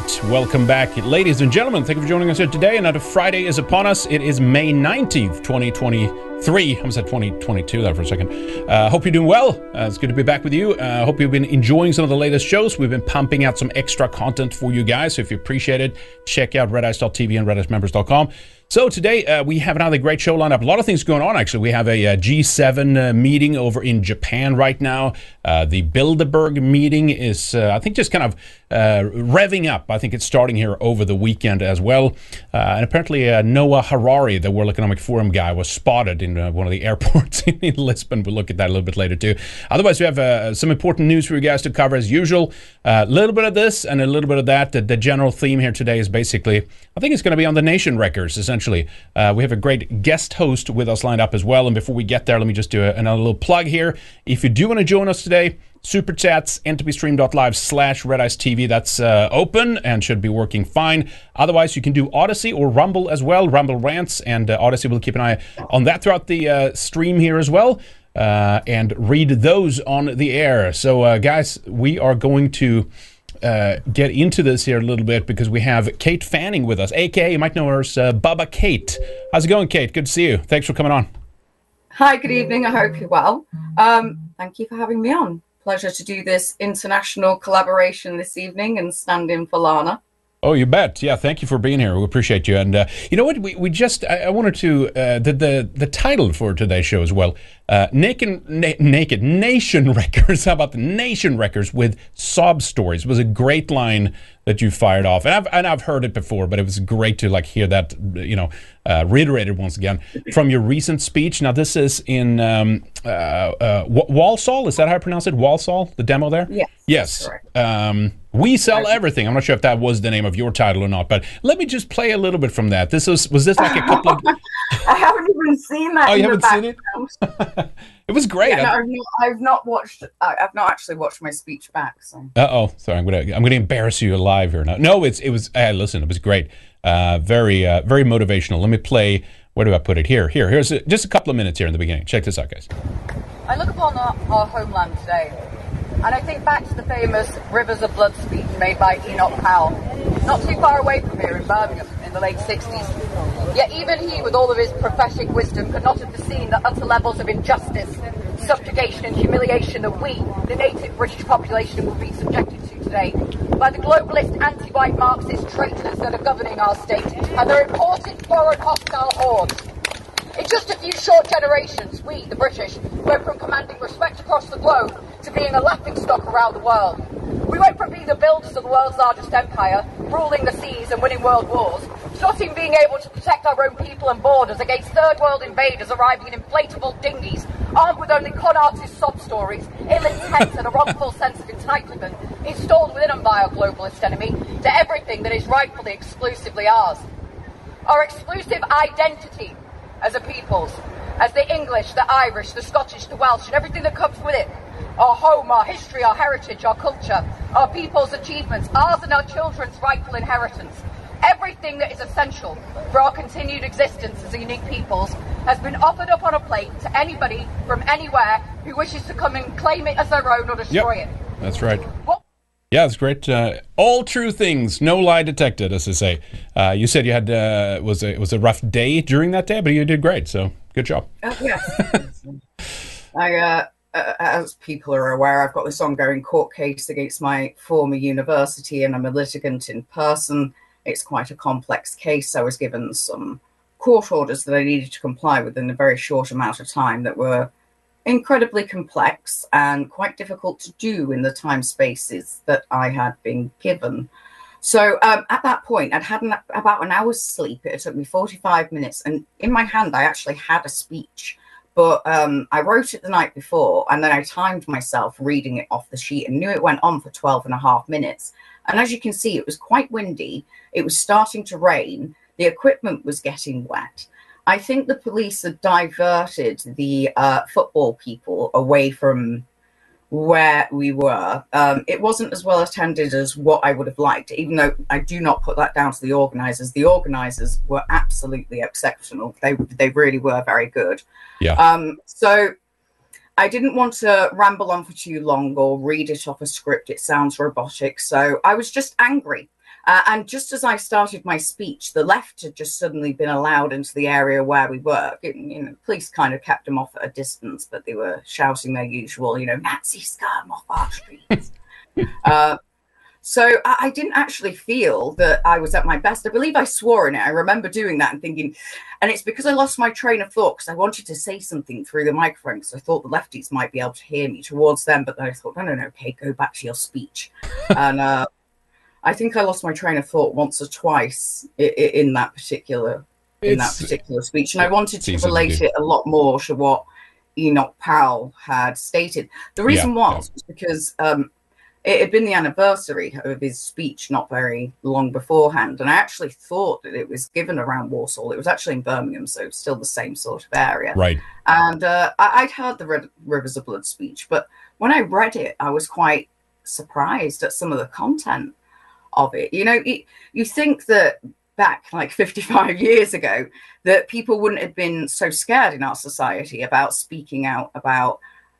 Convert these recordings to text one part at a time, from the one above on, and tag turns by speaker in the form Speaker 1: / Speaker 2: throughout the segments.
Speaker 1: Right, welcome back, ladies and gentlemen. Thank you for joining us here today. Another Friday is upon us. It is May 19th, 2023. I almost said 2022 there for a second. Uh, hope you're doing well. Uh, it's good to be back with you. Uh, hope you've been enjoying some of the latest shows. We've been pumping out some extra content for you guys. So if you appreciate it, check out redice.tv and redicemembers.com. So today uh, we have another great show lined up. A lot of things going on actually. We have a uh, 7 uh, meeting over in Japan right now. Uh, the Bilderberg meeting is, uh, I think, just kind of uh, revving up. I think it's starting here over the weekend as well. and apparently Noah Harari, the World Economic Forum guy, was spotted in Uh, one of the airports in Lisbon. We'll look at that a little bit later too. Otherwise, we have uh, uh, some important news for you guys to cover as usual. A little bit of this and a little bit of that. The, the general theme here today is basically, I think it's going to be on the nation wreckers essentially essentially. Uh, we have a great guest host with us lined up as well. And before we get there, let me just do a, another little plug here. If you do want to join us today, super chats entropystream.live slash tv that's uh, open and should be working fine otherwise you can do Odysee or rumble as well rumble rants and uh, odysee will keep an eye on that throughout the uh, stream here as well uh, and read those on the air so uh, guys we are going to uh, get into this here a little bit because we have Kate Fanning with us, aka you might know her as Bubba Kate. How's it going, Kate? Good to see you. Thanks for coming on.
Speaker 2: Hi, good evening. I hope you're well. Um, thank you for having me on. Pleasure to do this international collaboration this evening and stand in for Lana.
Speaker 1: Oh, you bet. Yeah, thank you for being here. We appreciate you. And uh, you know what? We, we just I, I wanted to uh, the, the the title for today's show as well. Uh, naked na- naked nation wreckers. How about the nation wreckers with sob stories? It was a great line that you fired off, and I've and I've heard it before, but it was great to like hear that you know uh, reiterated once again from your recent speech. Now this is in um, uh, uh, Walsall. Is that how I pronounce it? Walsall. The demo there.
Speaker 2: Yes.
Speaker 1: Yes. We sell everything. I'm not sure if that was the name of your title or not, but let me just play a little bit from that. This was was this like a couple of?
Speaker 2: I haven't even seen that.
Speaker 1: Oh, you haven't seen it? it was great.
Speaker 2: Yeah, no, I've, not, I've not watched. I've not actually watched my speech back. So.
Speaker 1: Uh oh, sorry. I'm gonna I'm gonna embarrass you live here now. No, it's it was. Uh, listen, it was great. Uh, very uh, very motivational. Let me play. Where do I put it? Here, here. Here's a, just a couple of minutes here in the beginning. Check this out, guys.
Speaker 2: I look upon our, our homeland today and I think back to the famous Rivers of Blood speech made by Enoch Powell, not too far away from here in Birmingham in the late 60s. Yet even he, with all of his prophetic wisdom, could not have foreseen the utter levels of injustice, subjugation and humiliation that we, the native British population, will be subjected to today by the globalist, anti-white Marxist traitors that are governing our state and their imported foreign hostile hordes. In just a few short generations, we, the British, went from commanding respect across the globe to being a laughingstock around the world. We went from being the builders of the world's largest empire, ruling the seas and winning world wars, to not even being able to protect our own people and borders against third world invaders arriving in inflatable dinghies, armed with only con artist sob stories, ill intent and a wrongful sense of entitlement installed within them by our globalist enemy, to everything that is rightfully exclusively ours. Our exclusive identity as a peoples, as the English, the Irish, the Scottish, the Welsh, and everything that comes with it. Our home, our history, our heritage, our culture, our people's achievements, ours and our children's rightful inheritance. Everything that is essential for our continued existence as a unique peoples has been offered up on a plate to anybody from anywhere who wishes to come and claim it as their own or destroy
Speaker 1: yep.
Speaker 2: it.
Speaker 1: That's right. What Yeah, it's great. Uh, all true things, no lie detected, as they say. Uh, you said you had uh, was a, it was a rough day during that day, but you did great. So good job.
Speaker 3: Uh, yes. I, uh, uh, as people are aware, I've got this ongoing court case against my former university, and I'm a litigant in person. It's quite a complex case. I was given some court orders that I needed to comply with in a very short amount of time that were incredibly complex and quite difficult to do in the time spaces that I had been given. So um, at that point, I'd had an, about an hour's sleep. It took me 45 minutes. And in my hand, I actually had a speech, but um, I wrote it the night before and then I timed myself reading it off the sheet and knew it went on for 12 and a half minutes. And as you can see, it was quite windy. It was starting to rain. The equipment was getting wet. I think the police had diverted the uh, football people away from where we were. Um, it wasn't as well attended as what I would have liked, even though I do not put that down to the organisers. The organisers were absolutely exceptional. They they really were very good.
Speaker 1: Yeah.
Speaker 3: Um, so I didn't want to ramble on for too long or read it off a script. It sounds robotic. So I was just angry. Uh, and just as I started my speech, the left had just suddenly been allowed into the area where we were. You know, police kind of kept them off at a distance, but they were shouting their usual, you know, Nazi scum off our streets. uh, so I, I, didn't actually feel that I was at my best. I believe I swore in it. I remember doing that and thinking, and it's because I lost my train of thought because I wanted to say something through the microphone because I thought the lefties might be able to hear me towards them, but then I thought, no, no, no, okay, go back to your speech. and uh, I think I lost my train of thought once or twice in, in that particular in it's, that particular speech, and I wanted to relate it a lot more to what Enoch Powell had stated. The reason yeah, was, yeah. because um, it had been the anniversary of his speech not very long beforehand, and I actually thought that it was given around Walsall. It was actually in Birmingham, so still the same sort of area.
Speaker 1: Right.
Speaker 3: And uh, I, would heard the Red, Rivers of Blood speech, but when I read it, I was quite surprised at some of the content of it. You know, it, you think that back like 55 years ago that people wouldn't have been so scared in our society about speaking out about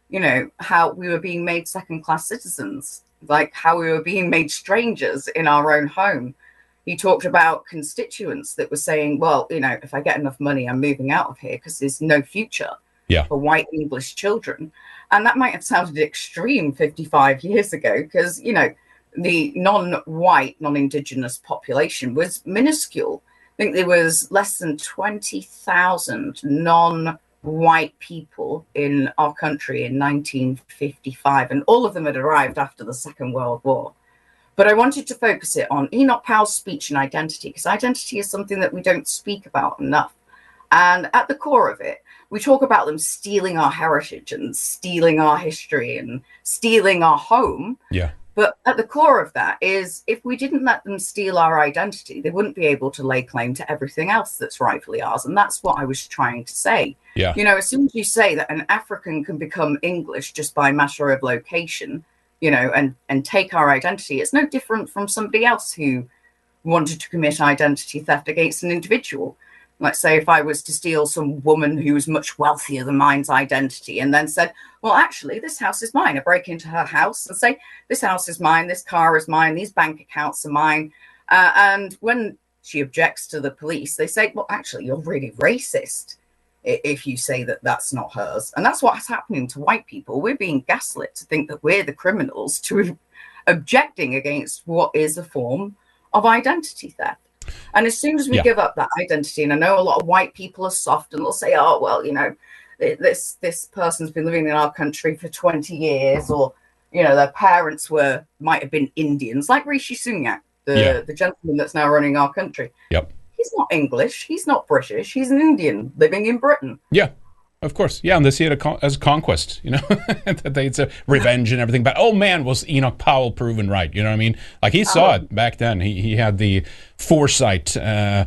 Speaker 3: you know how we were being made second class citizens like how we were being made strangers in our own home he talked about constituents that were saying well you know if i get enough money i'm moving out of here because there's no future
Speaker 1: yeah.
Speaker 3: for white english children and that might have sounded extreme 55 years ago because you know the non-white, non-indigenous population was minuscule. I think there was less than twenty thousand non-white people in our country in 1955, and all of them had arrived after the Second World War. But I wanted to focus it on Enoch Powell's speech and identity, because identity is something that we don't speak about enough. And at the core of it, we talk about them stealing our heritage and stealing our history and stealing our home.
Speaker 1: Yeah.
Speaker 3: But at the core of that is if we didn't let them steal our identity, they wouldn't be able to lay claim to everything else that's rightfully ours. And that's what I was trying to say.
Speaker 1: Yeah.
Speaker 3: You know, as soon as you say that an African can become English just by matter of location, you know, and and take our identity, it's no different from somebody else who wanted to commit identity theft against an individual let's say if I was to steal some woman who was much wealthier than mine's identity and then said, well, actually, this house is mine. I break into her house and say, this house is mine, this car is mine, these bank accounts are mine. Uh, and when she objects to the police, they say, well, actually, you're really racist if you say that that's not hers. And that's what's happening to white people. We're being gaslit to think that we're the criminals to objecting against what is a form of identity theft. And as soon as we yeah. give up that identity, and I know a lot of white people are soft and they'll say, "Oh, well, you know, this this person's been living in our country for 20 years," or you know, their parents were might have been Indians, like Rishi Sunak, the yeah. the gentleman that's now running our country.
Speaker 1: Yep.
Speaker 3: He's not English. He's not British. He's an Indian living in Britain.
Speaker 1: Yeah. Of course, yeah, and they see it as a conquest, you know, that it's a revenge and everything. But oh man, was Enoch Powell proven right? You know what I mean? Like he saw oh. it back then. He he had the foresight. Uh,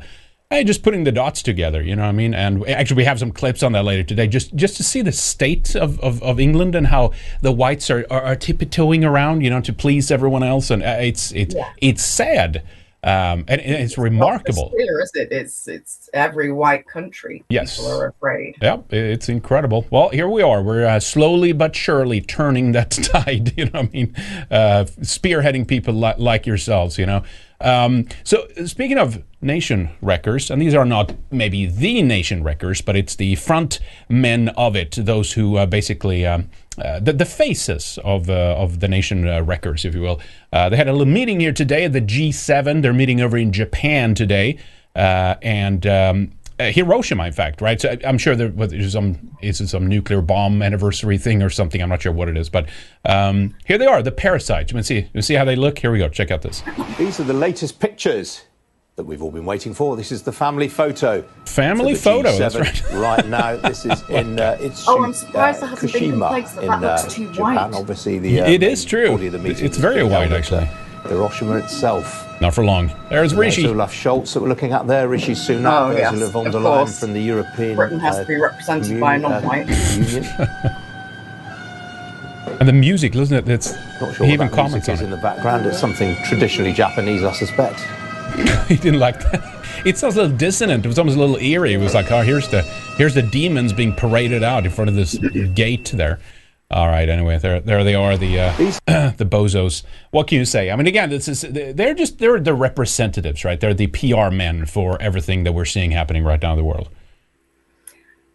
Speaker 1: Hey, just putting the dots together, you know what I mean? And actually, we have some clips on that later today, just just to see the state of, of, of England and how the whites are, are, are tiptoeing around, you know, to please everyone else, and uh, it's it's yeah. it's sad Um, and, and it's remarkable.
Speaker 3: Clear, is it? It's it's every white country.
Speaker 1: Yes,
Speaker 3: people are afraid.
Speaker 1: Yep, it's incredible. Well, here we are. We're uh, slowly but surely turning that tide. You know, I mean, uh, spearheading people li- like yourselves. You know, um, so speaking of nation wreckers, and these are not maybe the nation wreckers, but it's the front men of it, those who uh, basically um, uh, the, the faces of uh, of the nation uh, wreckers, if you will. Uh, they had a little meeting here today at the G7. They're meeting over in Japan today, uh, and um, uh, Hiroshima, in fact, right? So I'm sure there was some is some nuclear bomb anniversary thing or something. I'm not sure what it is, but um, here they are, the parasites. You can see, you see how they look. Here we go. Check out this.
Speaker 4: These are the latest pictures that we've all been waiting for. This is the family photo.
Speaker 1: Family photo. That's
Speaker 4: right. right now, this is in uh, it's
Speaker 3: oh, I'm surprised uh, hasn't been that, that in uh,
Speaker 4: Japan.
Speaker 3: White.
Speaker 4: Obviously, the uh,
Speaker 1: it is true. It's very white, actually.
Speaker 4: The Hiroshima itself.
Speaker 1: Not for long. There's Rishi.
Speaker 4: There's Olaf Scholz that we're looking at there. Rishi Sunak.
Speaker 3: Oh, yes,
Speaker 4: Ursula von der Leyen from the European.
Speaker 3: Britain has uh, to be represented by a non-white.
Speaker 4: Union.
Speaker 1: and the music, doesn't it? It's
Speaker 4: not sure
Speaker 1: he
Speaker 4: what
Speaker 1: even comments on
Speaker 4: is
Speaker 1: it.
Speaker 4: in the background. It's something traditionally Japanese, I suspect.
Speaker 1: he didn't like that. It sounds a little dissonant. It was almost a little eerie. It was like, oh, here's the here's the demons being paraded out in front of this gate there. All right. Anyway, there, there they are, the uh, the bozos. What can you say? I mean, again, this is they're just they're the representatives, right? They're the PR men for everything that we're seeing happening right now in the world.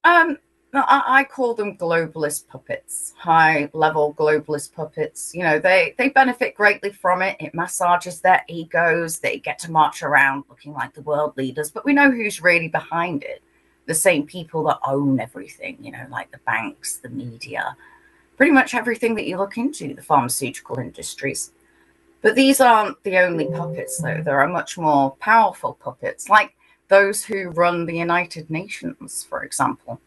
Speaker 3: Um, I, I call them globalist puppets, high level globalist puppets. You know, they they benefit greatly from it. It massages their egos. They get to march around looking like the world leaders, but we know who's really behind it. The same people that own everything. You know, like the banks, the media pretty much everything that you look into, the pharmaceutical industries. But these aren't the only puppets, though. There are much more powerful puppets, like those who run the United Nations, for example.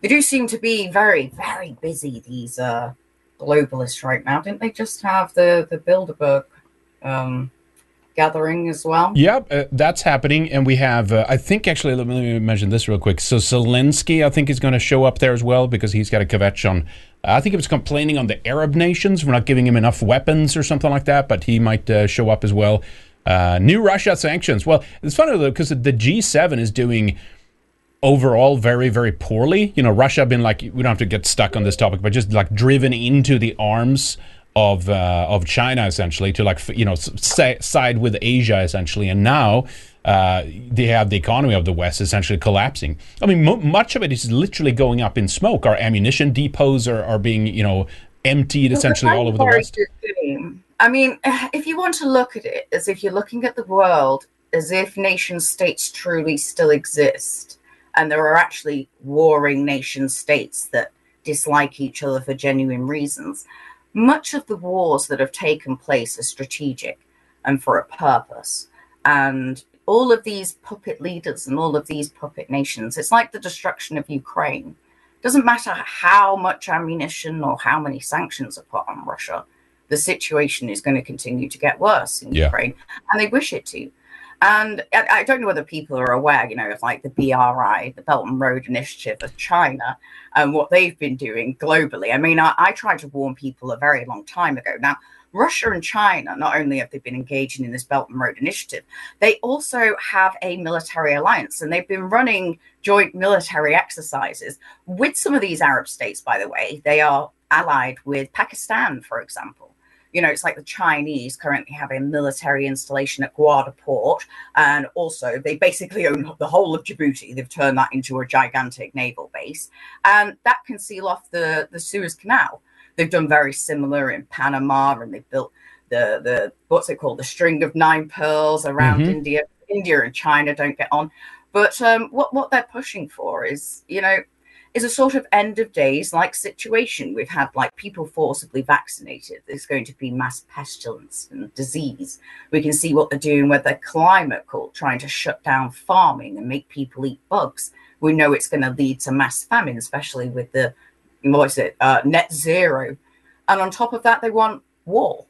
Speaker 3: They do seem to be very, very busy, these uh, globalists right now. Didn't they just have the, the Bilderberg um, gathering as well.
Speaker 1: Yep, uh, that's happening, and we have. Uh, I think actually, let me, let me, mention this real quick. So Zelensky, I think, is going to show up there as well because he's got a kvetch on. Uh, I think he was complaining on the Arab nations for not giving him enough weapons or something like that, but he might uh, show up as well. Uh, new Russia sanctions. Well, it's funny though because the G7 is doing overall very very poorly. You know, Russia been like we don't have to get stuck on this topic, but just like driven into the arms of uh, of China essentially to like you know side with Asia essentially, and now uh, they have the economy of the West essentially collapsing. I mean, much of it is literally going up in smoke. Our ammunition depots are, are being you know emptied essentially all over the West.
Speaker 3: I mean, if you want to look at it as if you're looking at the world as if nation states truly still exist, and there are actually warring nation states that dislike each other for genuine reasons much of the wars that have taken place are strategic and for a purpose. And all of these puppet leaders and all of these puppet nations, it's like the destruction of Ukraine. It doesn't matter how much ammunition or how many sanctions are put on Russia, the situation is going to continue to get worse in yeah. Ukraine. And they wish it to. And I, don't know whether people are aware, you know, of like the BRI, the Belt and Road Initiative of China, and what they've been doing globally. I mean, I, I tried to warn people a very long time ago. Now, Russia and China, not only have they been engaging in this Belt and Road Initiative, they also have a military alliance and they've been running joint military exercises with some of these Arab states, by the way. They are allied with Pakistan, for example you know, it's like the Chinese currently have a military installation at Gwadar Port, and also they basically own the whole of Djibouti. They've turned that into a gigantic naval base, and that can seal off the the Suez Canal. They've done very similar in Panama, and they've built the the what's it called, the string of nine pearls around mm-hmm. India. India and China don't get on, but um, what what they're pushing for is, you know, is a sort of end of days like situation. We've had like people forcibly vaccinated. There's going to be mass pestilence and disease. We can see what they're doing with their climate cult, trying to shut down farming and make people eat bugs. We know it's going to lead to mass famine, especially with the what is it, uh, net zero. And on top of that, they want war.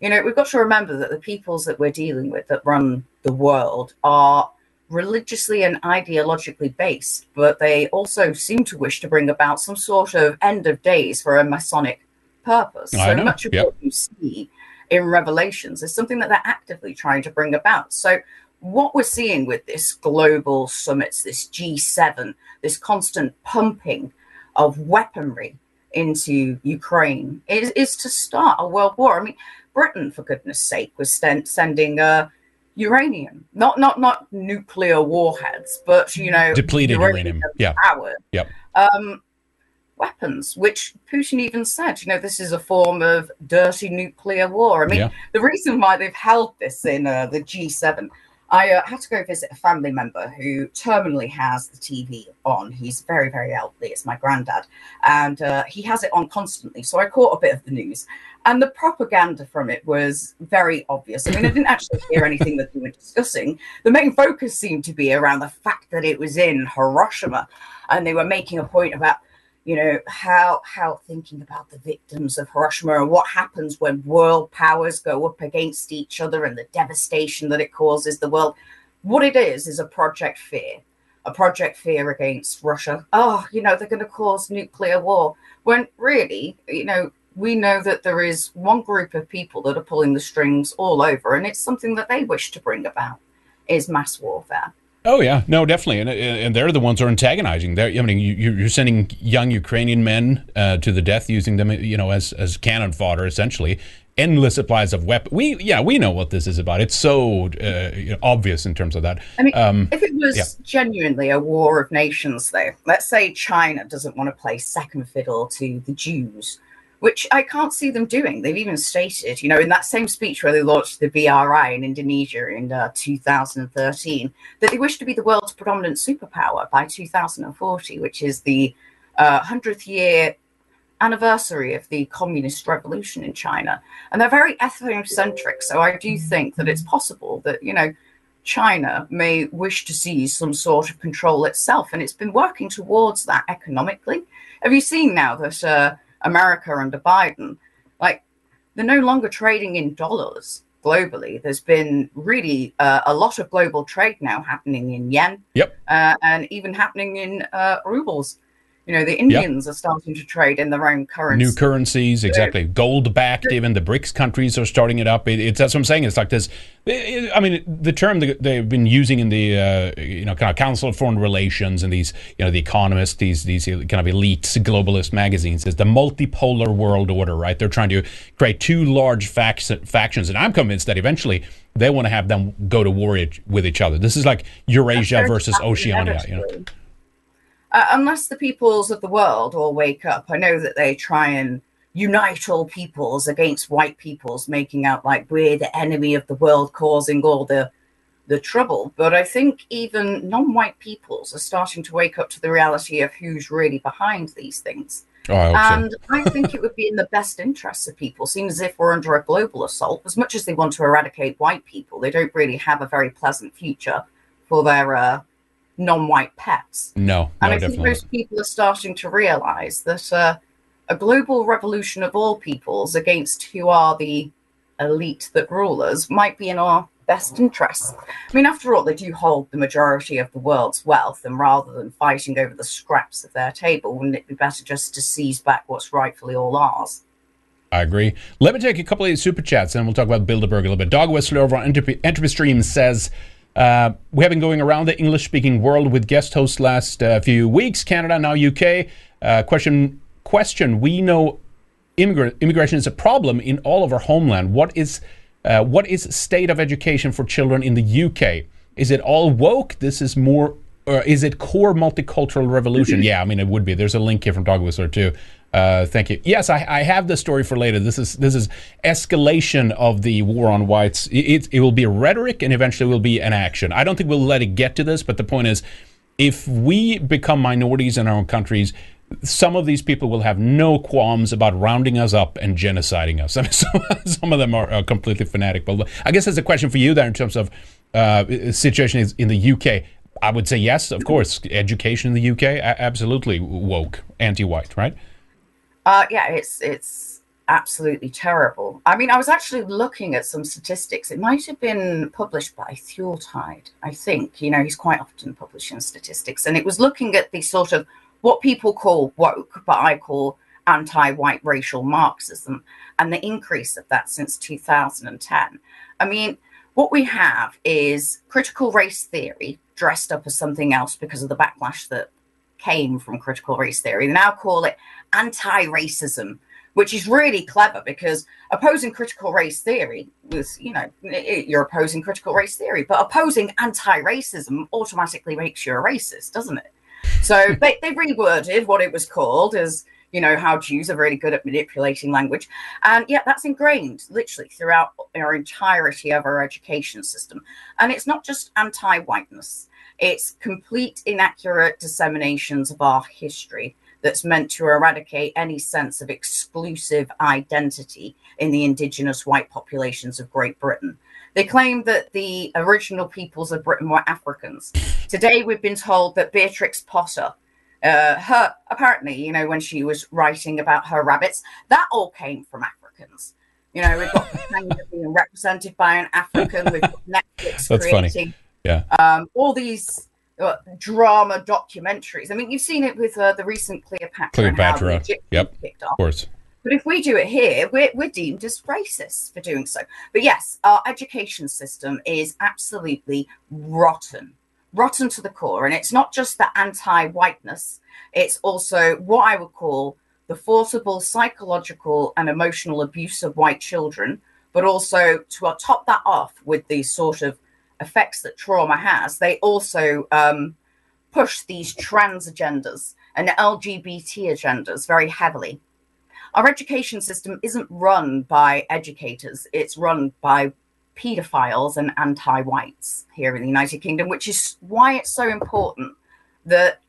Speaker 3: You know, we've got to remember that the peoples that we're dealing with that run the world are religiously and ideologically based, but they also seem to wish to bring about some sort of end of days for a Masonic purpose.
Speaker 1: I
Speaker 3: so
Speaker 1: know.
Speaker 3: much of
Speaker 1: yep.
Speaker 3: what you see in revelations is something that they're actively trying to bring about. So, what we're seeing with this global summits, this G7, this constant pumping of weaponry into Ukraine is, is to start a world war. I mean, Britain, for goodness sake, was sent, sending uh, uranium, not not not nuclear warheads, but you know,
Speaker 1: depleted uranium, uranium. yeah,
Speaker 3: power.
Speaker 1: Yep.
Speaker 3: Um, weapons, which Putin even said, you know, this is a form of dirty nuclear war. I mean, yeah. the reason why they've held this in uh, the G7 I uh, had to go visit a family member who terminally has the TV on. He's very, very elderly. It's my granddad. And uh, he has it on constantly. So I caught a bit of the news. And the propaganda from it was very obvious. I mean, I didn't actually hear anything that they were discussing. The main focus seemed to be around the fact that it was in Hiroshima. And they were making a point about you know how how thinking about the victims of Hiroshima and what happens when world powers go up against each other and the devastation that it causes the world. What it is is a project fear, a project fear against Russia. Oh, you know they're going to cause nuclear war. When really, you know, we know that there is one group of people that are pulling the strings all over, and it's something that they wish to bring about is mass warfare.
Speaker 1: Oh yeah, no, definitely, and and they're the ones who are antagonizing. They're, I mean, you, are sending young Ukrainian men uh, to the death, using them, you know, as as cannon fodder, essentially. Endless supplies of weapons. We yeah, we know what this is about. It's so uh, you know, obvious in terms of that.
Speaker 3: I mean, um, if it was yeah. genuinely a war of nations, though, let's say China doesn't want to play second fiddle to the Jews which I can't see them doing. They've even stated, you know, in that same speech where they launched the BRI in Indonesia in uh, 2013, that they wish to be the world's predominant superpower by 2040, which is the uh, 100th year anniversary of the communist revolution in China. And they're very ethnocentric. So I do think that it's possible that, you know, China may wish to seize some sort of control itself. And it's been working towards that economically. Have you seen now that? Uh, America under Biden, like they're no longer trading in dollars globally. There's been really uh, a lot of global trade now happening in yen,
Speaker 1: yep,
Speaker 3: uh, and even happening in uh, rubles. You know, the Indians yep. are starting to trade in their own currency.
Speaker 1: New currencies, exactly. Gold backed, even the BRICS countries are starting it up. It, it's that's what I'm saying. It's like this. It, I mean, the term that they've been using in the uh, you know kind of Council of Foreign Relations and these you know the Economists, these these kind of elite globalist magazines is the multipolar world order. Right? They're trying to create two large fac- factions, and I'm convinced that eventually they want to have them go to war with each other. This is like Eurasia versus Oceania. You know
Speaker 3: uh, unless the peoples of the world all wake up. I know that they try and unite all peoples against white peoples, making out like we're the enemy of the world, causing all the the trouble. But I think even non-white peoples are starting to wake up to the reality of who's really behind these things.
Speaker 1: Oh, I
Speaker 3: and
Speaker 1: so.
Speaker 3: I think it would be in the best interests of people, seeing as if we're under a global assault. As much as they want to eradicate white people, they don't really have a very pleasant future for their uh, non-white pets.
Speaker 1: No,
Speaker 3: and
Speaker 1: no,
Speaker 3: I think most people are starting to realise that uh, a global revolution of all peoples against who are the elite that rule us might be in our best interests. I mean, after all, they do hold the majority of the world's wealth, and rather than fighting over the scraps of their table, wouldn't it be better just to seize back what's rightfully all ours?
Speaker 1: I agree. Let me take a couple of these super chats, and we'll talk about Bilderberg a little bit. Dog Whistler over on Entropy, Entropy Stream says, uh, we have been going around the English speaking world with guest hosts last uh, few weeks. Canada, now UK. Uh, question question. We know immigra- immigration is a problem in all of our homeland. What is uh, what is state of education for children in the UK? Is it all woke? This is more or is it core multicultural revolution? yeah, I mean it would be. There's a link here from Dog Whistler too. Uh, thank you. Yes, I, I, have the story for later. This is this is escalation of the war on whites. It, it, it will be a rhetoric and eventually will be an action. I don't think we'll let it get to this, but the point is, if we become minorities in our own countries, some of these people will have no qualms about rounding us up and genociding us. I mean, some, some of them are, are, completely fanatic. But I guess that's a question for you there in terms of uh, situation in the UK. I would say yes, of course. Education in the UK, absolutely woke, anti-white, right?
Speaker 3: Uh, yeah, it's it's absolutely terrible. I mean, I was actually looking at some statistics. It might have been published by Tide, I think. You know, he's quite often publishing statistics, and it was looking at the sort of what people call woke, but I call anti white racial Marxism and the increase of that since 2010. I mean, what we have is critical race theory dressed up as something else because of the backlash that came from critical race theory. They now call it anti racism, which is really clever because opposing critical race theory was, you know, you're opposing critical race theory, but opposing anti racism automatically makes you a racist, doesn't it? So they, they reworded what it was called as you know how Jews are really good at manipulating language, and yeah, that's ingrained literally throughout our entirety of our education system. And it's not just anti-whiteness; it's complete inaccurate disseminations of our history that's meant to eradicate any sense of exclusive identity in the indigenous white populations of Great Britain. They claim that the original peoples of Britain were Africans. Today, we've been told that Beatrix Potter uh, her apparently, you know, when she was writing about her rabbits, that all came from Africans. You know, we've got of being represented by an African. We've got Netflix
Speaker 1: That's
Speaker 3: creating,
Speaker 1: funny. Yeah.
Speaker 3: Um, all these uh, drama documentaries. I mean, you've seen it with uh, the recent Cleopatra.
Speaker 1: Cleopatra. Yep. Of course.
Speaker 3: But if we do it here, we're, we're deemed as racist for doing so. But yes, our education system is absolutely rotten rotten to the core. And it's not just the anti whiteness, it's also what I would call the forcible psychological and emotional abuse of white children, but also to top that off with the sort of effects that trauma has, they also um, push these trans agendas and LGBT agendas very heavily. Our education system isn't run by educators, it's run by pedophiles and anti-whites here in the United Kingdom, which is why it's so important that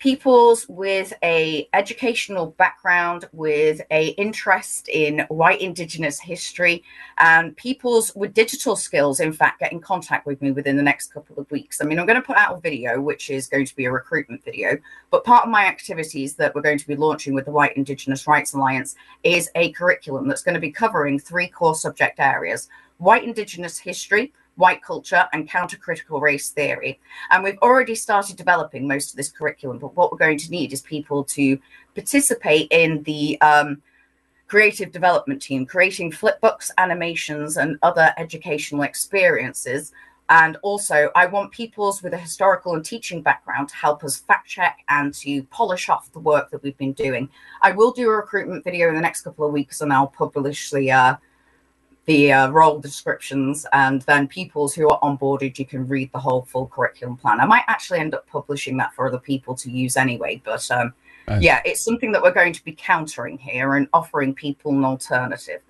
Speaker 3: peoples with a educational background with a interest in white indigenous history and peoples with digital skills in fact get in contact with me within the next couple of weeks. I mean i'm going to put out a video which is going to be a recruitment video but part of my activities that we're going to be launching with the white indigenous rights alliance is a curriculum that's going to be covering three core subject areas white indigenous history, white culture, and counter-critical race theory. And we've already started developing most of this curriculum, but what we're going to need is people to participate in the um, creative development team, creating flipbooks, animations, and other educational experiences. And also, I want peoples with a historical and teaching background to help us fact check and to polish off the work that we've been doing. I will do a recruitment video in the next couple of weeks, and I'll publish the uh, the uh, role descriptions and then peoples who are onboarded you can read the whole full curriculum plan. I might actually end up publishing that for other people to use anyway but um, yeah it's something that we're going to be countering here and offering people an alternative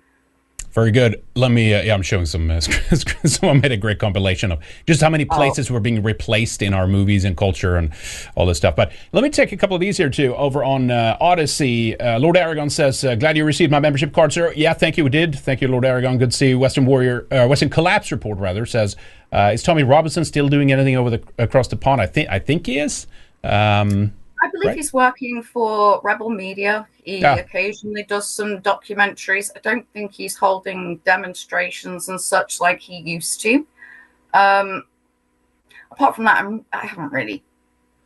Speaker 1: very good. Let me. Uh, yeah, I'm showing some. Uh, someone made a great compilation of just how many oh. places oh. were being replaced in our movies and culture and all this stuff. But let me take a couple of these here too. Over on uh, Odysee, uh, Lord Aragon says, uh, "Glad you received my membership card, sir." Yeah, thank you. We did. Thank you, Lord Aragon. Good to see you. Western Warrior, uh, Western Collapse report rather says, "Is Tommy Robinson still doing anything over the across the pond?" I think. I think he is. Um,
Speaker 3: I believe right? he's working for Rebel Media. He yeah. occasionally does some documentaries. I don't think he's holding demonstrations and such like he used to. Um, apart from that, I'm, I haven't really.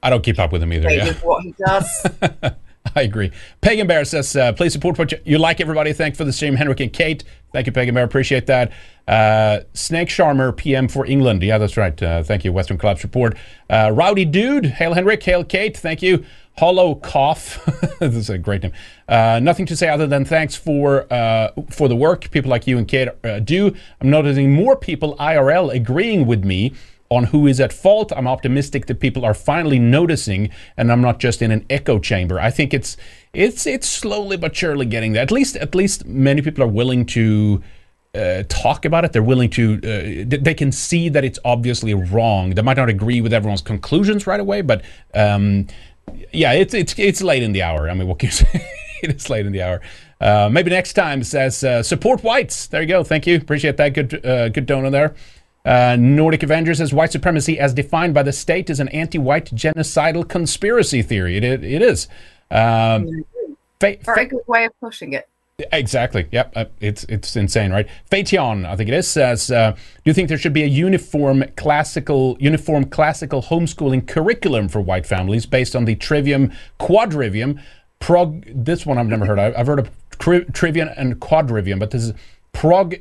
Speaker 1: I don't keep up with him either. Yeah.
Speaker 3: What he does.
Speaker 1: I agree. Pagan Bear says, uh, please support what you, like, everybody. Thank for the stream, Henrik and Kate. Thank you, Pagan Bear. Appreciate that. Uh, Snake Charmer, PM for England. Yeah, that's right. Uh, thank you, Western Collapse Report. Uh, Rowdy Dude. Hail, Henrik. Hail, Kate. Thank you. Hollow Cough. this is a great name. Uh, nothing to say other than thanks for uh, for the work people like you and Kate do. I'm noticing more people IRL agreeing with me on who is at fault. I'm optimistic that people are finally noticing, and I'm not just in an echo chamber. I think it's it's it's slowly but surely getting there. At least at least many people are willing to. Uh, talk about it. They're willing to. Uh, they can see that it's obviously wrong. They might not agree with everyone's conclusions right away, but um, yeah, it's it's it's late in the hour. I mean, what can you say? it is late in the hour. Uh, maybe next time says uh, support whites. There you go. Thank you. Appreciate that. Good uh, good donor there. Uh, Nordic Avengers says white supremacy, as defined by the state, is an anti-white genocidal conspiracy theory. It it, it is. Um,
Speaker 3: fa- fa- good way of pushing it.
Speaker 1: Exactly. Yep. Uh, it's it's insane, right? Phaetion, I think it is, says, uh, "Do you think there should be a uniform classical uniform classical homeschooling curriculum for white families based on the trivium quadrivium prog. This one I've never heard. of. I've heard of tri- trivium and quadrivium, but this is prog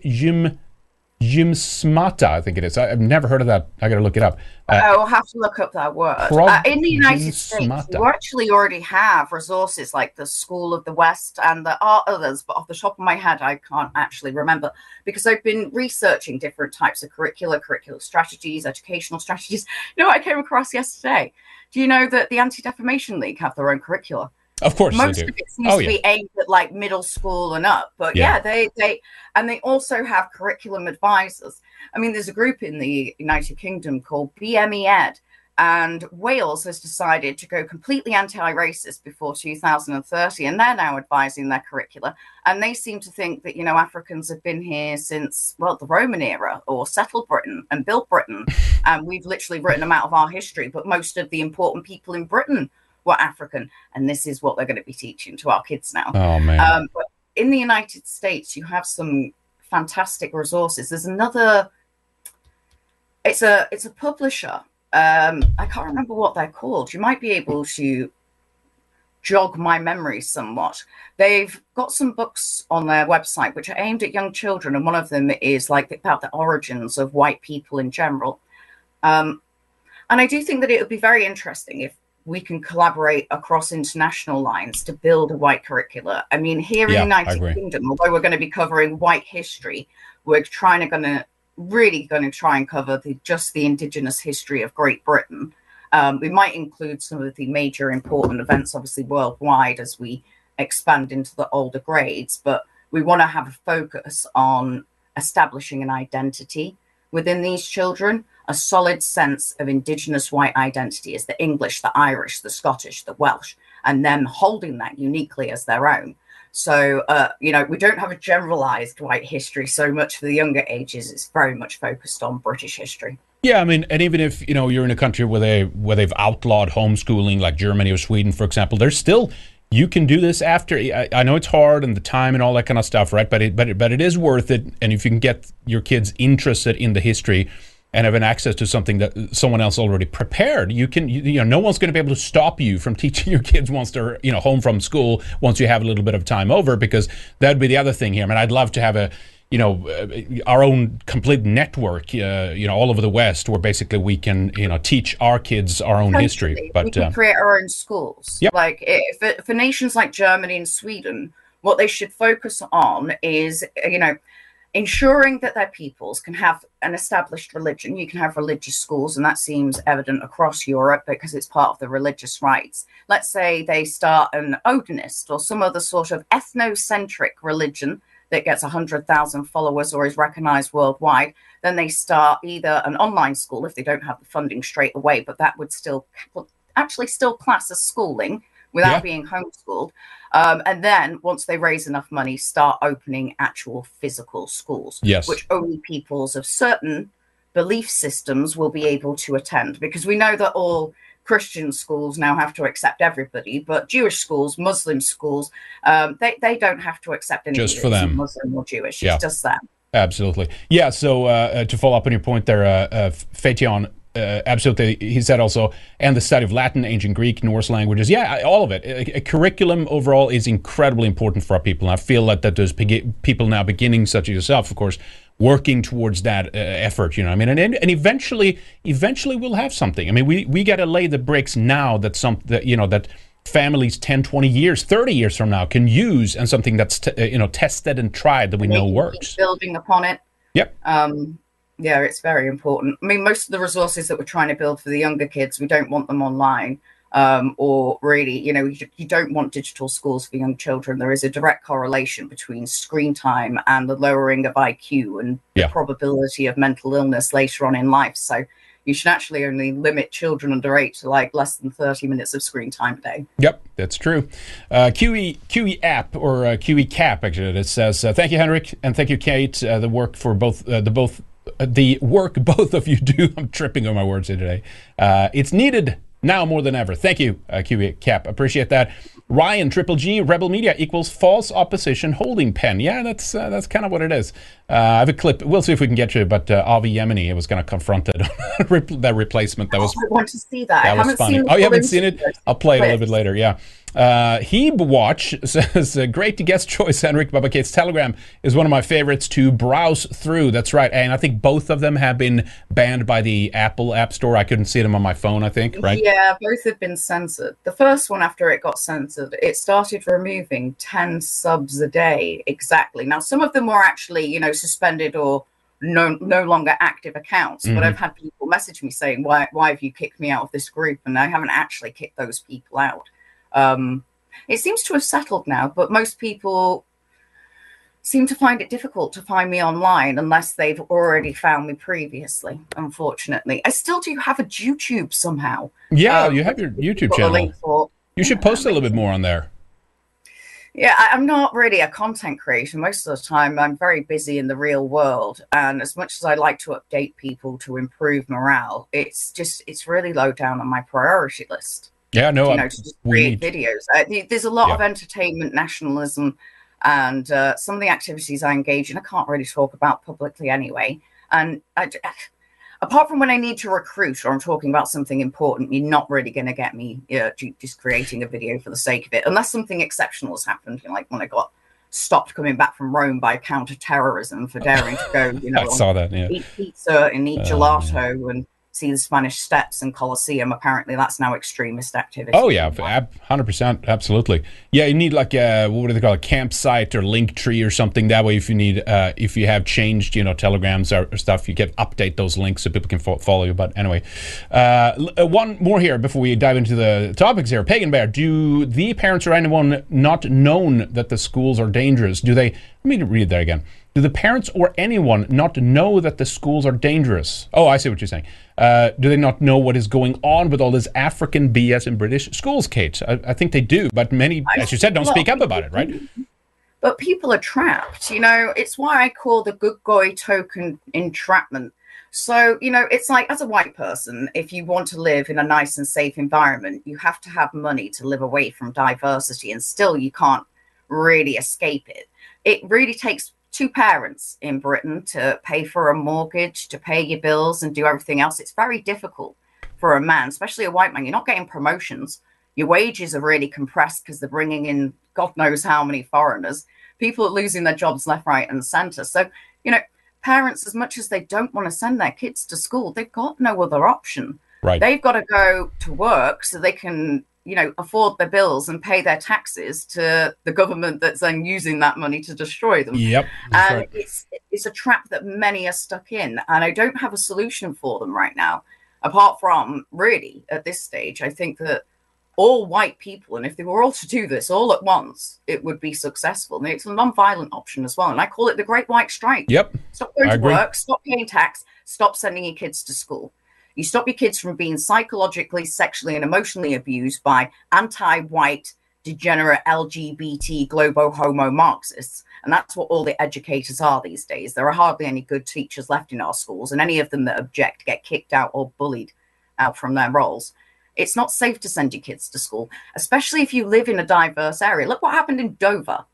Speaker 1: gym gymsmata. I think it is. I, have never heard of that. I got to look it up.
Speaker 3: Uh, I'll have to look up that word. Uh, in the United States, you actually already have resources like the School of the West, and there are others, but off the top of my head, I can't actually remember because I've been researching different types of curricula, curricular strategies, educational strategies. You know what I came across yesterday? Do you know that the Anti Defamation League have their own curricula?
Speaker 1: Of course,
Speaker 3: most of it seems oh, to yeah. be aimed at like middle school and up. But yeah. yeah, they they and they also have curriculum advisors. I mean, there's a group in the United Kingdom called BME Ed, and Wales has decided to go completely anti-racist before 2030, and they're now advising their curricula. And they seem to think that you know Africans have been here since well the Roman era or settled Britain and built Britain, and we've literally written them out of our history. But most of the important people in Britain were African, and this is what they're going to be teaching to our kids now.
Speaker 1: Oh man! Um,
Speaker 3: but in the United States, you have some fantastic resources. There's another. It's a it's a publisher. Um, I can't remember what they're called. You might be able to jog my memory somewhat. They've got some books on their website which are aimed at young children, and one of them is like about the origins of white people in general. Um, and I do think that it would be very interesting if we can collaborate across international lines to build a white curricula. I mean, here yeah, in the United Kingdom, although we're going to be covering white history, we're trying to going to really going to try and cover the just the indigenous history of Great Britain. Um, we might include some of the major important events, obviously worldwide, as we expand into the older grades. But we want to have a focus on establishing an identity within these children a solid sense of Indigenous white identity as the English, the Irish, the Scottish, the Welsh, and them holding that uniquely as their own. So, uh, you know, we don't have a generalized white history so much for the younger ages. It's very much focused on British history.
Speaker 1: Yeah, I mean, and even if you know you're in a country where they where they've outlawed homeschooling, like Germany or Sweden, for example, there's still you can do this after. I, I, know it's hard and the time and all that kind of stuff, right? But it but it, but it is worth it. And if you can get your kids interested in the history, and have an access to something that someone else already prepared, you can, you, you know, no one's going to be able to stop you from teaching your kids once they're, you know, home from school, once you have a little bit of time over, because that'd be the other thing here. I mean, I'd love to have a, you know, uh, our own complete network, uh, you know, all over the West, where basically we can, you know, teach our kids our own history.
Speaker 3: But we can uh, create our own schools.
Speaker 1: Yep.
Speaker 3: Like if, for nations like Germany and Sweden, what they should focus on is, you know, ensuring that their peoples can have an established religion. You can have religious schools, and that seems evident across Europe because it's part of the religious rites. Let's say they start an Odinist or some other sort of ethnocentric religion that gets 100,000 followers or is recognized worldwide. Then they start either an online school if they don't have the funding straight away, but that would still actually still class as schooling without yeah. being homeschooled. Um, and then once they raise enough money, start opening actual physical schools,
Speaker 1: yes.
Speaker 3: which only peoples of certain belief systems will be able to attend. Because we know that all Christian schools now have to accept everybody, but Jewish schools, Muslim schools, um, they, they don't have to accept anybody
Speaker 1: just for them,
Speaker 3: Muslim or Jewish. Yeah. It's just them.
Speaker 1: Absolutely. Yeah. So uh, uh, to follow up on your point there, uh, uh, Fation uh, absolutely. He said also, and the study of Latin, ancient Greek, Norse languages. Yeah, all of it. A, a curriculum overall is incredibly important for our people. And I feel that, that there's people now beginning, such as yourself, of course, working towards that uh, effort. You know, I mean, and, and eventually, eventually we'll have something. I mean, we, we got to lay the bricks now that some, that, you know, that families 10 20 years 30 years from now can use and something that's t- uh, you know tested and tried that we know works
Speaker 3: building upon it
Speaker 1: yep
Speaker 3: um yeah, it's very important. I mean, most of the resources that we're trying to build for the younger kids, we don't want them online. Um, or really, you know, you, you, don't want digital schools for young children. There is a direct correlation between screen time and the lowering of IQ and yeah. the probability of mental illness later on in life. So you should actually only limit children under eight to like less than 30 minutes of screen time a day.
Speaker 1: Yep, that's true. Uh, QE, QE app or uh, QE cap, actually, it says, uh, thank you, Henrik, and thank you, Kate. Uh, the work for both, uh, the both the work both of you do. I'm tripping on my words here today. Uh, it's needed now more than ever. Thank you, uh, Cap. Appreciate that. Ryan Triple G Rebel Media equals false opposition holding pen. Yeah, that's uh, that's kind of what it is. Uh, I have a clip. We'll see if we can get you. But uh, Avi Yemini was kind of confronted that replacement. That was.
Speaker 3: I want to see that.
Speaker 1: That
Speaker 3: I
Speaker 1: was funny. Oh, you haven't seen it? I'll play it a little bit later. Yeah. Uh, Heeb Watch says, uh, great to guest choice, Henrik Bubba Kate's Telegram is one of my favorites to browse through. That's right. And I think both of them have been banned by the Apple App Store. I couldn't see them on my phone, I think, right?
Speaker 3: Yeah, both have been censored. The first one, after it got censored, it started removing 10 subs a day exactly. Now, some of them were actually, you know, suspended or no no longer active accounts. Mm-hmm. But I've had people message me saying, why, why have you kicked me out of this group? And I haven't actually kicked those people out. Um, it seems to have settled now, but most people seem to find it difficult to find me online unless they've already found me previously. Unfortunately, I still do have a YouTube somehow.
Speaker 1: Yeah, um, you have your YouTube channel. You should post a little bit more on there.
Speaker 3: Yeah, I'm not really a content creator. Most of the time, I'm very busy in the real world. And as much as I like to update people to improve morale, it's just, it's really low down on my priority list.
Speaker 1: Yeah, no,
Speaker 3: you know, to just create videos. Uh, there's a lot yeah. of entertainment nationalism, and uh, some of the activities I engage in, I can't really talk about publicly anyway. And I, apart from when I need to recruit or I'm talking about something important, you're not really going to get me uh, just creating a video for the sake of it, unless something exceptional has happened. You know, like when I got stopped coming back from Rome by counter-terrorism for daring to go, you know,
Speaker 1: I saw that, yeah.
Speaker 3: eat pizza and eat uh, gelato yeah. and see the Spanish Steps and Colosseum. Apparently, that's now extremist activity.
Speaker 1: Oh yeah, hundred percent, absolutely. Yeah, you need like a what do they call a campsite or link tree or something. That way, if you need, uh, if you have changed, you know, telegrams or, or, stuff, you can update those links so people can fo- follow you. But anyway, uh, uh, one more here before we dive into the topics here. Pagan Bear, do the parents or anyone not known that the schools are dangerous? Do they? Let me read that again. Do the parents or anyone not know that the schools are dangerous? Oh, I see what you're saying. Uh, do they not know what is going on with all this African BS in British schools, Kate? I, I think they do, but many, as you said, don't speak up about it, right?
Speaker 3: But people are trapped. You know, it's why I call the good guy token entrapment. So, you know, it's like as a white person, if you want to live in a nice and safe environment, you have to have money to live away from diversity, and still you can't really escape it. It really takes two parents in Britain to pay for a mortgage, to pay your bills, and do everything else. It's very difficult for a man, especially a white man. You're not getting promotions. Your wages are really compressed because they're bringing in God knows how many foreigners. People are losing their jobs left, right, and center. So, you know, parents, as much as they don't want to send their kids to school, they've got no other option.
Speaker 1: Right.
Speaker 3: They've got to go to work so they can you know afford their bills and pay their taxes to the government that's then using that money to destroy them
Speaker 1: yep
Speaker 3: and right. it's it's a trap that many are stuck in and i don't have a solution for them right now apart from really at this stage i think that all white people and if they were all to do this all at once it would be successful and it's a non-violent option as well and i call it the great white strike
Speaker 1: yep
Speaker 3: stop going I to agree. work stop paying tax stop sending your kids to school you stop your kids from being psychologically, sexually, and emotionally abused by anti white, degenerate LGBT, globo homo Marxists. And that's what all the educators are these days. There are hardly any good teachers left in our schools, and any of them that object get kicked out or bullied out from their roles. It's not safe to send your kids to school, especially if you live in a diverse area. Look what happened in Dover.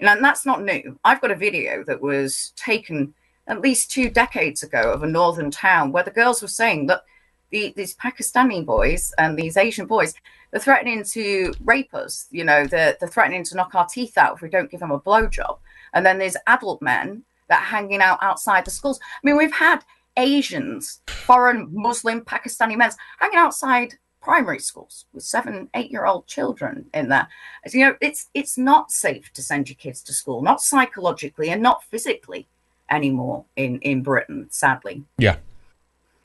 Speaker 3: and that's not new. I've got a video that was taken at least two decades ago of a northern town where the girls were saying that the, these Pakistani boys and these Asian boys, they're threatening to rape us. You know, they're, they're threatening to knock our teeth out if we don't give them a blowjob. And then there's adult men that are hanging out outside the schools. I mean, we've had Asians, foreign Muslim Pakistani men hanging outside primary schools with seven, eight year old children in there. You know, it's it's not safe to send your kids to school, not psychologically and not physically anymore in in Britain, sadly.
Speaker 1: Yeah.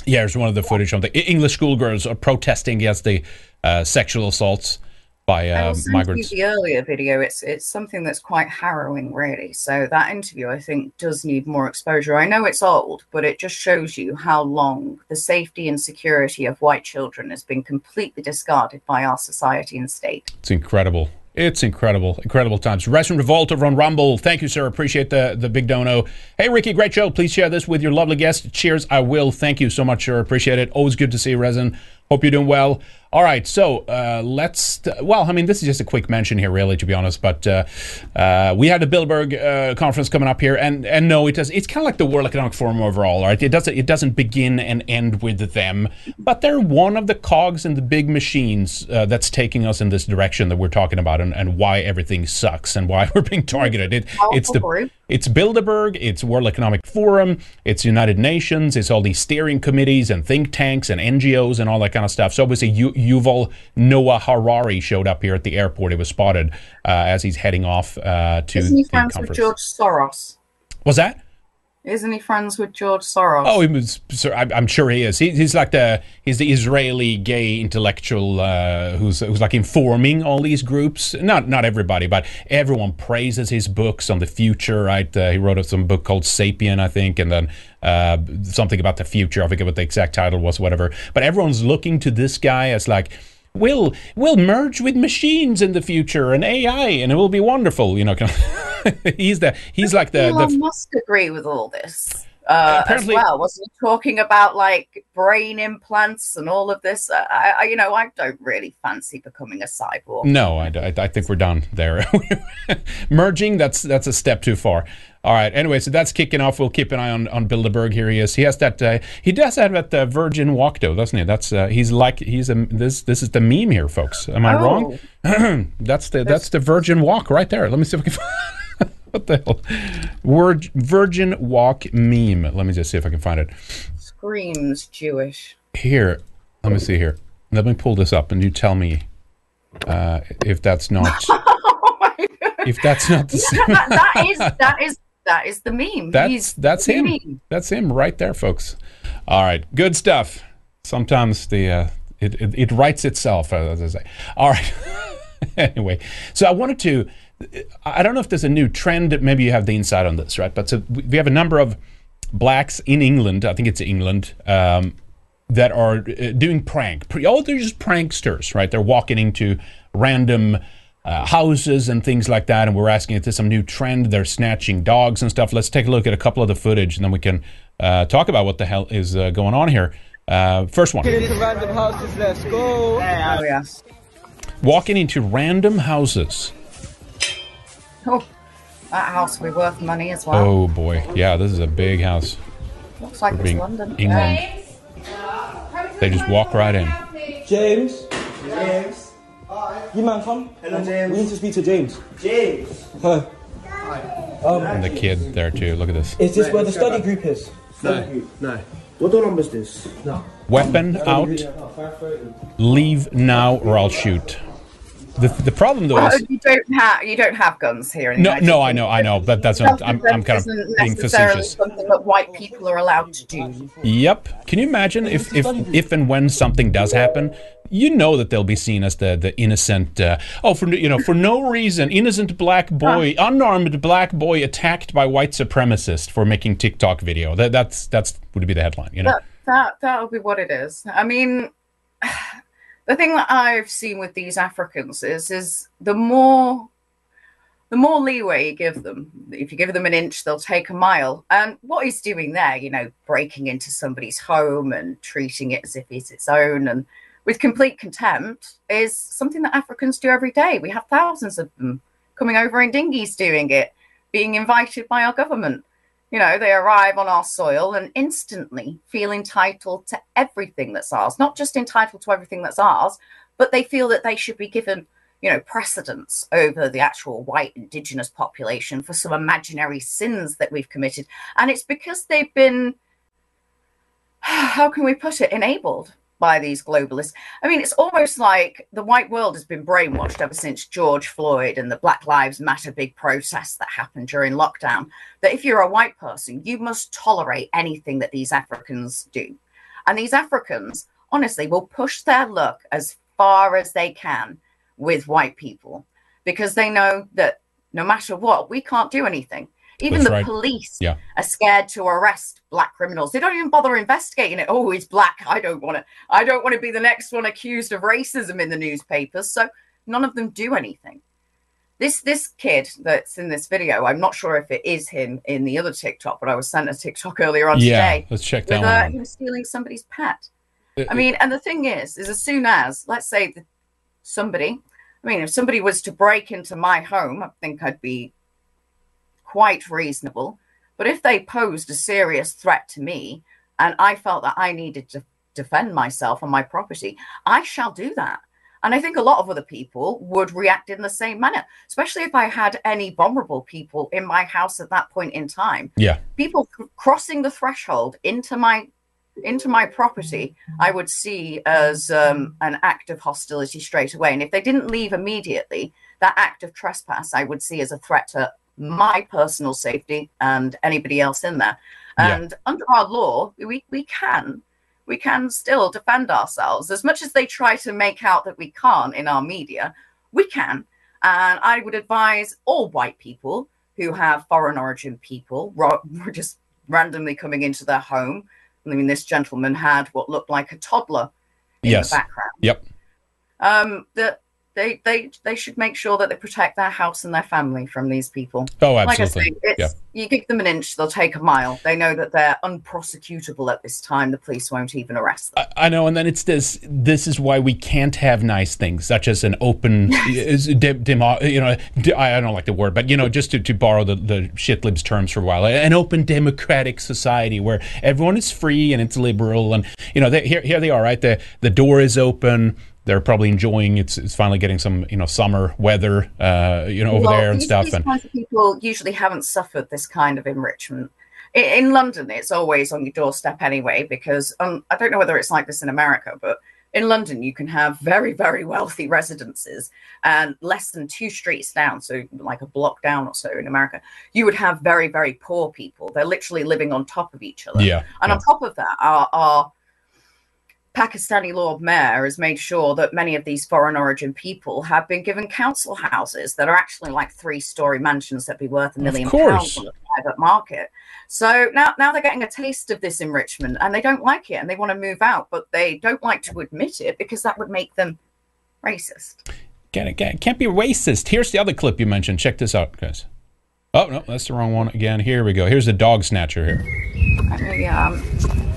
Speaker 1: Yeah, there's one of the footage of the English schoolgirls are protesting against the uh, sexual assaults by uh, migrants.
Speaker 3: the earlier video, it's it's something that's quite harrowing, really. So that interview, I think, does need more exposure. I know it's old, but it just shows you how long the safety and security of white children has been completely discarded by our society and state.
Speaker 1: It's incredible. It's incredible, incredible times. Resin Revolt over on Rumble. Thank you, sir. Appreciate the the big dono. Hey, Ricky, great show. Please share this with your lovely guest. Cheers. I will. Thank you so much, sir. Appreciate it. Always good to see you, Resin. Hope you're doing well. All right, so uh, let's. Well, I mean, this is just a quick mention here, really, to be honest. But uh, uh, we had the Bilderberg uh, conference coming up here, and and no, it does. It's kind of like the World Economic Forum overall, right? It doesn't. It doesn't begin and end with them, but they're one of the cogs in the big machines uh, that's taking us in this direction that we're talking about, and, and why everything sucks and why we're being targeted. It, it's the it's Bilderberg, it's World Economic Forum, it's United Nations, it's all these steering committees and think tanks and NGOs and all that kind of stuff. So obviously, you Yuval Noah Harari showed up here at the airport. He was spotted uh, as he's heading off uh, to
Speaker 3: Isn't he friends
Speaker 1: conference.
Speaker 3: with George Soros?
Speaker 1: Was that?
Speaker 3: Isn't he friends with George Soros?
Speaker 1: Oh, he was. I'm sure he is. He, he's like the he's the Israeli gay intellectual uh, who's who's like informing all these groups. Not not everybody, but everyone praises his books on the future. Right? Uh, he wrote some book called Sapien, I think, and then uh, something about the future. I forget what the exact title was, whatever. But everyone's looking to this guy as like. We'll we'll merge with machines in the future and AI and it will be wonderful. You know, he's the he's like the,
Speaker 3: Elon
Speaker 1: the
Speaker 3: Musk agree with all this uh, as well. Wasn't he talking about like brain implants and all of this? Uh, I, I, you know, I don't really fancy becoming a cyborg.
Speaker 1: No, I, I, I think we're done there. Merging, that's that's a step too far. All right. Anyway, so that's kicking off. We'll keep an eye on, on Bilderberg. Here he is. He has that. Uh, he does have that uh, Virgin walk, though, doesn't he? That's uh, he's like he's a this this is the meme here, folks. Am I wrong? that's the that's the Virgin walk right there. Let me see if we can. what the hell? Word Virgin walk meme. Let me just see if I can find it
Speaker 3: Screams Jewish.
Speaker 1: here. Let me see here. Let me pull this up, and you tell me uh, if that's not
Speaker 3: Oh my God.
Speaker 1: if that's not the same.
Speaker 3: that, that is that is that is the meme.
Speaker 1: That's
Speaker 3: He's
Speaker 1: that's him.
Speaker 3: meme.
Speaker 1: That's him right there, folks. All right, good stuff. Sometimes the uh, it, it it writes itself, as I say. All right. anyway, so I wanted to. I don't know if there's a new trend. Maybe you have the insight on this, right? But so we we have a number of blacks in England. I think it's England. Um, that are uh, doing prank. Pre- oh, they're just pranksters, right? They're walking into random uh, houses and things like that, and we're asking if there's some new trend. They're snatching dogs and stuff. Let's take a look at a couple of the footage, and then we can uh, talk about what the hell is uh, going on here. Uh, first one:
Speaker 5: into random houses. Let's go.
Speaker 3: Oh yeah.
Speaker 1: Walking into random houses.
Speaker 3: Oh, that house will be worth money as well.
Speaker 1: Oh boy, yeah, this is a big house.
Speaker 3: Looks like
Speaker 1: For
Speaker 3: it's London.
Speaker 1: England, they just walk right in.
Speaker 5: James. James. You man, come. Hello, James. We need to speak to James. James. Hi. Huh.
Speaker 1: Um, and the kid there too. Look at this.
Speaker 5: Is this where the study group is?
Speaker 6: No, no. What door number is this? No.
Speaker 1: Weapon out. Leave now, or I'll shoot. The, the problem though
Speaker 3: Oh,
Speaker 1: is
Speaker 3: you don't have you don't have guns here. In
Speaker 1: no,
Speaker 3: United
Speaker 1: no, I know, I know, but that's what I'm, I'm kind of being facetious.
Speaker 3: something that white people are allowed to do.
Speaker 1: Yep. Can you imagine if, if if and when something does happen, you know that they'll be seen as the the innocent. Uh, oh, for you know, for no reason, innocent black boy, unarmed black boy attacked by white supremacist for making TikTok video. That that's that's would be the headline. You know.
Speaker 3: That that that'll be what it is. I mean, the thing that I've seen with these Africans is is the more the more leeway you give them. If you give them an inch, they'll take a mile. And what he's doing there, you know, breaking into somebody's home and treating it as if it's its own and with complete contempt is something that Africans do every day. We have thousands of them coming over in dinghies doing it, being invited by our government. You know, they arrive on our soil and instantly feel entitled to everything that's ours, not just entitled to everything that's ours, but they feel that they should be given, you know, precedence over the actual white indigenous population for some imaginary sins that we've committed. And it's because they've been, how can we put it, enabled by these globalists. I mean, it's almost like the white world has been brainwashed ever since George Floyd and the Black Lives Matter big protest that happened during lockdown. That if you're a white person, you must tolerate anything that these Africans do. And these Africans, honestly, will push their luck as far as they can with white people because they know that no matter what, we can't do anything. Even
Speaker 1: That's
Speaker 3: the
Speaker 1: right.
Speaker 3: police
Speaker 1: Yeah.
Speaker 3: are scared to arrest black criminals. They don't even bother investigating it. Oh, he's black. I don't want to. I don't want to be the next one accused of racism in the newspapers. So none of them do anything. This this kid that's in this video, I'm not sure if it is him in the other TikTok, but I was sent a TikTok earlier on
Speaker 1: Yeah,
Speaker 3: today
Speaker 1: let's check that
Speaker 3: with
Speaker 1: one
Speaker 3: uh, him stealing somebody's pet. I mean, and the thing is, is as soon as, let's say, the, somebody, I mean, if somebody was to break into my home, I think I'd be quite reasonable. But if they posed a serious threat to me and I felt that I needed to defend myself and my property, I shall do that. And I think a lot of other people would react in the same manner, especially if I had any vulnerable people in my house at that point in time.
Speaker 1: Yeah.
Speaker 3: People c- crossing the threshold into my into my property, I would see as um, an act of hostility straight away. And if they didn't leave immediately, that act of trespass I would see as a threat to my personal safety and anybody else in there.
Speaker 1: Yeah.
Speaker 3: And under our law, we, we can we can still defend ourselves as much as they try to make out that we can't in our media. We can, and I would advise all white people who have foreign origin people just randomly coming into their home. I mean, this gentleman had what looked like a toddler in
Speaker 1: Yes.
Speaker 3: the background.
Speaker 1: Yep.
Speaker 3: Um, that they they they should make sure that they protect their house and their family from these people.
Speaker 1: Oh,
Speaker 3: Like I
Speaker 1: absolutely.
Speaker 3: say, it's,
Speaker 1: Yeah.
Speaker 3: you give them an inch, they'll take a mile. They know that they're unprosecutable at this time. The police won't even arrest them.
Speaker 1: I know, and then it's this. This is why we can't have nice things, such as an open, is de- demo, uh, you know, de- I don't like the word, but you know, just to, to borrow the the shitlibs terms for a while, an open democratic society where everyone is free and it's liberal, and you know, they, here here they are, right? The the door is open. They're probably enjoying it's it's finally getting some you know summer weather, uh, you know, over
Speaker 3: Well,
Speaker 1: there and stuff, and
Speaker 3: people usually haven't suffered this kind of enrichment. In, in London, it's always on your doorstep anyway, because um, I don't know whether it's like this in America, but in London, you can have very, very wealthy residences, and less than two streets down, so like a block down or so in America, you would have very, very poor people. They're literally living on top of each other.
Speaker 1: yeah,
Speaker 3: And
Speaker 1: yeah.
Speaker 3: on top of that, our, our Pakistani Lord Mayor has made sure that many of these foreign origin people have been given council houses that are actually like three story mansions that'd be worth a million pounds on the private market. So now, now they're getting a taste of this enrichment and they don't like it and they want to move out, but they don't like to admit it because that would make them racist.
Speaker 1: Can't, can't, can't be racist. Here's the other clip you mentioned. Check this out, guys. Oh no, that's the wrong one again. Here we go. Here's the dog snatcher here.
Speaker 3: Okay, um,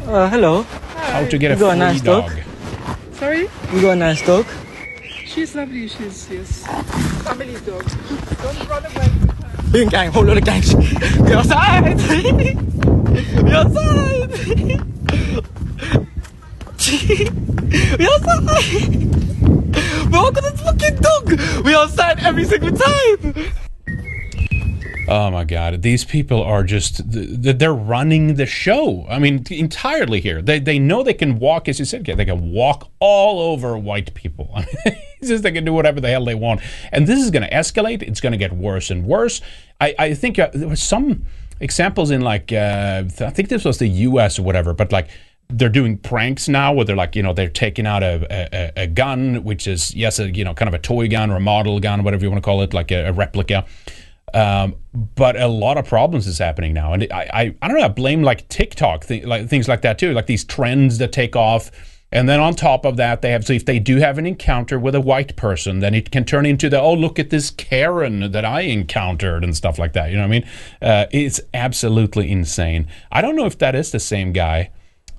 Speaker 5: Uh, hello.
Speaker 1: How to get
Speaker 5: you a
Speaker 1: free
Speaker 5: nice
Speaker 1: dog.
Speaker 5: Talk?
Speaker 7: Sorry?
Speaker 5: You got a nice dog?
Speaker 7: She's lovely. She's, yes. Family dog. Don't run away.
Speaker 5: Hương càng hold on càng Your side Your side Your side Welcome to this fucking dog We outside every single time
Speaker 1: Oh my God! These people are just th- th- they're running the show. I mean, entirely here. They they know they can walk, as you said, they can walk all over white people. I mean, just they can do whatever the hell they want, and this is going to escalate. It's going to get worse and worse. I I think uh, there was some examples in like uh, I think this was the U.S. or whatever, but like they're doing pranks now where they're like you know they're taking out a, a, a gun which is yes a you know kind of a toy gun or a model gun whatever you want to call it like a, a replica um, but a lot of problems is happening now and I, I, I don't know I blame like TikTok th- like things like that too like these trends that take off and then on top of that they have so if they do have an encounter with a white person then it can turn into the oh look at this Karen that I encountered and stuff like that you know what I mean uh, it's absolutely insane I don't know if that is the same guy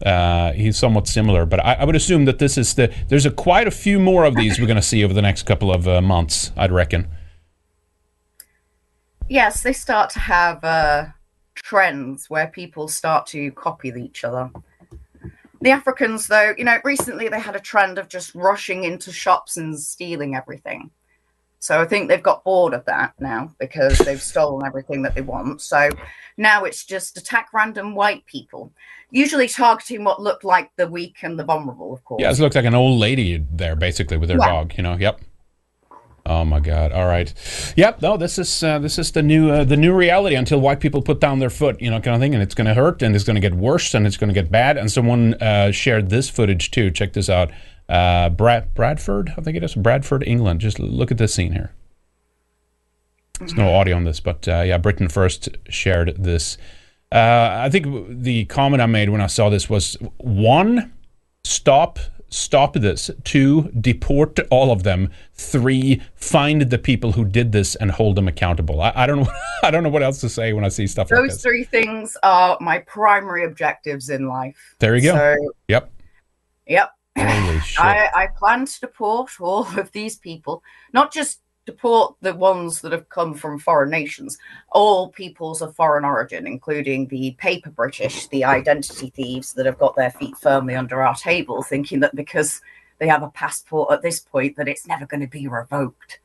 Speaker 1: uh, he's somewhat similar, but I, I would assume that this is the. There's a quite a few more of these we're going to see over the next couple of uh, months. I'd reckon.
Speaker 3: Yes, they start to have uh, trends where people start to copy each other. The Africans, though, you know, recently they had a trend of just rushing into shops and stealing everything. So I think they've got bored of that now because they've stolen everything that they want. So now it's just attack random white people, usually targeting what looked like the weak and the vulnerable, of course.
Speaker 1: Yeah, this looks like an old lady there, basically, with her
Speaker 3: Yeah.
Speaker 1: dog. You know. Yep. Oh my God! All right. Yep. No, this is uh, this is the new uh, the new reality until white people put down their foot, you know, kind of thing, and it's going to hurt, and it's going to get worse, and it's going to get bad. And someone uh, shared this footage too. Check this out. Uh, Brad Bradford, I think it is Bradford, England. Just look at this scene here. There's no audio on this, but uh, yeah, Britain First shared this. Uh, I think the comment I made when I saw this was one, stop, stop this. Two, deport all of them. Three, find the people who did this and hold them accountable. I, I don't know. I don't know what else to say when I see stuff like this.
Speaker 3: Those three things are my primary objectives in life.
Speaker 1: There you go.
Speaker 3: So
Speaker 1: Yep.
Speaker 3: Yep.
Speaker 1: Holy shit.
Speaker 3: I, I plan to deport all of these people, not just deport the ones that have come from foreign nations, all peoples of foreign origin, including the paper British, the identity thieves that have got their feet firmly under our table, thinking that because they have a passport at this point that it's never going to be revoked.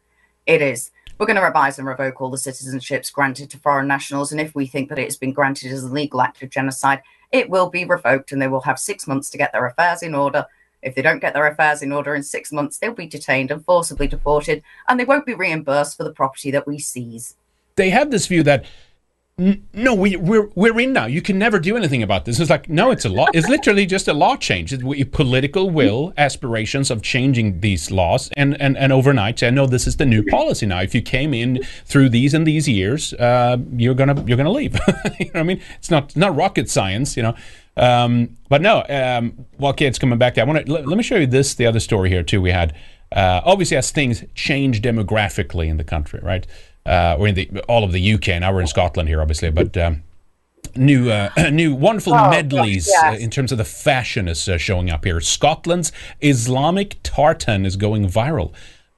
Speaker 3: It is. We're going to revise and revoke all the citizenships granted to foreign nationals, and if we think that it has been granted as a legal act of genocide, it will be revoked, and they will have six months to get their affairs in order if they don't get their affairs in order in six months, they'll be detained and forcibly deported, and they won't be reimbursed for the property that we seize.
Speaker 1: They have this view that "N- no, we, we're we're in now. You can never do anything about this. It's like no, it's a law. It's literally just a law change. It's political will, aspirations of changing these laws, and and and overnight say no, this is the new policy now. If you came in through these and these years, uh, you're gonna you're gonna leave. you know what I mean? It's not not rocket science, you know. Um, but no, um, well, it's coming back. I want to let, let me show you this. The other story here too. We had uh, obviously as things change demographically in the country, right? Uh, or in the all of the UK. Now we're in Scotland here, obviously, but. Um, New, uh, new wonderful
Speaker 3: Oh,
Speaker 1: medleys
Speaker 3: yes.
Speaker 1: uh, in terms of the fashion is uh, showing up here. Scotland's Islamic tartan is going viral,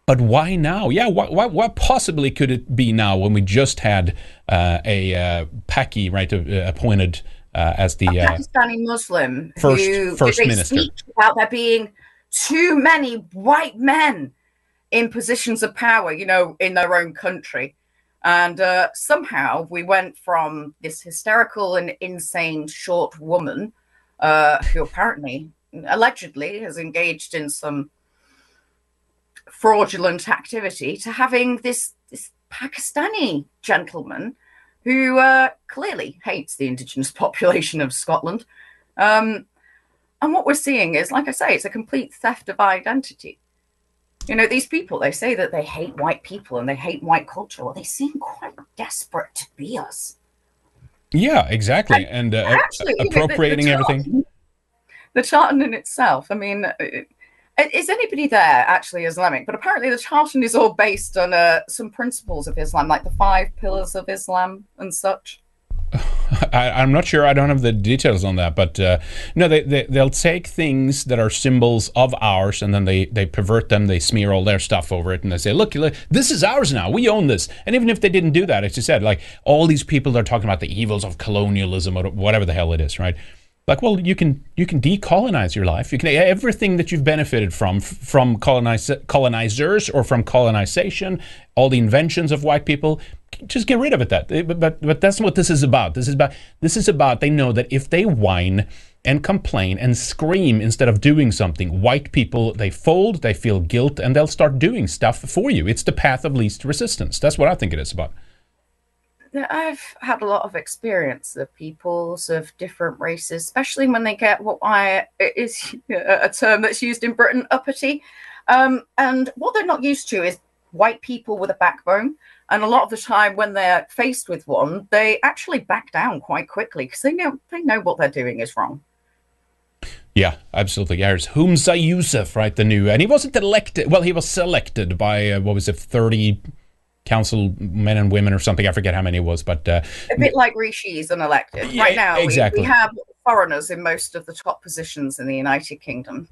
Speaker 1: but why now? Yeah, what, what, what possibly could it be now when we just had uh, a uh, Paki right uh, appointed uh, as the uh,
Speaker 3: Pakistani Muslim
Speaker 1: First-
Speaker 3: who
Speaker 1: first
Speaker 3: they
Speaker 1: minister.
Speaker 3: speak about there being too many white men in positions of power, you know, in their own country. And uh, somehow we went from this hysterical and insane short woman uh, who apparently, allegedly, has engaged in some fraudulent activity to having this, this Pakistani gentleman who uh, clearly hates the indigenous population of Scotland. Um, and what we're seeing is, like I say, it's a complete theft of identity. You know, these people, they say that they hate white people and they hate white culture. Well, they seem quite desperate to be us.
Speaker 1: yeah exactly and uh,
Speaker 3: Actually, you know, the- the
Speaker 1: appropriating everything.
Speaker 3: tartan- The tartan in itself, I mean, uh, is anybody there actually Islamic? But apparently, the tartan is all based on uh, some principles of Islam, like the five pillars of Islam and such.
Speaker 1: I, I'm not sure. I don't have the details on that, but uh, no, they, they they'll take things that are symbols of ours, and then they they pervert them. They smear all their stuff over it, and they say, "Look, look, this is ours now. We own this." And even if they didn't do that, as you said, like all these people are talking about the evils of colonialism or whatever the hell it is, right? Like, well, you can you can decolonize your life. You can everything that you've benefited from from colonize, colonizers or from colonization, all the inventions of white people. Just get rid of it. That, but, but but that's what this is about. This is about this is about. They know that if they whine and complain and scream instead of doing something, white people they fold, they feel guilt, and they'll start doing stuff for you. It's the path of least resistance. That's what I think it is about.
Speaker 3: I've had a lot of experience of peoples of different races, especially when they get what I is a term that's used in Britain, uppity. Um, and what they're not used to is white people with a backbone. And a lot of the time, when they're faced with one, they actually back down quite quickly because they know they know what they're doing is wrong.
Speaker 1: Yeah, absolutely. There's Humza Yousaf, right? The new, and he wasn't elected. Well, he was selected by uh, what was it, thirty council men and women or something. I forget how many it was, but uh,
Speaker 3: A bit like Rishi is unelected.
Speaker 1: Yeah,
Speaker 3: right now, we-
Speaker 1: exactly.
Speaker 3: we, have foreigners in most of the top positions in the United Kingdom.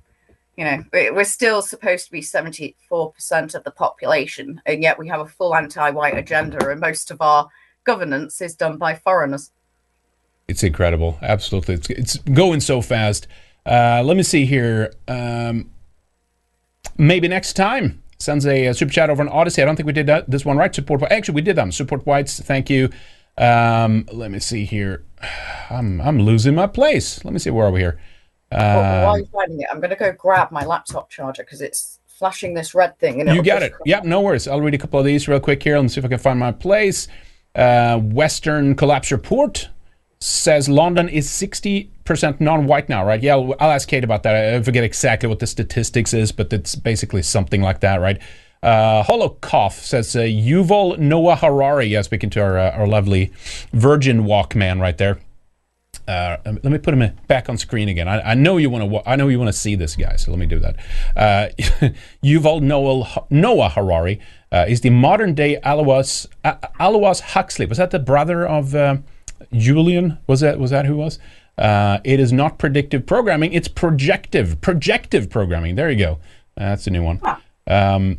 Speaker 3: You know, we- we're still supposed to be 74% of the population, and yet we have a full anti white agenda, and most of our governance is done by foreigners.
Speaker 1: it's incredible. Absolutely, it's it's going so fast. Uh, let me see here. Um, maybe next time. Sends a, uh super chat over on Odysee. I don't think we did that, this one right. Support. Actually, we did them. Support whites. Thank you. Um, let me see here. I'm I'm losing my place. Let me see. Where are we here?
Speaker 3: Well, while
Speaker 1: Um,
Speaker 3: you're finding it, I'm going to go grab my laptop charger because it's flashing this red thing.
Speaker 1: You got it. Yep, no worries. I'll read a couple of these real quick here. Let me see if I can find my place. Uh, Western Collapse Report says London is 60% non white now, right? Yeah, I'll, I'll ask Kate about that. I forget exactly what the statistics is, but it's basically something like that, right? Uh, says uh, Yuval Noah Harari. Yeah, speaking to our, uh, our lovely Virgin Walk man right there. Uh, let me put him back on screen again. I, I know you want to. I know you want to see this guy. So let me do that. Uh, Yuval Noah, Noah Harari uh, is the modern day Aldous uh, Aldous Huxley. Was that the brother of uh, Julian? Was that was that who was? Uh, it is not predictive programming; it's projective, projective programming. There you go. that's a new one. Um,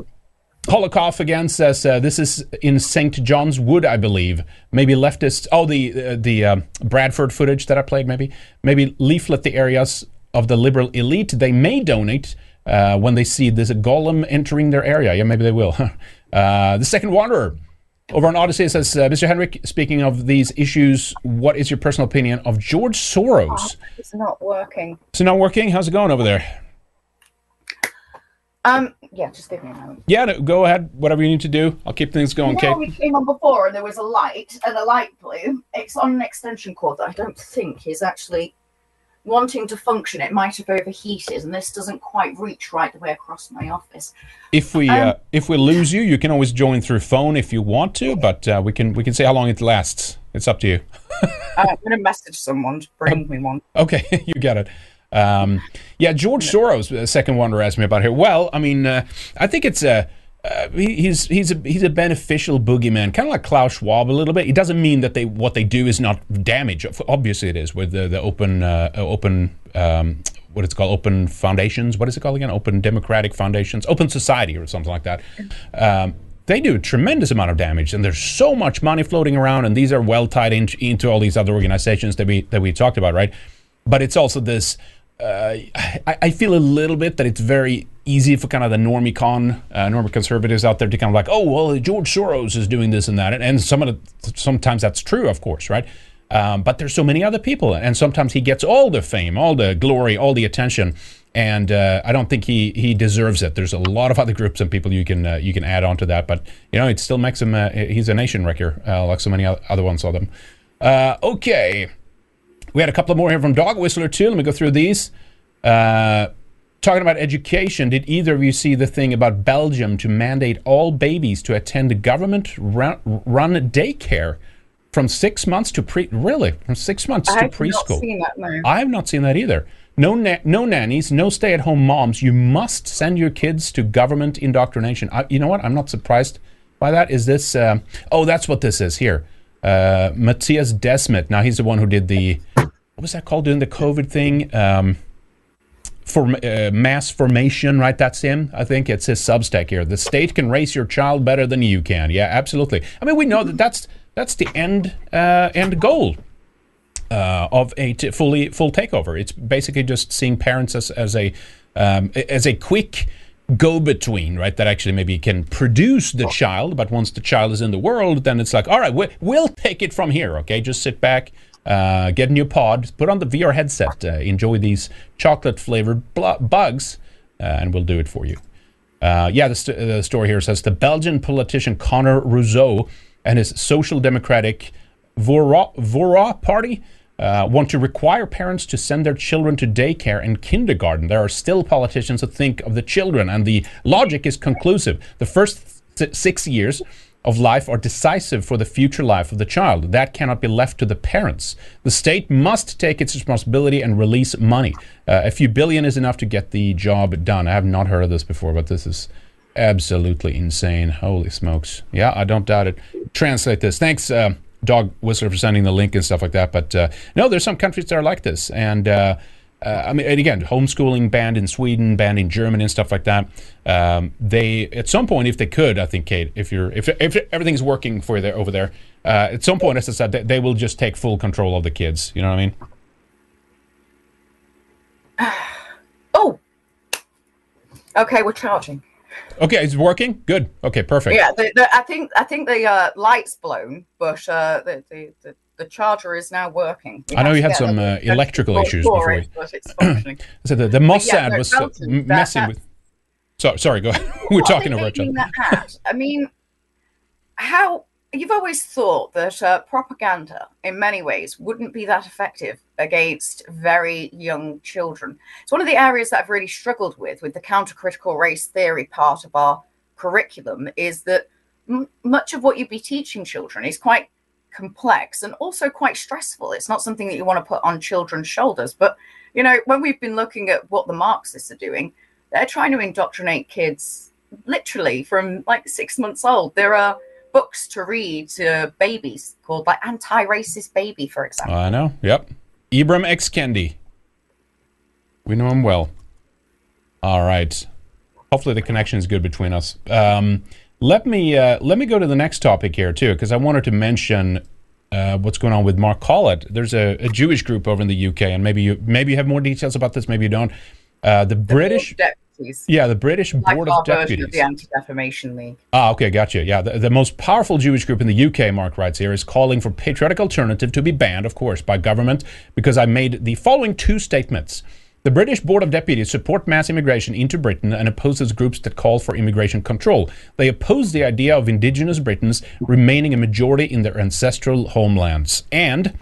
Speaker 1: Holocaust again says uh, this is in St. John's Wood, I believe. Maybe leftists. Oh, the uh, the uh, Bradford footage that I played. Maybe maybe leaflet the areas of the liberal elite. They may donate uh, when they see this golem entering their area. Yeah, maybe they will. Uh, the second wanderer over on Odysee says, uh, Mr. Henrik, speaking of these issues, what is your personal opinion of George Soros? Oh,
Speaker 3: it's not working.
Speaker 1: It's not working. How's it going over there?
Speaker 3: Um, yeah, just give me a moment.
Speaker 1: Yeah, no, go ahead. Whatever you need to do. I'll keep things going,
Speaker 3: you
Speaker 1: Kate.
Speaker 3: we came on before and there was a light and a light blue. It's on an extension cord that I don't think is actually wanting to function. It might have overheated, and this doesn't quite reach right the way across my office.
Speaker 1: If we um, uh, if we lose you, you can always join through phone if you want to, but uh, we can we can see how long it lasts. It's up to you.
Speaker 3: I'm going to message someone to bring me one.
Speaker 1: Okay, you got it. Um, yeah, George Soros, uh, second wonder, asked me about here. Well, I mean, uh, I think it's a. Uh, he, he's he's a he's a beneficial boogeyman, kind of like Klaus Schwab a little bit. It doesn't mean that they what they do is not damage. Obviously, it is with the the open uh, open um, what it's called open foundations. What is it called again? Open democratic foundations, open society, or something like that. Um, they do a tremendous amount of damage, and there's so much money floating around, and these are well tied in, into all these other organizations that we that we talked about, right? But it's also this uh, I, feel a little bit that it's very easy for kind of the normie con, uh, normie conservatives out there to kind of like, oh well, George Soros is doing this and that, and, and some of the, sometimes that's true, of course, right? Um, but there's so many other people, and sometimes he gets all the fame, all the glory, all the attention, and uh, I don't think he he deserves it. There's a lot of other groups and people you can uh, you can add on to that, but you know it still makes him uh, he's a nation wrecker uh, like so many other ones of them. Okay. We had a couple more here from Dog Whistler too. Let me go through these. Uh, talking about education, did either of you see the thing about Belgium to mandate all babies to attend government run, run daycare from six months to pre? Really, from six months
Speaker 3: I
Speaker 1: to preschool?
Speaker 3: That, no.
Speaker 1: I have not seen that either. No, na- no nannies, no stay-at-home moms. You must send your kids to government indoctrination. I, you know what? I'm not surprised by that. Is this? Uh, oh, that's what this is here. Uh, Mattias Desmet. Now he's the one who did the what was that called doing the COVID thing? Um, for uh, mass formation, right? That's him. I think it's his Substack here. The state can raise your child better than you can. Yeah, absolutely. I mean, we know that that's that's the end uh, end goal uh, of a t- fully full takeover. It's basically just seeing parents as, as a um, as a quick go between, right? That actually maybe can produce the child, but once the child is in the world, then it's like, all right, we, we'll take it from here. Okay, just sit back, uh, get in your pod, put on the VR headset, uh, enjoy these chocolate flavored bl- bugs, uh, and we'll do it for you. Uh, yeah, the, st- the, story here says the Belgian politician Conner Rousseau and his social democratic Vooruit party uh, want to require parents to send their children to daycare and kindergarten. There are still politicians that think of the children, and the logic is conclusive. The first six years of life are decisive for the future life of the child. That cannot be left to the parents. The state must take its responsibility and release money. Uh, a few billion is enough to get the job done. I have not heard of this before, but this is absolutely insane. Holy smokes. Yeah, I don't doubt it. Translate this. Thanks. Uh, Dog Whistler for sending the link and stuff like that. But uh, no, there's some countries that are like this, and uh, uh, I mean, and again, homeschooling banned in Sweden, banned in Germany, and stuff like that. Um, they at some point, if they could, I think, Kate, if you're if if everything's working for you there over there, uh, at some point, as I said, they will just take full control of the kids. You know what I mean?
Speaker 3: oh, okay, we're charging.
Speaker 1: Okay, it's working. Good. Okay, perfect.
Speaker 3: Yeah, the, the, I think I think the uh, light's blown, but uh, the, the, the the charger is now working.
Speaker 1: We I know you had some uh, electrical issues before. It,
Speaker 3: but it's
Speaker 1: so the, the Mossad yeah, was Belton, messing with. So, sorry, go ahead. We're talking over each other.
Speaker 3: I mean, how you've always thought that uh, propaganda, in many ways, wouldn't be that effective against very young children. It's one of the areas that I've really struggled with, with the counter-critical race theory part of our curriculum, is that m- much of what you'd be teaching children is quite complex and also quite stressful. It's not something that you want to put on children's shoulders. But, you know, when we've been looking at what the Marxists are doing, they're trying to indoctrinate kids literally from like six months old. There are books to read to babies called like anti-racist baby for example
Speaker 1: i know yep Ibram X. Kendi. We know him well. All right. Hopefully the connection is good between us. Um, let me uh, let me go to the next topic here too, because I wanted to mention uh, what's going on with Mark Collett. There's a, a, Jewish group over in the UK, and maybe you maybe you have more details about this, maybe you don't. Uh, the, the British
Speaker 3: deputies.
Speaker 1: Yeah, the British
Speaker 3: like
Speaker 1: Board of Deputies.
Speaker 3: Of the Anti-Defamation League.
Speaker 1: Ah, okay, gotcha. Yeah, the, the most powerful Jewish group in the UK, Mark writes here, is calling for patriotic alternative to be banned, of course, by government because I made the following two statements. The British Board of Deputies support mass immigration into Britain and opposes groups that call for immigration control. They oppose the idea of indigenous Britons remaining a majority in their ancestral homelands. And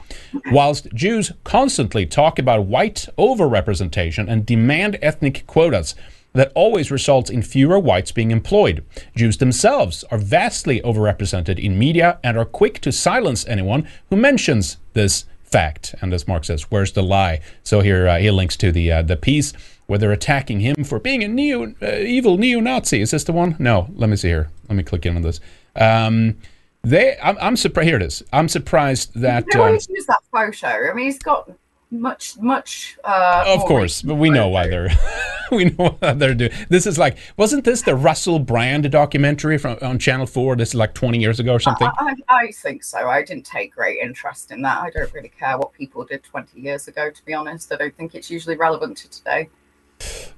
Speaker 1: whilst Jews constantly talk about white overrepresentation and demand ethnic quotas, that always results in fewer whites being employed. Jews themselves are vastly overrepresented in media and are quick to silence anyone who mentions this fact. And as Mark says, where's the lie? So here uh, he links to the uh, the piece where they're attacking him for being a neo uh, evil neo-Nazi. Is this the one? No. Let me see here. Let me click in on this. Um, they, I'm, I'm surprised. Here it is. I'm surprised that.
Speaker 3: They always um, use that photo. I mean, he's got much much uh
Speaker 1: of course but we know why they're we know what they're doing this is like wasn't this the russell brand documentary from on channel 4 this is like 20 years ago or something?
Speaker 3: I, I, I, think so. I didn't take great interest in that. I don't really care what people did 20 years ago to be honest. I don't think it's usually relevant to today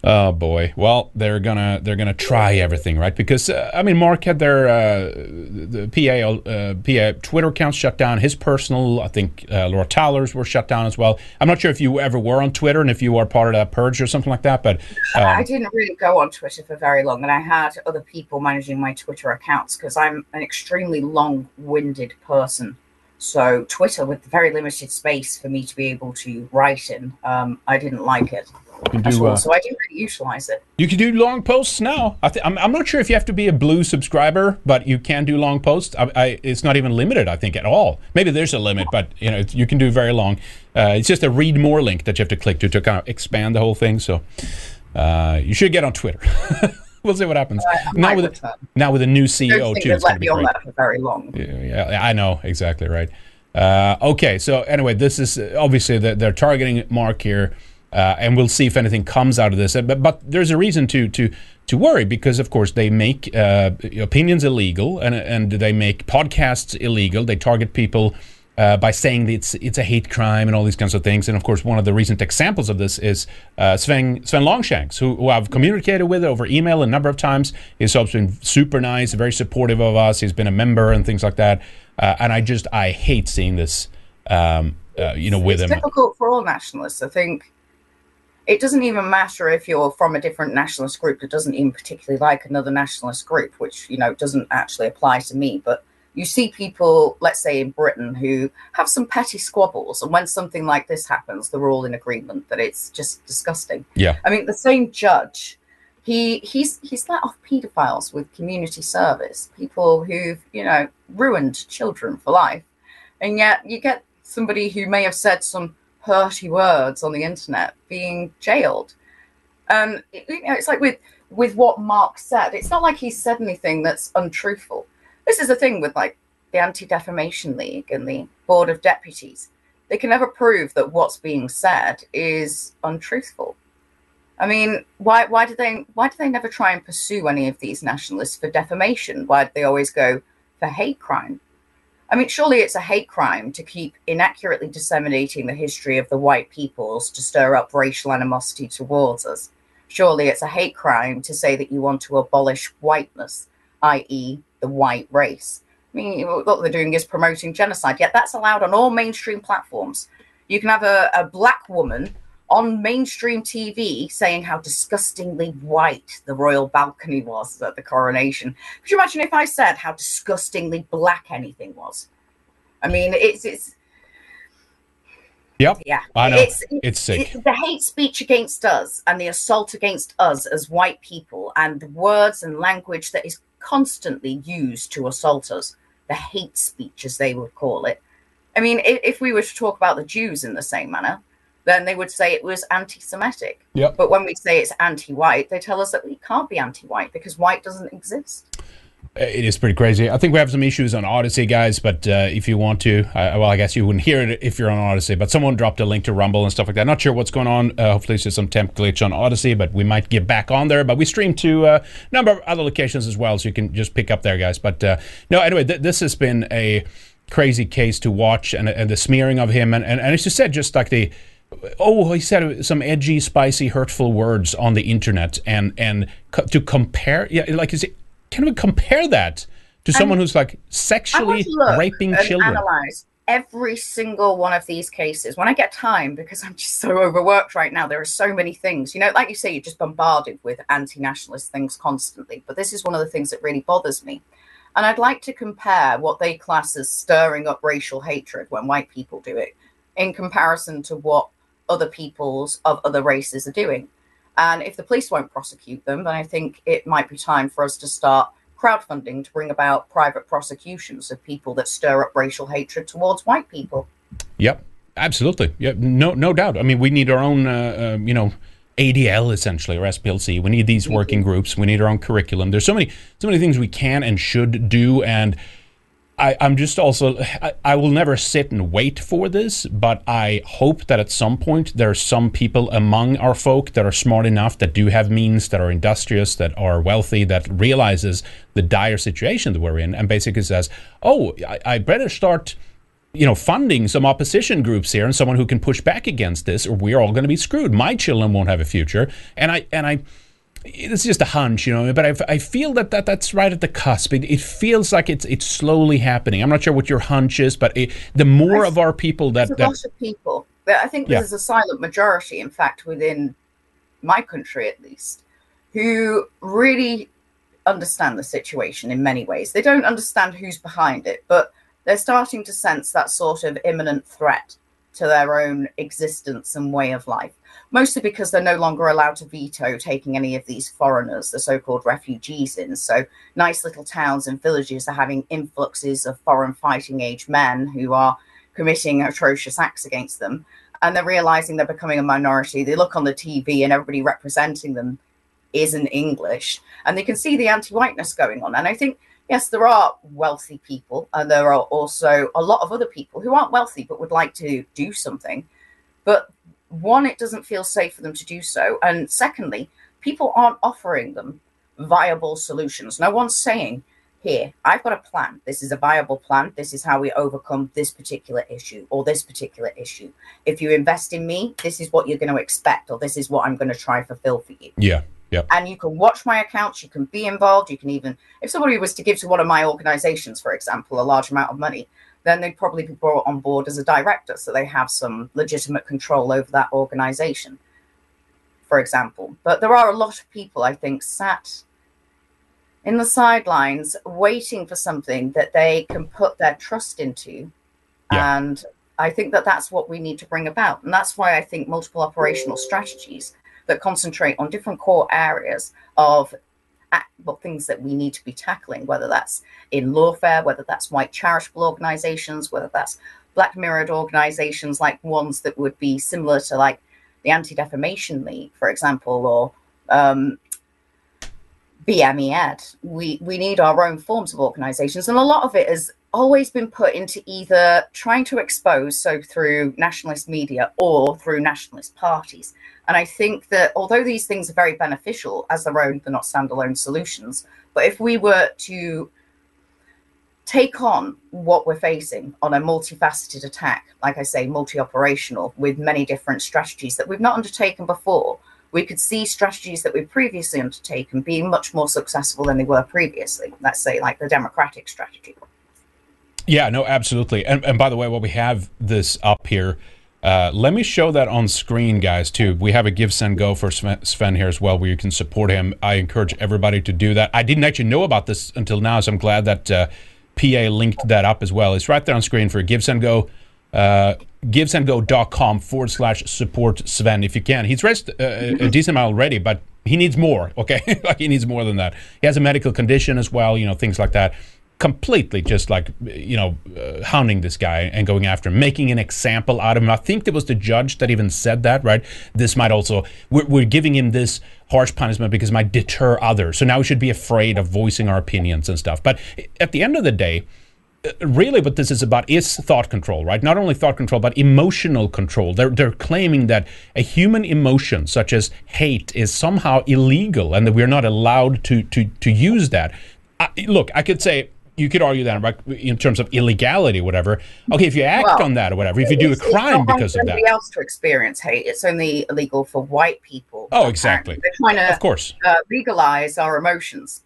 Speaker 1: Oh boy. Well, they're gonna they're gonna try everything, right? Because uh, I mean, Mark had their uh, the PA uh, PA Twitter accounts shut down. His personal, I think, uh, Laura Towler's were shut down as well. I'm not sure if you ever were on Twitter and if you are part of that purge or something like that. But
Speaker 3: um, I didn't really go on Twitter for very long, and I had other people managing my Twitter accounts because I'm an extremely long-winded person. So Twitter, with very limited space for me to be able to write in, um, I didn't like it. Do, uh, so I didn't utilize it.
Speaker 1: You can do long posts now. I am I'm not sure if you have to be a blue subscriber, but you can do long posts. I, I, it's not even limited, I think, at all. Maybe there's a limit, but you know you can do very long. Uh, it's just a read more link that you have to click to to kind of expand the whole thing. So uh, you should get on Twitter. we'll see what happens. now with a, now with a new CEO too.
Speaker 3: It's going to be great. for very long.
Speaker 1: Yeah, yeah, I know exactly right. Uh, okay, so anyway, this is obviously the, they're targeting Mark here. Uh, and we'll see if anything comes out of this. But, but there's a reason to to to worry because, of course, they make uh, opinions illegal and and they make podcasts illegal. They target people. Uh, by saying that it's it's a hate crime and all these kinds of things, and of course, one of the recent examples of this is uh, Sven Sven Longshanks, who, who I've communicated with over email a number of times. He's always been super nice, very supportive of us. He's been a member and things like that. Uh, and I just I hate seeing this, um, uh, you know, with
Speaker 3: it's
Speaker 1: him.
Speaker 3: difficult for all nationalists. I think it doesn't even matter if you're from a different nationalist group that doesn't even particularly like another nationalist group, which you know doesn't actually apply to me. But you see people, let's say in Britain, who have some petty squabbles, and when something like this happens, they're all in agreement that it's just disgusting.
Speaker 1: Yeah,
Speaker 3: I mean the same judge. He he's he's let off paedophiles with community service, people who've you know ruined children for life, and yet you get somebody who may have said some hurty words on the internet being jailed. Um, it, you know, it's like with with what Mark said. It's not like he said anything that's untruthful. This is the thing with like the Anti Defamation League and the Board of Deputies. They can never prove that what's being said is untruthful. I mean, why why do they why do they never try and pursue any of these nationalists for defamation? Why do they always go for hate crime? I mean, surely it's a hate crime to keep inaccurately disseminating the history of the white peoples to stir up racial animosity towards us. Surely it's a hate crime to say that you want to abolish whiteness, i.e., the white race. I mean, what they're doing is promoting genocide, yet that's allowed on all mainstream platforms. You can have a, a black woman on mainstream TV saying how disgustingly white the royal balcony was at the coronation. Could you imagine if I said how disgustingly black anything was? I mean, it's it's.
Speaker 1: Yep.
Speaker 3: Yeah.
Speaker 1: I know. It's, it's sick.
Speaker 3: the hate speech against us and the assault against us as white people and the words and language that is constantly used to assault us, the hate speech, as they would call it. I mean, if, if we were to talk about the Jews in the same manner, then they would say it was anti-Semitic.
Speaker 1: Yep.
Speaker 3: But when we say it's anti-white, they tell us that we can't be anti-white because white doesn't exist.
Speaker 1: It is pretty crazy. I think we have some issues on Odysee, guys. But uh, if you want to, uh, well, I guess you wouldn't hear it if you're on Odysee. But someone dropped a link to Rumble and stuff like that. Not sure what's going on. Uh, hopefully, it's just some temp glitch on Odysee, But we might get back on there. But we stream to uh, a number of other locations as well, so you can just pick up there, guys. But uh, no, anyway, th- this has been a crazy case to watch, and, and the smearing of him, and, and, and as you said, just like the oh, he said some edgy, spicy, hurtful words on the internet, and and co- to compare, yeah, like is it, can we compare that to someone who's like sexually raping children?
Speaker 3: Analyze every single one of these cases when I get time because I'm just so overworked right now. There are so many things, you know, like you say, you're just bombarded with anti-nationalist things constantly. But this is one of the things that really bothers me. And I'd like to compare what they class as stirring up racial hatred when white people do it in comparison to what other peoples of other races are doing. And if the police won't prosecute them, then I think it might be time for us to start crowdfunding to bring about private prosecutions of people that stir up racial hatred towards white people.
Speaker 1: Yep, absolutely. Yep, no, no doubt. I mean, we need our own, uh, uh, you know, ADL essentially or SPLC. We need these working groups. We need our own curriculum. There's so many, so many things we can and should do, and I, am just also I, I, will never sit and wait for this, but I hope that at some point there are some people among our folk that are smart enough, that do have means, that are industrious, that are wealthy, that realizes the dire situation that we're in, and basically says, "Oh, I, I better start." you know, funding some opposition groups here and someone who can push back against this, or we're all going to be screwed. My children won't have a future. And I and I it's just a hunch, you know, but I, I feel that, that that's right at the cusp. It, it feels like it's it's slowly happening. I'm not sure what your hunch is, but it, the more of our people that, that
Speaker 3: a lot of people, I think
Speaker 1: Yeah.
Speaker 3: there's a silent majority, in fact, within my country at least, who really understand the situation in many ways. They don't understand who's behind it, but they're starting to sense that sort of imminent threat to their own existence and way of life. Mostly because they're no longer allowed to veto taking any of these foreigners, the so called refugees, in. So, nice little towns and villages are having influxes of foreign fighting age men who are committing atrocious acts against them. And they're realizing they're becoming a minority. They look on the TV and everybody representing them isn't English. And they can see the anti whiteness going on. And I think, yes, there are wealthy people, and there are also a lot of other people who aren't wealthy but would like to do something. But one, it doesn't feel safe for them to do so. And secondly, people aren't offering them viable solutions. No one's saying, here, I've got a plan. This is a viable plan. This is how we overcome this particular issue or this particular issue. If you invest in me, this is what you're going to expect, or this is what I'm going to try fulfill for you
Speaker 1: yeah, yeah.
Speaker 3: and you can watch my accounts you can be involved you can even if somebody was to give to one of my organizations for example a large amount of money then they'd probably be brought on board as a director so they have some legitimate control over that organization for example. But there are a lot of people i think sat in the sidelines waiting for something that they can put their trust into.
Speaker 1: Yeah.
Speaker 3: and i think that that's what we need to bring about. And that's why i think multiple operational strategies that concentrate on different core areas of well, things that we need to be tackling, whether that's in lawfare, whether that's white charitable organizations, whether that's black mirrored organizations like ones that would be similar to like the Anti Defamation League, for example, or um, BME Ed. We we need our own forms of organizations, and a lot of it has always been put into either trying to expose, so through nationalist media or through nationalist parties. And I think that although these things are very beneficial as their own, they're not standalone solutions. But if we were to take on what we're facing on a multifaceted attack, like I say, multi operational, with many different strategies that we've not undertaken before, we could see strategies that we've previously undertaken being much more successful than they were previously. Let's say, like the democratic strategy.
Speaker 1: Yeah, no, absolutely. And, and by the way, while we have this up here, uh, let me show that on screen, guys, too. We have a Give, Send, Go for Sven, here as well, where you can support him. I encourage everybody to do that. I didn't actually know about this until now, so I'm glad that uh, PA linked that up as well. It's right there on screen for Give, Send, Go. Uh, givesendgo.com forward slash support Sven if you can. He's raised uh, a decent amount already, but he needs more, okay? like he needs more than that. He has a medical condition as well, you know, things like that completely just like you know uh, hounding this guy and going after him, making an example out of him. I think there was the judge that even said that, right? This might also we're, we're giving him this harsh punishment because it might deter others. So now we should be afraid of voicing our opinions and stuff. But at the end of the day, uh, really what this is about is thought control, right? Not only thought control, but emotional control. They're, they're claiming that a human emotion, such as hate, is somehow illegal and that we're not allowed to, to, to use that. I, look, I could say, you could argue that about in terms of illegality, whatever. Okay, if you act
Speaker 3: Well,
Speaker 1: on that or whatever, if you do a crime because of that.
Speaker 3: else to experience hate. It's only illegal for white people.
Speaker 1: Oh, exactly.
Speaker 3: They're trying to
Speaker 1: Of course.
Speaker 3: uh, legalize our emotions.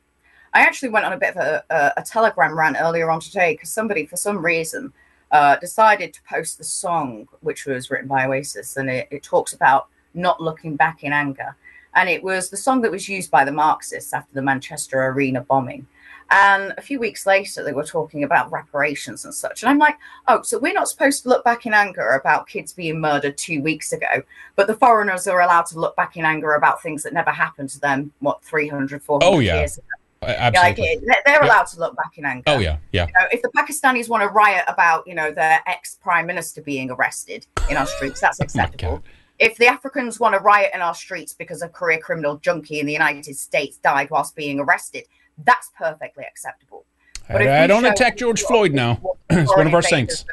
Speaker 3: I actually went on a bit of a, a, a telegram rant earlier on today because somebody, for some reason, uh, decided to post the song, which was written by Oasis, and it, it talks about not looking back in anger. And it was the song that was used by the Marxists after the Manchester Arena bombing. And a few weeks later, they were talking about reparations and such. And I'm like, oh, so we're not supposed to look back in anger about kids being murdered two weeks ago, but the foreigners are allowed to look back in anger about things that never happened to them, what, 300, 400
Speaker 1: Oh, yeah.
Speaker 3: years ago.
Speaker 1: Absolutely.
Speaker 3: like, they're- allowed to look back in anger.
Speaker 1: Oh, yeah, yeah.
Speaker 3: You know, if the Pakistanis want to riot about, you know, their ex prime minister being arrested in our streets, that's acceptable. if the Africans want to riot in our streets because a career criminal junkie in the United States died whilst being arrested, that's perfectly acceptable. But
Speaker 1: I, I don't attack George Floyd now. it's one of our saints.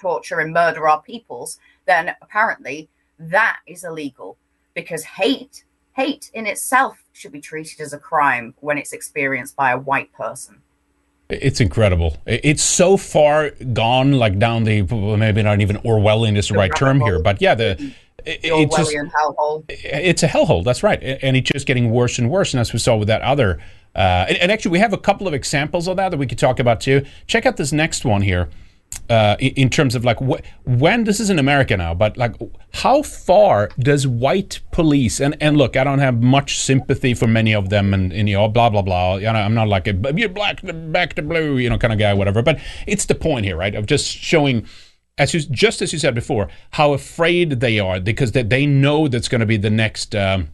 Speaker 3: torture, and murder our peoples, then apparently that is illegal because hate, hate in itself should be treated as a crime when it's experienced by a white person.
Speaker 1: It's incredible. It's so far gone, like down the maybe not even Orwellian is the right term here, but yeah, the it- it's just
Speaker 3: Orwellian hellhole.
Speaker 1: it's a hellhole. That's right, and it's just getting worse and worse. And as we saw with that other, uh, and, and actually we have a couple of examples of that that we could talk about too. Check out this next one here. Uh, in, terms of like wh- when this is in America now, but like how far does white police and and look, I don't have much sympathy for many of them, and, and you know blah blah blah. You know, I'm not like a you're black back to blue, you know, kind of guy, whatever. But it's the point here, right? Of just showing as you, just as you said before, how afraid they are because they, they know that's going to be the next. Um,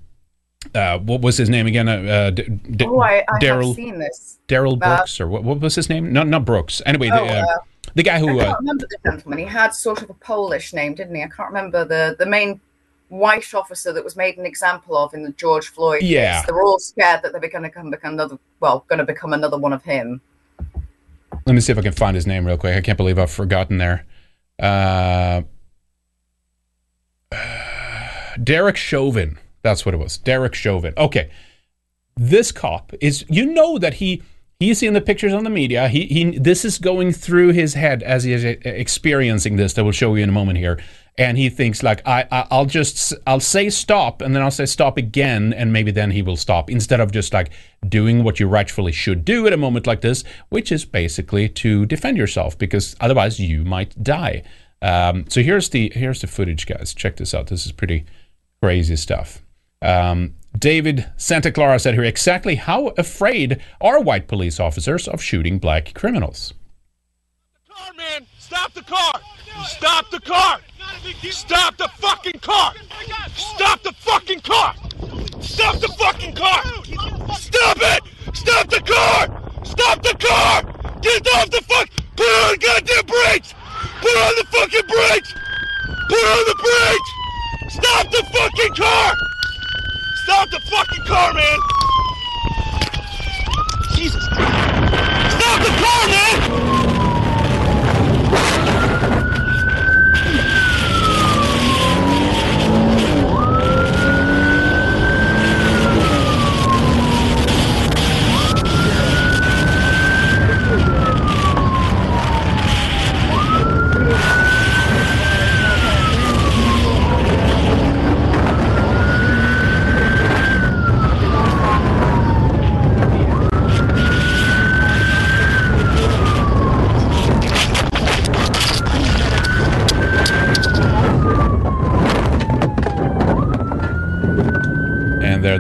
Speaker 1: uh, what was his name again? Uh, uh, D- D-
Speaker 3: Oh, I, I have
Speaker 1: Daryl
Speaker 3: seen this.
Speaker 1: Daryl
Speaker 3: Uh,
Speaker 1: Brooks or what, what was his name? Not not Brooks. Anyway, the,
Speaker 3: Oh,
Speaker 1: uh,
Speaker 3: uh,
Speaker 1: the guy
Speaker 3: I
Speaker 1: who.
Speaker 3: can't
Speaker 1: Uh,
Speaker 3: remember the gentleman. He had sort of a Polish name, didn't he? I can't remember the the main white officer that was made an example of in the George Floyd case.
Speaker 1: Yeah.
Speaker 3: They're all scared that they're going to become, another. Well, going to become another one of him.
Speaker 1: let me see if I can find his name real quick. I can't believe I've forgotten there. Uh, Derek Chauvin. That's what it was. Derek Chauvin. Okay. This cop is you know that he he's seeing the pictures on the media. He he this is going through his head as he is uh, experiencing this that we'll show you in a moment here. And he thinks like I, I I'll just I'll say stop and then I'll say stop again and maybe then he will stop instead of just like doing what you rightfully should do at a moment like this, which is basically to defend yourself because otherwise you might die. Um, so here's the here's the footage, guys. Check this out. This is pretty crazy stuff. Um, David Santa Carla said here exactly how afraid are white police officers of shooting black criminals?
Speaker 8: Stop the car! Stop the car! Stop the fucking car! Stop the fucking car! Stop the fucking car! Stop it! Stop the car! Stop the car! Get off the fuck! Put on the goddamn brakes! Put on the fucking brakes! Put on the brakes! Stop the fucking car! Stop the fucking car, man! Jesus! Christ! Stop the car, man!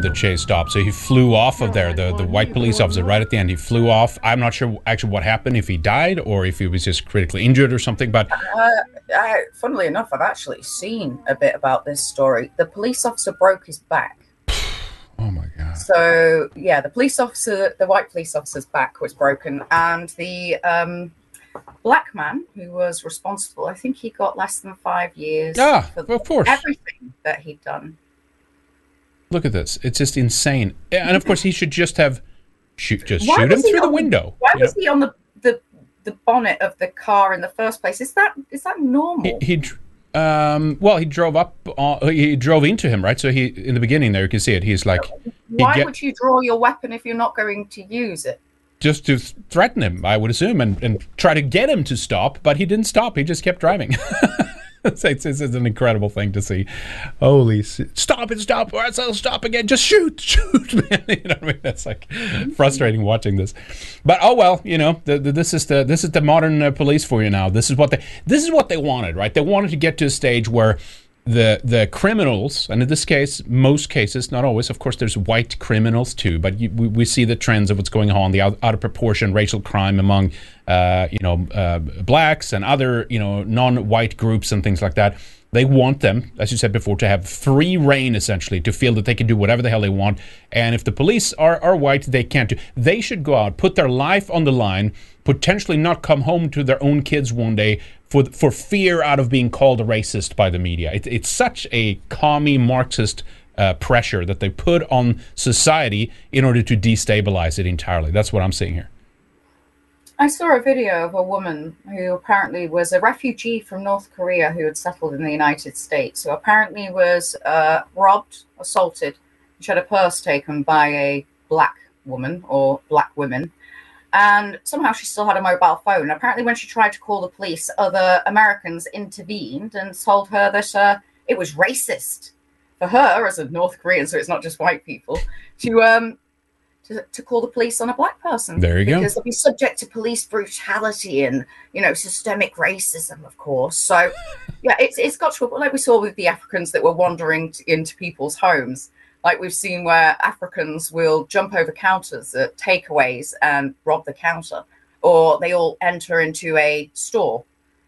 Speaker 1: The chase stopped. So he flew off of there. The the white police officer right at the end. He flew off. I'm not sure actually what happened if he died or if he was just critically injured or something. But
Speaker 3: Uh, I, funnily enough, I've actually seen a bit about this story. The police officer broke his back.
Speaker 1: oh my god.
Speaker 3: So yeah, the police officer, the white police officer's back was broken, and the um, black man who was responsible, I think he got less than five years.
Speaker 1: Yeah,
Speaker 3: for
Speaker 1: of course.
Speaker 3: everything that he'd done.
Speaker 1: Look at this. It's just insane. And of course, he should just have shoot just
Speaker 3: Why
Speaker 1: shoot him through the window.
Speaker 3: Why was
Speaker 1: know?
Speaker 3: he on the, the the bonnet of the car in the first place? Is that is that normal?
Speaker 1: He, he um, well, he drove up. Uh, he drove into him, right? So he in the beginning there, you can see it. He's like,
Speaker 3: Why
Speaker 1: get-
Speaker 3: would you draw your weapon if you're not going to use it?
Speaker 1: just to threaten him, I would assume, and, and try to get him to stop, but he didn't stop. He just kept driving. it's, it's, it's an incredible thing to see. Holy, s- stop it, stop, or else I'll stop again. Just shoot, shoot, man. You know what I mean? That's like frustrating watching this. But oh well, you know, the, the, this is the this is the modern uh, police for you now. This is what they this is what they wanted, right? They wanted to get to a stage where the the criminals, and in this case, most cases, not always, of course, there's white criminals too, but you, we, we see the trends of what's going on, the out, out of proportion racial crime among, uh, you know, uh, blacks and other, you know, non-white groups and things like that. They want them, as you said before, to have free reign essentially, to feel that they can do whatever the hell they want. And if the police are, are white, they can't do. They should go out, put their life on the line, potentially not come home to their own kids one day for for fear out of being called a racist by the media. It, it's such a commie Marxist uh, pressure that they put on society in order to destabilize it entirely. That's what I'm seeing here.
Speaker 3: I saw a video of a woman who apparently was a refugee from North Korea who had settled in the United States, who apparently was uh, robbed, assaulted, she had a purse taken by a black woman or black women. And somehow she still had a mobile phone. Apparently, when she tried to call the police, other Americans intervened and told her that uh, it was racist for her as a North Korean, so it's not just white people, to um, to, to call the police on a black person.
Speaker 1: There you go.
Speaker 3: Because they'll be subject to police brutality and, you know, systemic racism, of course. So, yeah, it's, it's got to, like we saw with the Africans that were wandering t- into people's homes. Like we've seen where Africans will jump over counters at takeaways and rob the counter, or they all enter into a store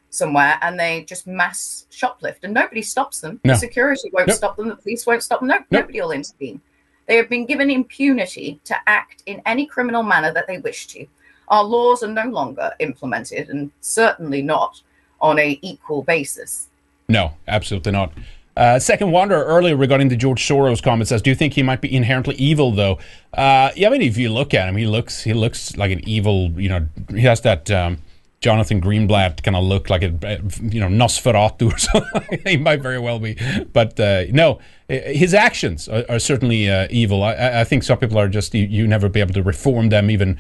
Speaker 3: somewhere and they just mass shoplift and nobody stops them.
Speaker 1: No.
Speaker 3: The security won't
Speaker 1: Nope.
Speaker 3: stop them, the police won't stop them. No, nobody will intervene. They have been given impunity to act in any criminal manner that they wish to. Our laws are no longer implemented and certainly not on a equal basis.
Speaker 1: No, absolutely not. Uh, second wonder earlier regarding the George Soros comment says, "Do you think he might be inherently evil, though?" Uh, yeah, I mean, if you look at him, he looks he looks like an evil. You know, he has that um, Jonathan Greenblatt kind of look like a you know Nosferatu or something. he might very well be, but uh, no, his actions are, are certainly uh, evil. I, I think some people are just you, you never be able to reform them, even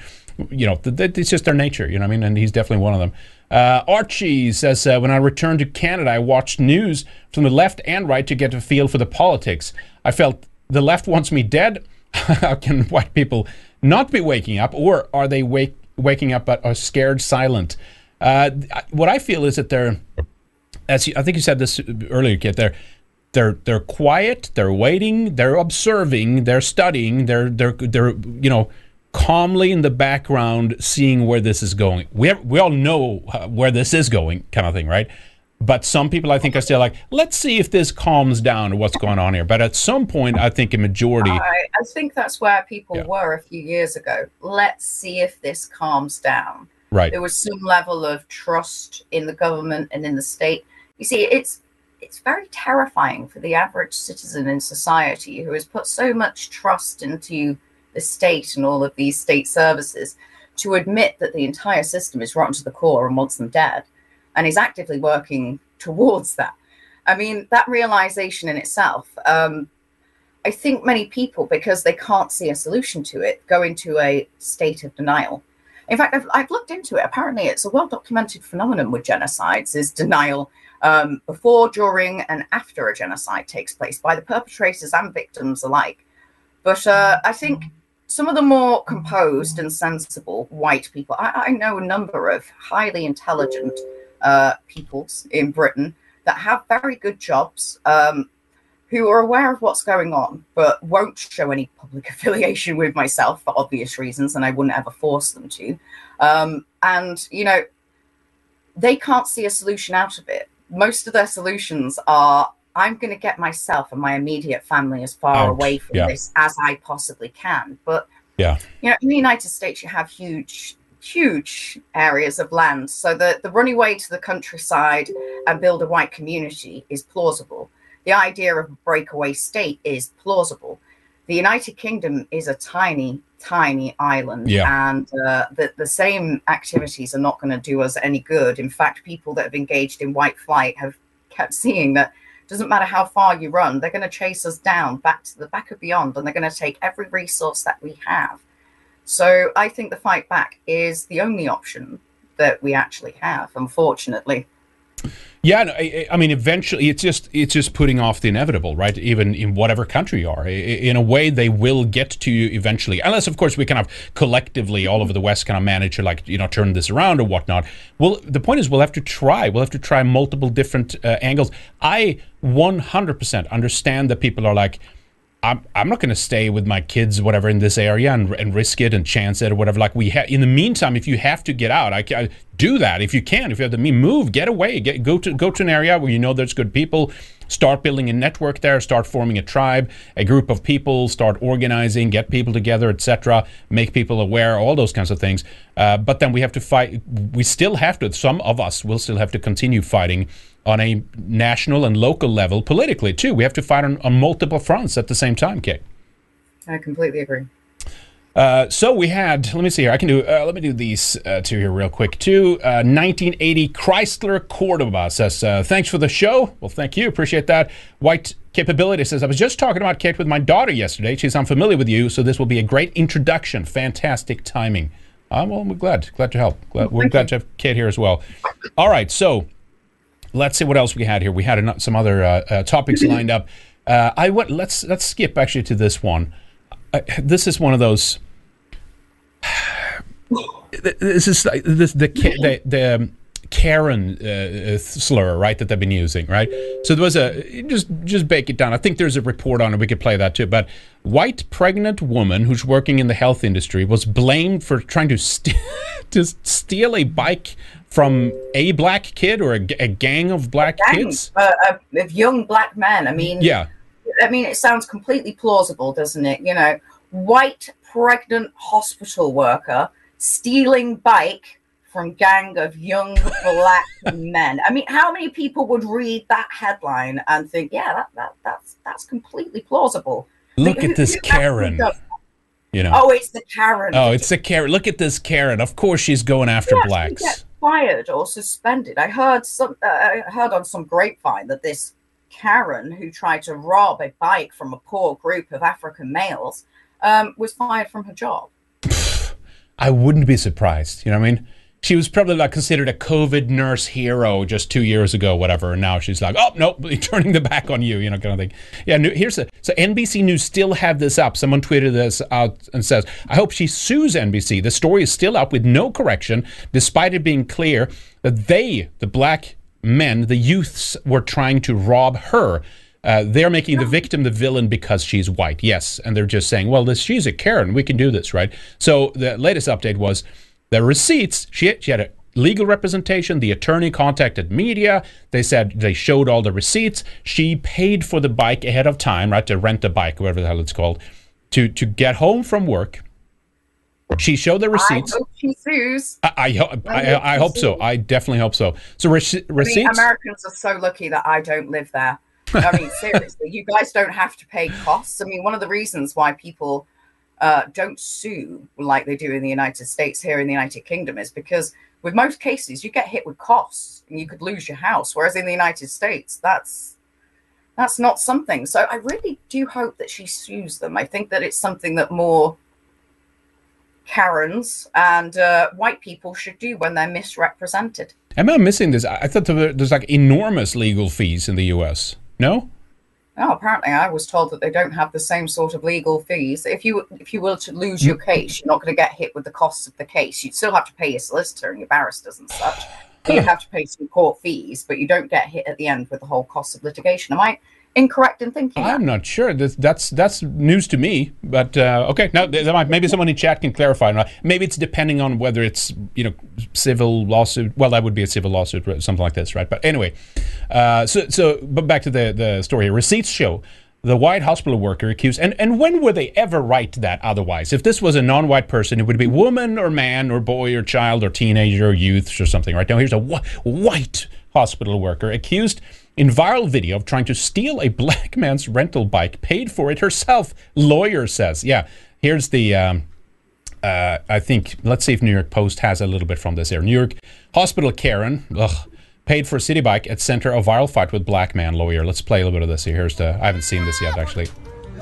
Speaker 1: you know, it's just their nature. You know what I mean? And he's definitely one of them. Uh, Archie says, uh, when I returned to Canada, I watched news from the left and right to get a feel for the politics. I felt the left wants me dead. How can white people not be waking up, or are they wake, waking up but are scared silent? Uh, what I feel is that they're, as you, I think you said this earlier, Kit, they're they're they're quiet, they're waiting, they're observing, they're studying, they're they're they're you know calmly in the background seeing where this is going. We have, we all know uh, where this is going, kind of thing, right? But some people, I think, are still like, let's see if this calms down or what's going on here. But at some point, I think a majority.
Speaker 3: I, I think that's where people
Speaker 1: Yeah.
Speaker 3: were a few years ago. Let's see if this calms down.
Speaker 1: Right.
Speaker 3: There was some level of trust in the government and in the state. You see, it's it's very terrifying for the average citizen in society who has put so much trust into the state and all of these state services to admit that the entire system is rotten to the core and wants them dead and is actively working towards that. I mean, that realization in itself, um, I think many people, because they can't see a solution to it, go into a state of denial. In fact, I've, I've looked into it. Apparently, it's a well documented phenomenon with genocides is denial um, before, during, and after a genocide takes place by the perpetrators and victims alike. But uh, I think some of the more composed and sensible white people, I, I know a number of highly intelligent uh, peoples in Britain that have very good jobs, um, who are aware of what's going on, but won't show any public affiliation with myself for obvious reasons, and I wouldn't ever force them to. Um, and, you know, they can't see a solution out of it. Most of their solutions are I'm going to get myself and my immediate family as far
Speaker 1: Out,
Speaker 3: away from
Speaker 1: yeah.
Speaker 3: this as I possibly can. But
Speaker 1: Yeah.
Speaker 3: you know, in the United States, you have huge, huge areas of land. So the, the running away to the countryside and build a white community is plausible. The idea of a breakaway state is plausible. The United Kingdom is a tiny, tiny island,
Speaker 1: Yeah.
Speaker 3: and uh, the, the same activities are not going to do us any good. In fact, people that have engaged in white flight have kept seeing that doesn't matter how far you run, they're going to chase us down back to the back of beyond, and they're going to take every resource that we have. So I think the fight back is the only option that we actually have, unfortunately.
Speaker 1: Yeah, no, I, I mean, eventually, it's just it's just putting off the inevitable, right? Even in whatever country you are, I- I- in a way, they will get to you eventually, unless, of course, we kind of collectively all over the West kind of manage to like you know turn this around or whatnot. Well, the point is, we'll have to try. We'll have to try multiple different uh, angles. I 100% understand that people are like. I'm, I'm not going to stay with my kids, whatever, in this area and, and risk it and chance it or whatever. Like we have, in the meantime, if you have to get out, I, ca- do that. If you can, if you have mean, move, get away, get go to go to an area where you know there's good people. Start building a network there. Start forming a tribe, a group of people. Start organizing, get people together, etc. Make people aware, all those kinds of things. Uh, but then we have to fight. We still have to. Some of us will still have to continue fighting on a national and local level politically too. We have to fight on, on multiple fronts at the same time, Kate.
Speaker 3: I completely agree.
Speaker 1: Uh, so we had, let me see here. I can do, uh, let me do these uh, two here real quick too. Uh, 1980 Chrysler Cordoba says, uh, thanks for the show. Well, thank you. Appreciate that. White Capability says, I was just talking about Kate with my daughter yesterday. She's unfamiliar with you, so this will be a great introduction. Fantastic timing. Uh, well, we're glad. Glad to help. Glad, we're glad to have Kate here as well. All right. So let's see what else we had here. We had ano- some other uh, uh, topics lined up. Uh, I went. Let's let's skip actually to this one. Uh, this is one of those. This is like this the the, the um, Karen uh, uh, slur, right? That they've been using, right? So there was a just just bake it down. I think there's a report on it. We could play that too. But white pregnant woman who's working in the health industry was blamed for trying to st- to steal a bike from a black kid or a gang of black
Speaker 3: Gang,
Speaker 1: kids.
Speaker 3: uh, uh, of young black men. I mean,
Speaker 1: Yeah.
Speaker 3: I mean, it sounds completely plausible, doesn't it? You know, white pregnant hospital worker stealing bike from gang of young black men. I mean, how many people would read that headline and think, yeah, that, that that's that's completely plausible?
Speaker 1: Look at this
Speaker 3: who
Speaker 1: Karen. You know.
Speaker 3: Oh, it's the Karen.
Speaker 1: Oh, it's a Karen. Look at this Karen. Of course, she's going after blacks.
Speaker 3: fired or suspended. I heard some. Uh, I heard on some grapevine that this Karen who tried to rob a bike from a poor group of African males um, was fired from her job.
Speaker 1: I wouldn't be surprised. You know what I mean? She was probably like considered a COVID nurse hero just two years ago, whatever. And now she's like, oh, nope, turning the back on you, you know, kind of thing. Yeah, here's the. So NBC News still have this up. Someone tweeted this out and says, I hope she sues NBC. The story is still up with no correction, despite it being clear that they, the black men, the youths, were trying to rob her. Uh, they're making the victim the villain because she's white. Yes, and they're just saying, "Well, this she's a Karen. We can do this, right?" So the latest update was the receipts. She she had a legal representation. The attorney contacted media. They said they showed all the receipts. She paid for the bike ahead of time, right, to rent the bike, whatever the hell it's called, to to get home from work. She showed the receipts.
Speaker 3: I hope she sues.
Speaker 1: I, I, ho- I, I hope so. I definitely hope so. So rece-
Speaker 3: I
Speaker 1: receipts.
Speaker 3: Americans are so lucky that I don't live there. I mean, seriously, you guys don't have to pay costs. I mean, one of the reasons why people uh, don't sue like they do in the United States here in the United Kingdom is because with most cases you get hit with costs and you could lose your house, whereas in the United States that's that's not something. So I really do hope that she sues them. I think that it's something that more Karens and uh, white people should do when they're misrepresented.
Speaker 1: Am I missing this? I thought there's like enormous legal fees in the U.S. No.
Speaker 3: Oh, apparently, I was told that they don't have the same sort of legal fees. If you if you were to lose your mm. case, you're not going to get hit with the costs of the case. You'd still have to pay your solicitor and your barristers and such. You'd have to pay some court fees, but you don't get hit at the end with the whole cost of litigation. Am I incorrect in thinking?
Speaker 1: I'm not sure. That's that's, that's news to me. But uh, okay, now maybe someone in chat can clarify. Maybe it's depending on whether it's you know civil lawsuit. Well, that would be a civil lawsuit, or something like this, right? But anyway, uh, so so but back to the the story. here. Receipts show the white hospital worker accused. And and when would they ever write that otherwise? If this was a non-white person, it would be woman or man or boy or child or teenager or youth or something. Right now, here's a wh- white hospital worker accused in viral video of trying to steal a black man's rental bike, paid for it herself. Lawyer says, yeah. Here's the. Um, uh, I think let's see if New York Post has a little bit from this here. New York hospital Karen. Ugh, paid for a Citi Bike at center of viral fight with black man lawyer. Let's play a little bit of this here. Here's the. I haven't seen this yet actually.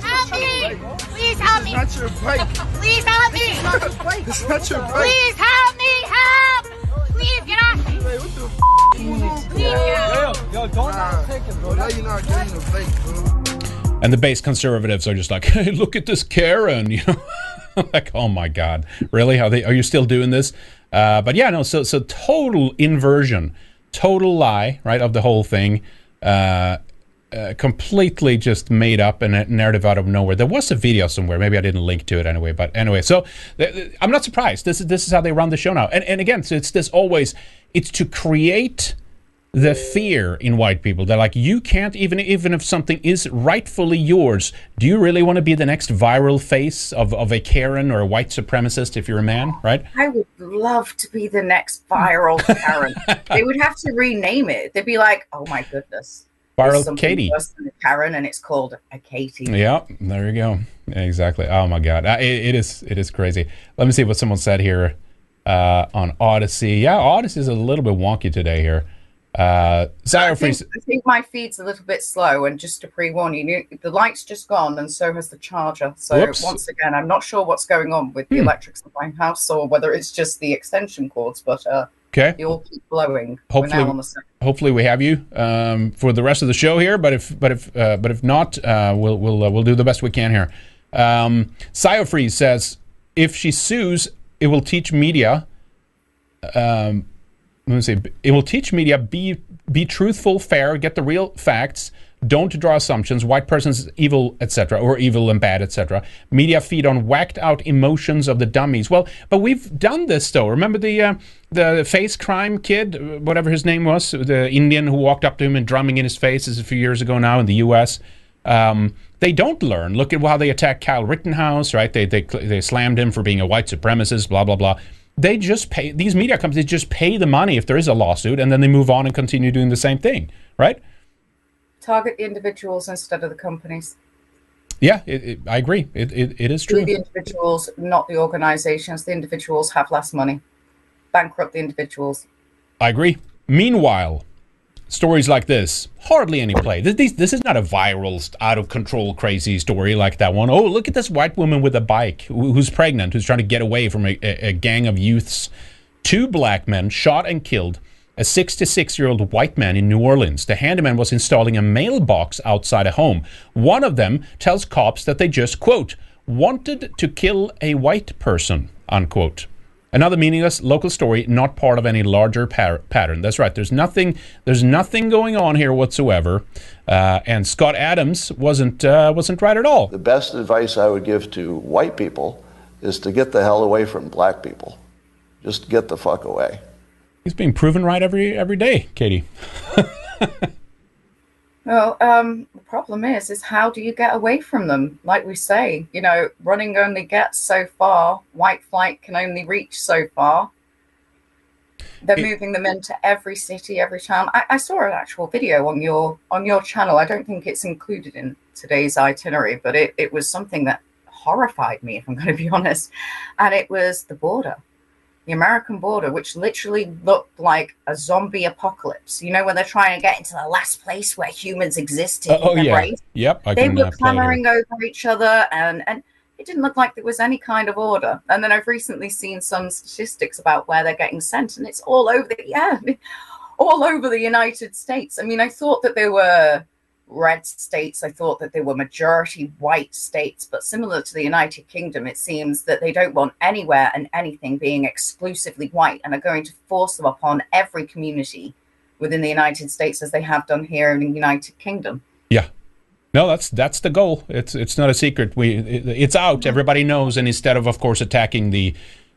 Speaker 9: Help me! Please help me!
Speaker 8: That's your bike.
Speaker 9: Please help me!
Speaker 8: It's not your bike. It's not your bike.
Speaker 9: Please help me! Help! Please get off me! Please get off
Speaker 8: Yo, don't take it, bro. Now you're not getting the bike, bro.
Speaker 1: And the base conservatives are just like, hey, look at this Karen, you know. like, oh my God, really? Are they? Are you still doing this? Uh, but yeah, no. So, so total inversion, total lie, right, of the whole thing. Uh, uh, completely just made up and a narrative out of nowhere. There was a video somewhere. Maybe I didn't link to it anyway. But anyway, so th- th- I'm not surprised. This is this is how they run the show now. And and again, so it's this always. It's to create the fear in white people. They're like, you can't even even if something is rightfully yours. Do you really want to be the next viral face of of a Karen or a white supremacist if you're a man, right?
Speaker 3: I would love to be the next viral Karen. they would have to rename it. They'd be like, "Oh my goodness,
Speaker 1: Viral Katie.
Speaker 3: worse than a Karen, and it's called a Katie."
Speaker 1: Yeah, there you go. Exactly. Oh my God, it, it is it is crazy. Let me see what someone said here uh, on Odysee. Yeah, Odysee is a little bit wonky today here. Uh,
Speaker 3: I think. I think my feed's a little bit slow, and just to pre-warn you, you- the light's just gone, and so has the charger. So
Speaker 1: Whoops.
Speaker 3: once again, I'm not sure what's going on with the
Speaker 1: Hmm.
Speaker 3: electrics in my house, or whether it's just the extension cords, but uh,
Speaker 1: Okay.
Speaker 3: they all keep blowing.
Speaker 1: Hopefully,
Speaker 3: now on the
Speaker 1: hopefully we have you um, for the rest of the show here. But if but if uh, but if not, uh, we'll we'll uh, we'll do the best we can here. Um, Cyofreeze says if she sues, it will teach media. Um, let me see. It will teach media be be truthful, fair, get the real facts. Don't draw assumptions. White person's evil, etc., or evil and bad, etc. Media feed on whacked out emotions of the dummies. Well, but we've done this though. Remember the uh, the face crime kid, whatever his name was, the Indian who walked up to him and drumming in his face. Is a few years ago now in the U.S. Um, they don't learn. Look at how they attacked Kyle Rittenhouse, right? They they they slammed him for being a white supremacist. Blah blah blah. They just pay these media companies just pay the money if there is a lawsuit, and then they move on and continue doing the same thing, right?
Speaker 3: Target the individuals instead of the companies.
Speaker 1: Yeah, it, it, I agree. It, it, it is true.
Speaker 3: the individuals, not the organizations. The individuals have less money. Bankrupt the individuals.
Speaker 1: I agree. Meanwhile, stories like this hardly any play. This, this is not a viral, out of control, crazy story like that one. Oh, look at this white woman with a bike who's pregnant, who's trying to get away from a, a, gang of youths. Two black men shot and killed a 66 year old white man in New Orleans. The handyman was installing a mailbox outside a home. One of them tells cops that they just, quote, wanted to kill a white person, unquote. Another meaningless local story, not part of any larger par- pattern. That's right. There's nothing. There's nothing going on here whatsoever. Uh, and Scott Adams wasn't uh, wasn't right at all.
Speaker 10: The best advice I would give to white people is to get the hell away from black people. Just get the fuck away.
Speaker 1: He's being proven right every every day, Katie.
Speaker 3: Well, um, the problem is, is how do you get away from them? Like we say, you know, running only gets so far. White flight can only reach so far. They're moving them into every city, every town. I, I saw an actual video on your on your channel. I don't think it's included in today's itinerary, but it, it was something that horrified me, if I'm going to be honest. And it was the border, the American border, which literally looked like a zombie apocalypse. You know, when they're trying to get into the last place where humans existed.
Speaker 1: Uh, oh yeah,
Speaker 3: race.
Speaker 1: yep. I
Speaker 3: they were
Speaker 1: uh, play it here.
Speaker 3: clamoring over each other, and and it didn't look like there was any kind of order. And then I've recently seen some statistics about where they're getting sent, and it's all over the yeah, all over the United States. I mean, I thought that there were red states. I thought that they were majority white states, but similar to the United Kingdom, it seems that they don't want anywhere and anything being exclusively white and are going to force them upon every community within the United States as they have done here in the United Kingdom.
Speaker 1: Yeah. No, that's that's the goal. It's it's not a secret. We it, it's out. Everybody knows. And instead of, of course, attacking the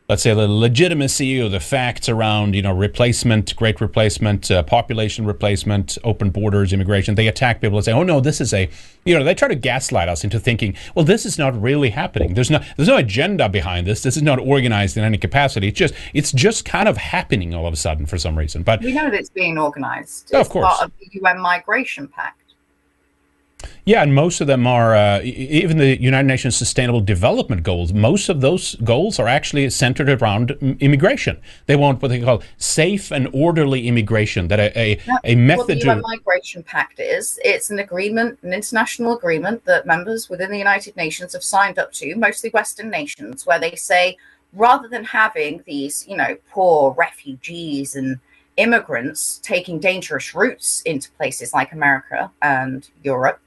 Speaker 1: let's say the legitimacy or the facts around you know replacement, great replacement, uh, population replacement, open borders, immigration. They attack people and say, "Oh no, this is a," you know, they try to gaslight us into thinking, "Well, this is not really happening. There's no there's no agenda behind this. This is not organized in any capacity. It's just it's just kind of happening all of a sudden for some reason." But
Speaker 3: we know that it's being organized.
Speaker 1: Of
Speaker 3: It's
Speaker 1: course.
Speaker 3: part of the UN Migration Pact.
Speaker 1: Yeah, and most of them are uh, even the United Nations Sustainable Development Goals. Most of those goals are actually centered around mm, immigration. They want what they call safe and orderly immigration. That a a, a
Speaker 3: What the UN Migration Pact is, it's an agreement, an international agreement that members within the United Nations have signed up to, mostly Western nations, where they say rather than having these, you know, poor refugees and immigrants taking dangerous routes into places like America and Europe,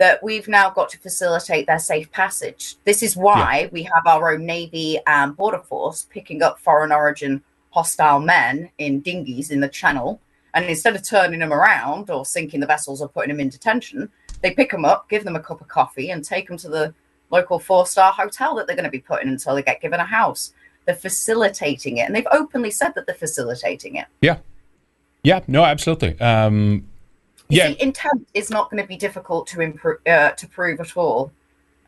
Speaker 3: that we've now got to facilitate their safe passage. This is why we have our own Navy and Border Force picking up foreign origin hostile men in dinghies in the channel. And instead of turning them around or sinking the vessels or putting them in detention, they pick them up, give them a cup of coffee, and take them to the local four star hotel that they're going to be put in until they get given a house. They're facilitating it. And they've openly said that they're facilitating it.
Speaker 1: yeah, yeah, no, absolutely. Um, yeah,
Speaker 3: see, intent is not going to be difficult to improve uh, to prove at all.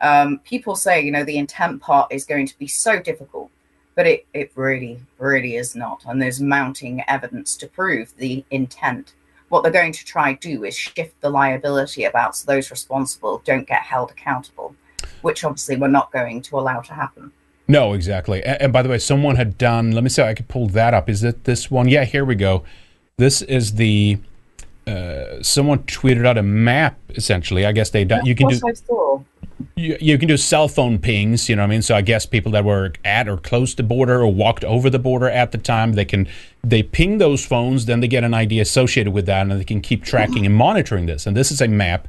Speaker 3: Um, people say, you know, the intent part is going to be so difficult, but it it really, really is not. And there's mounting evidence to prove the intent. What they're going to try do is shift the liability about so those responsible don't get held accountable, which obviously we're not going to allow to happen.
Speaker 1: No, exactly. A- And, by the way, someone had done. Let me see. if I could pull that up. Is it this one? Yeah, here we go. This is the. Uh, someone tweeted out a map. Essentially, I guess they done. You can do.
Speaker 3: What I saw.
Speaker 1: you, you can do cell phone pings, you know what I mean? So I guess people that were at or close to border or walked over the border at the time, they can they ping those phones, then they get an ID associated with that, and they can keep tracking and monitoring this. And this is a map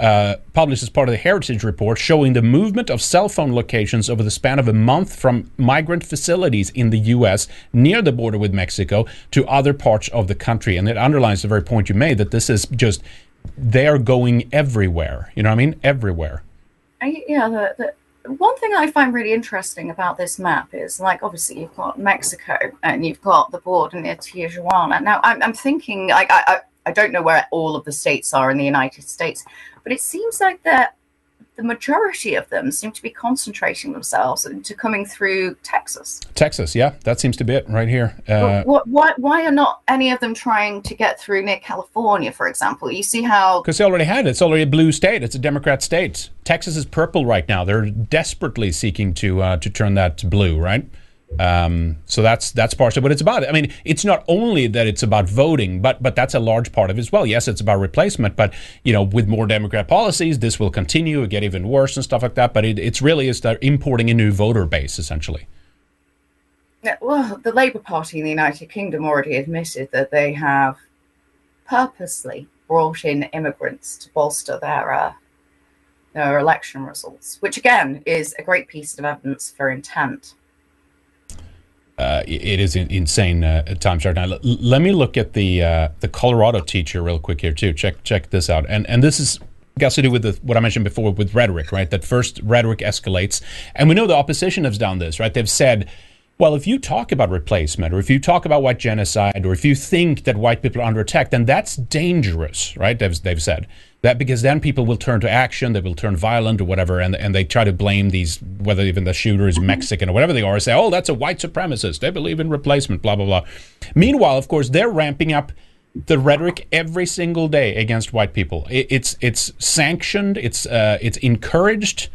Speaker 1: uh, published as part of the Heritage Report showing the movement of cell phone locations over the span of a month from migrant facilities in the U.S. near the border with Mexico to other parts of the country. And it underlines the very point you made that this is just they're going everywhere. You know what I mean? Everywhere.
Speaker 3: I, yeah, the, the one thing I find really interesting about this map is like obviously you've got Mexico and you've got the border near Tijuana. Now I'm, I'm thinking like I, I don't know where all of the states are in the United States, but it seems like that the majority of them seem to be concentrating themselves into coming through Texas.
Speaker 1: Texas, yeah, that seems to be it right here. Uh,
Speaker 3: what, why, why are not any of them trying to get through near California, for example? You see how
Speaker 1: Because they already had it. It's already a blue state. It's a Democrat state. Texas is purple right now. They're desperately seeking to uh, to turn that to blue, right? Um, so that's that's partially but it's about. I mean, it's not only that it's about voting, but but that's a large part of it as well. Yes, it's about replacement, but you know, with more Democrat policies, this will continue, get even worse and stuff like that. But it, it's really is importing a new voter base essentially.
Speaker 3: Yeah, well, the Labour Party in the United Kingdom already admitted that they have purposely brought in immigrants to bolster their uh, their election results, which again is a great piece of evidence for intent.
Speaker 1: Uh, it is insane uh, times right now. L- let me look at the uh, the Colorado teacher real quick here too. Check check this out, and and this is got to do with the, what I mentioned before with rhetoric, right? That first rhetoric escalates, and we know the opposition has done this, right? They've said. Well, if you talk about replacement, or if you talk about white genocide, or if you think that white people are under attack, then that's dangerous, right? They've, they've said that because then people will turn to action, they will turn violent or whatever, and, and they try to blame these, whether even the shooter is Mexican or whatever they are, say, oh, that's a white supremacist. They believe in replacement, blah, blah, blah. Meanwhile, of course, they're ramping up the rhetoric every single day against white people. It, it's it's sanctioned, it's uh, it's encouraged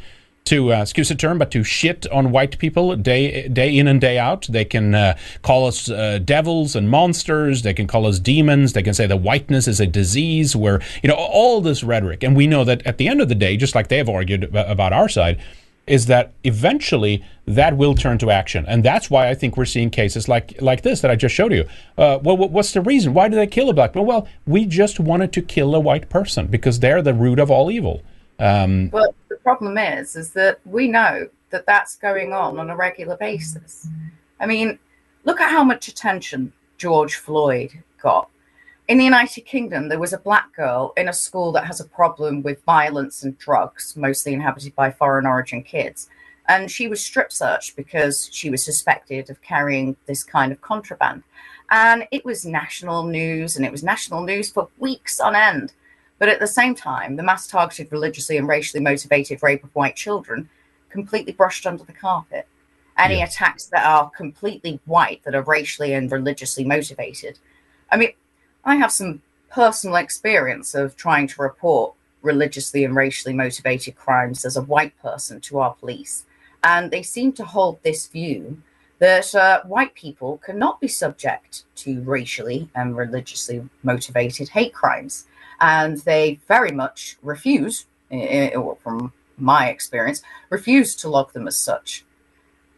Speaker 1: to uh, excuse the term, but to shit on white people day day in and day out. They can uh, call us uh, devils and monsters. They can call us demons. They can say that whiteness is a disease. Where you know all this rhetoric, and we know that at the end of the day, just like they have argued about our side, is that eventually that will turn to action, and that's why I think we're seeing cases like like this that I just showed you. Uh, well, what's the reason? Why do they kill a black man? Well, we just wanted to kill a white person because they're the root of all evil. Um,
Speaker 3: the problem is, is that we know that that's going on on a regular basis. I mean, look at how much attention George Floyd got. In the United Kingdom, there was a black girl in a school that has a problem with violence and drugs, mostly inhabited by foreign origin kids. And she was strip searched because she was suspected of carrying this kind of contraband. And it was national news, and it was national news for weeks on end. But at the same time, the mass targeted religiously and racially motivated rape of white children completely brushed under the carpet. Any
Speaker 1: Yeah.
Speaker 3: attacks that are completely white, that are racially and religiously motivated. I mean, I have some personal experience of trying to report religiously and racially motivated crimes as a white person to our police. And they seem to hold this view that uh, white people cannot be subject to racially and religiously motivated hate crimes. And they very much refuse, from my experience, refuse to log them as such.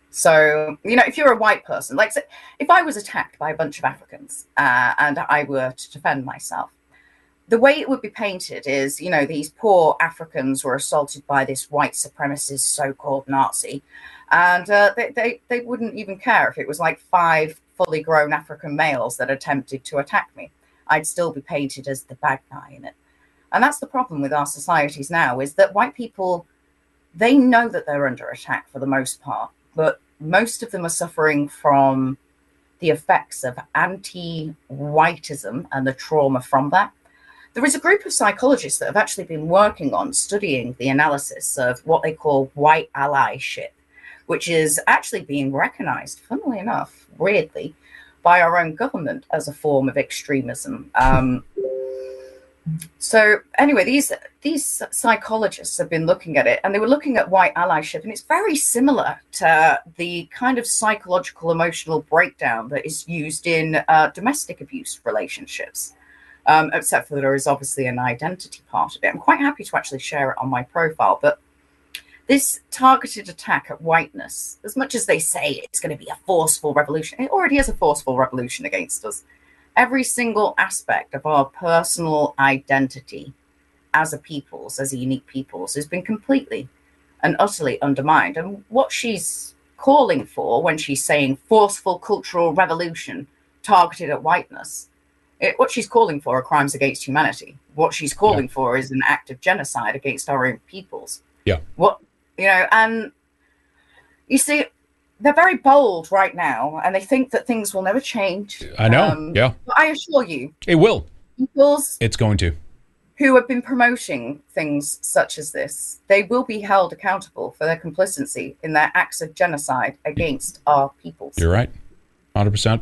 Speaker 3: So, you know, if you're a white person, like if I was attacked by a bunch of Africans uh, and I were to defend myself, the way it would be painted is, you know, these poor Africans were assaulted by this white supremacist so-called Nazi, and uh, they, they they wouldn't even care if it was like five fully grown African males that attempted to attack me. I'd still be painted as the bad guy in it, and that's the problem with our societies now is that white people they know that they're under attack for the most part, but most of them are suffering from the effects of anti whiteism and the trauma from that. There is a group of psychologists that have actually been working on studying the analysis of what they call white allyship, which is actually being recognized, funnily enough, weirdly, by our own government as a form of extremism. Um, so anyway, these these psychologists have been looking at it, and they were looking at white allyship, and it's very similar to the kind of psychological emotional breakdown that is used in uh, domestic abuse relationships. Um, except for there is obviously an identity part of it. I'm quite happy to actually share it on my profile, but this targeted attack at whiteness, as much as they say it's going to be a forceful revolution, it already is a forceful revolution against us every single aspect of our personal identity as a peoples, as a unique peoples, has been completely and utterly undermined. And what she's calling for when she's saying forceful cultural revolution targeted at whiteness, it, what she's calling for are crimes against humanity. What she's calling for is an act of genocide against our own peoples.
Speaker 1: Yeah.
Speaker 3: What you know, and you see, they're very bold right now, and they think that things will never change.
Speaker 1: I know.
Speaker 3: Um,
Speaker 1: yeah.
Speaker 3: But I assure you,
Speaker 1: It will.
Speaker 3: peoples
Speaker 1: It's going to.
Speaker 3: who have been promoting things such as this, they will be held accountable for their complicity in their acts of genocide against our peoples.
Speaker 1: You're right. 100%.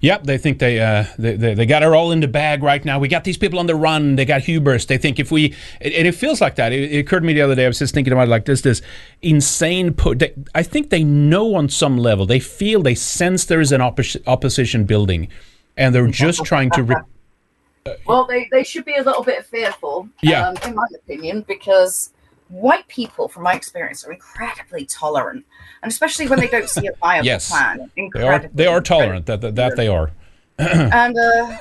Speaker 1: Yep, they think they, uh, they, they they got it all in the bag right now. We got these people on the run. They got hubris. They think if we, and it feels like that. It, it occurred to me the other day. I was just thinking about it like this, this insane. Po- they, I think they know on some level. They feel they sense there is an oppos- opposition building, and they're just trying to. Re-
Speaker 3: Well, they, they should be a little bit fearful,
Speaker 1: Yeah.
Speaker 3: um, in my opinion, because white people, from my experience, are incredibly tolerant, and especially when they don't see a viable
Speaker 1: yes,
Speaker 3: plan.
Speaker 1: they are. They are tolerant. That that, that they are.
Speaker 3: and uh,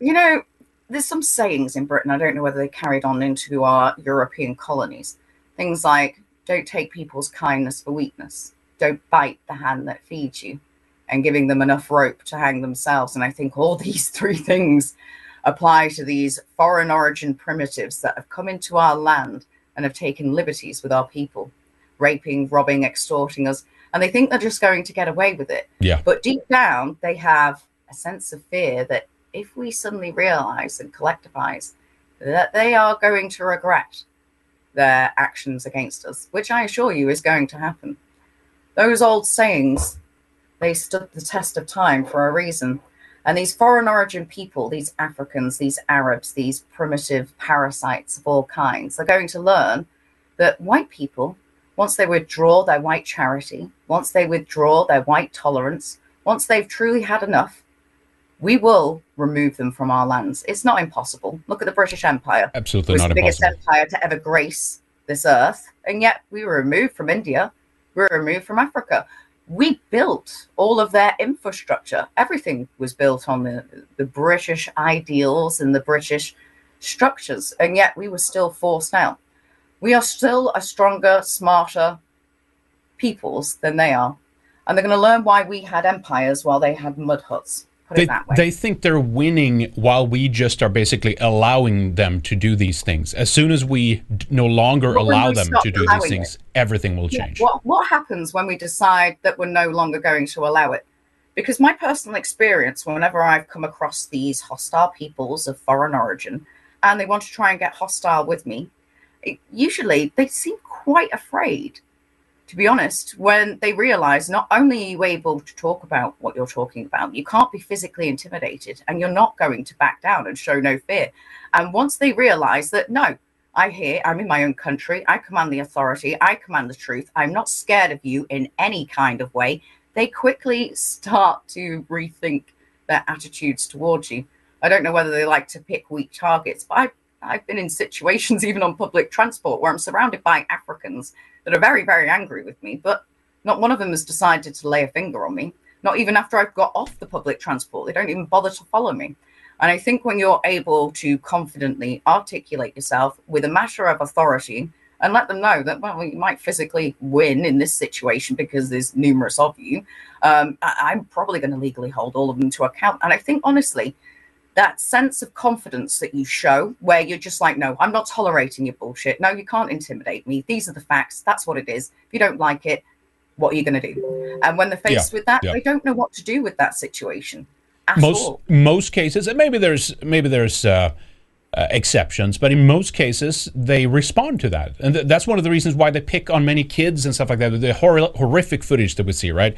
Speaker 3: you know, there's some sayings in Britain. I don't know whether they carried on into our European colonies. Things like "Don't take people's kindness for weakness," "Don't bite the hand that feeds you," and giving them enough rope to hang themselves. And I think all these three things apply to these foreign origin primitives that have come into our land and have taken liberties with our people, raping, robbing, extorting us. And they think they're just going to get away with it.
Speaker 1: Yeah.
Speaker 3: But deep down, they have a sense of fear that if we suddenly realize and collectivize that they are going to regret their actions against us, which I assure you is going to happen. Those old sayings, they stood the test of time for a reason. And these foreign origin people, these Africans, these Arabs, these primitive parasites of all kinds, are going to learn that white people, once they withdraw their white charity, once they withdraw their white tolerance, once they've truly had enough, we will remove them from our lands. It's not impossible. Look at the British Empire.
Speaker 1: Absolutely not
Speaker 3: the biggest
Speaker 1: impossible.
Speaker 3: empire to ever grace this earth, and yet we were removed from India. We were removed from Africa. We built all of their infrastructure. Everything was built on the, the British ideals and the British structures, and yet we were still forced out. We are still a stronger, smarter peoples than they are. And they're going to learn why we had empires while they had mud huts. Put
Speaker 1: They,
Speaker 3: it that way.
Speaker 1: they think they're winning while we just are basically allowing them to do these things. As soon as we no longer
Speaker 3: But
Speaker 1: allow them to do these things, everything will
Speaker 3: Yeah,
Speaker 1: change.
Speaker 3: What what happens when we decide that we're no longer going to allow it? Because my personal experience, whenever I've come across these hostile peoples of foreign origin, and they want to try and get hostile with me, it- usually they seem quite afraid. To be honest, when they realize not only are you able to talk about what you're talking about, you can't be physically intimidated, and you're not going to back down and show no fear. And once they realize that no, I hear I'm in my own country, I command the authority, I command the truth, I'm not scared of you in any kind of way, they quickly start to rethink their attitudes towards you. I don't know whether they like to pick weak targets, but I've, I've been in situations, even on public transport, where I'm surrounded by Africans that are very, very angry with me, but not one of them has decided to lay a finger on me. Not even after I've got off the public transport. They don't even bother to follow me. And I think when you're able to confidently articulate yourself with a matter of authority and let them know that, well, you might physically win in this situation because there's numerous of you, um, I- I'm probably going to legally hold all of them to account. And I think, honestly, that sense of confidence that you show, where you're just like, no, I'm not tolerating your bullshit. No, you can't intimidate me. These are the facts. That's what it is. If you don't like it, what are you going to do? And when they're faced
Speaker 1: Yeah,
Speaker 3: with that,
Speaker 1: yeah.
Speaker 3: they don't know what to do with that situation at
Speaker 1: most
Speaker 3: all.
Speaker 1: most cases, and maybe there's maybe there's uh, uh, exceptions, but in most cases they respond to that, and th- that's one of the reasons why they pick on many kids and stuff like that. The hor- horrific footage that we see, right?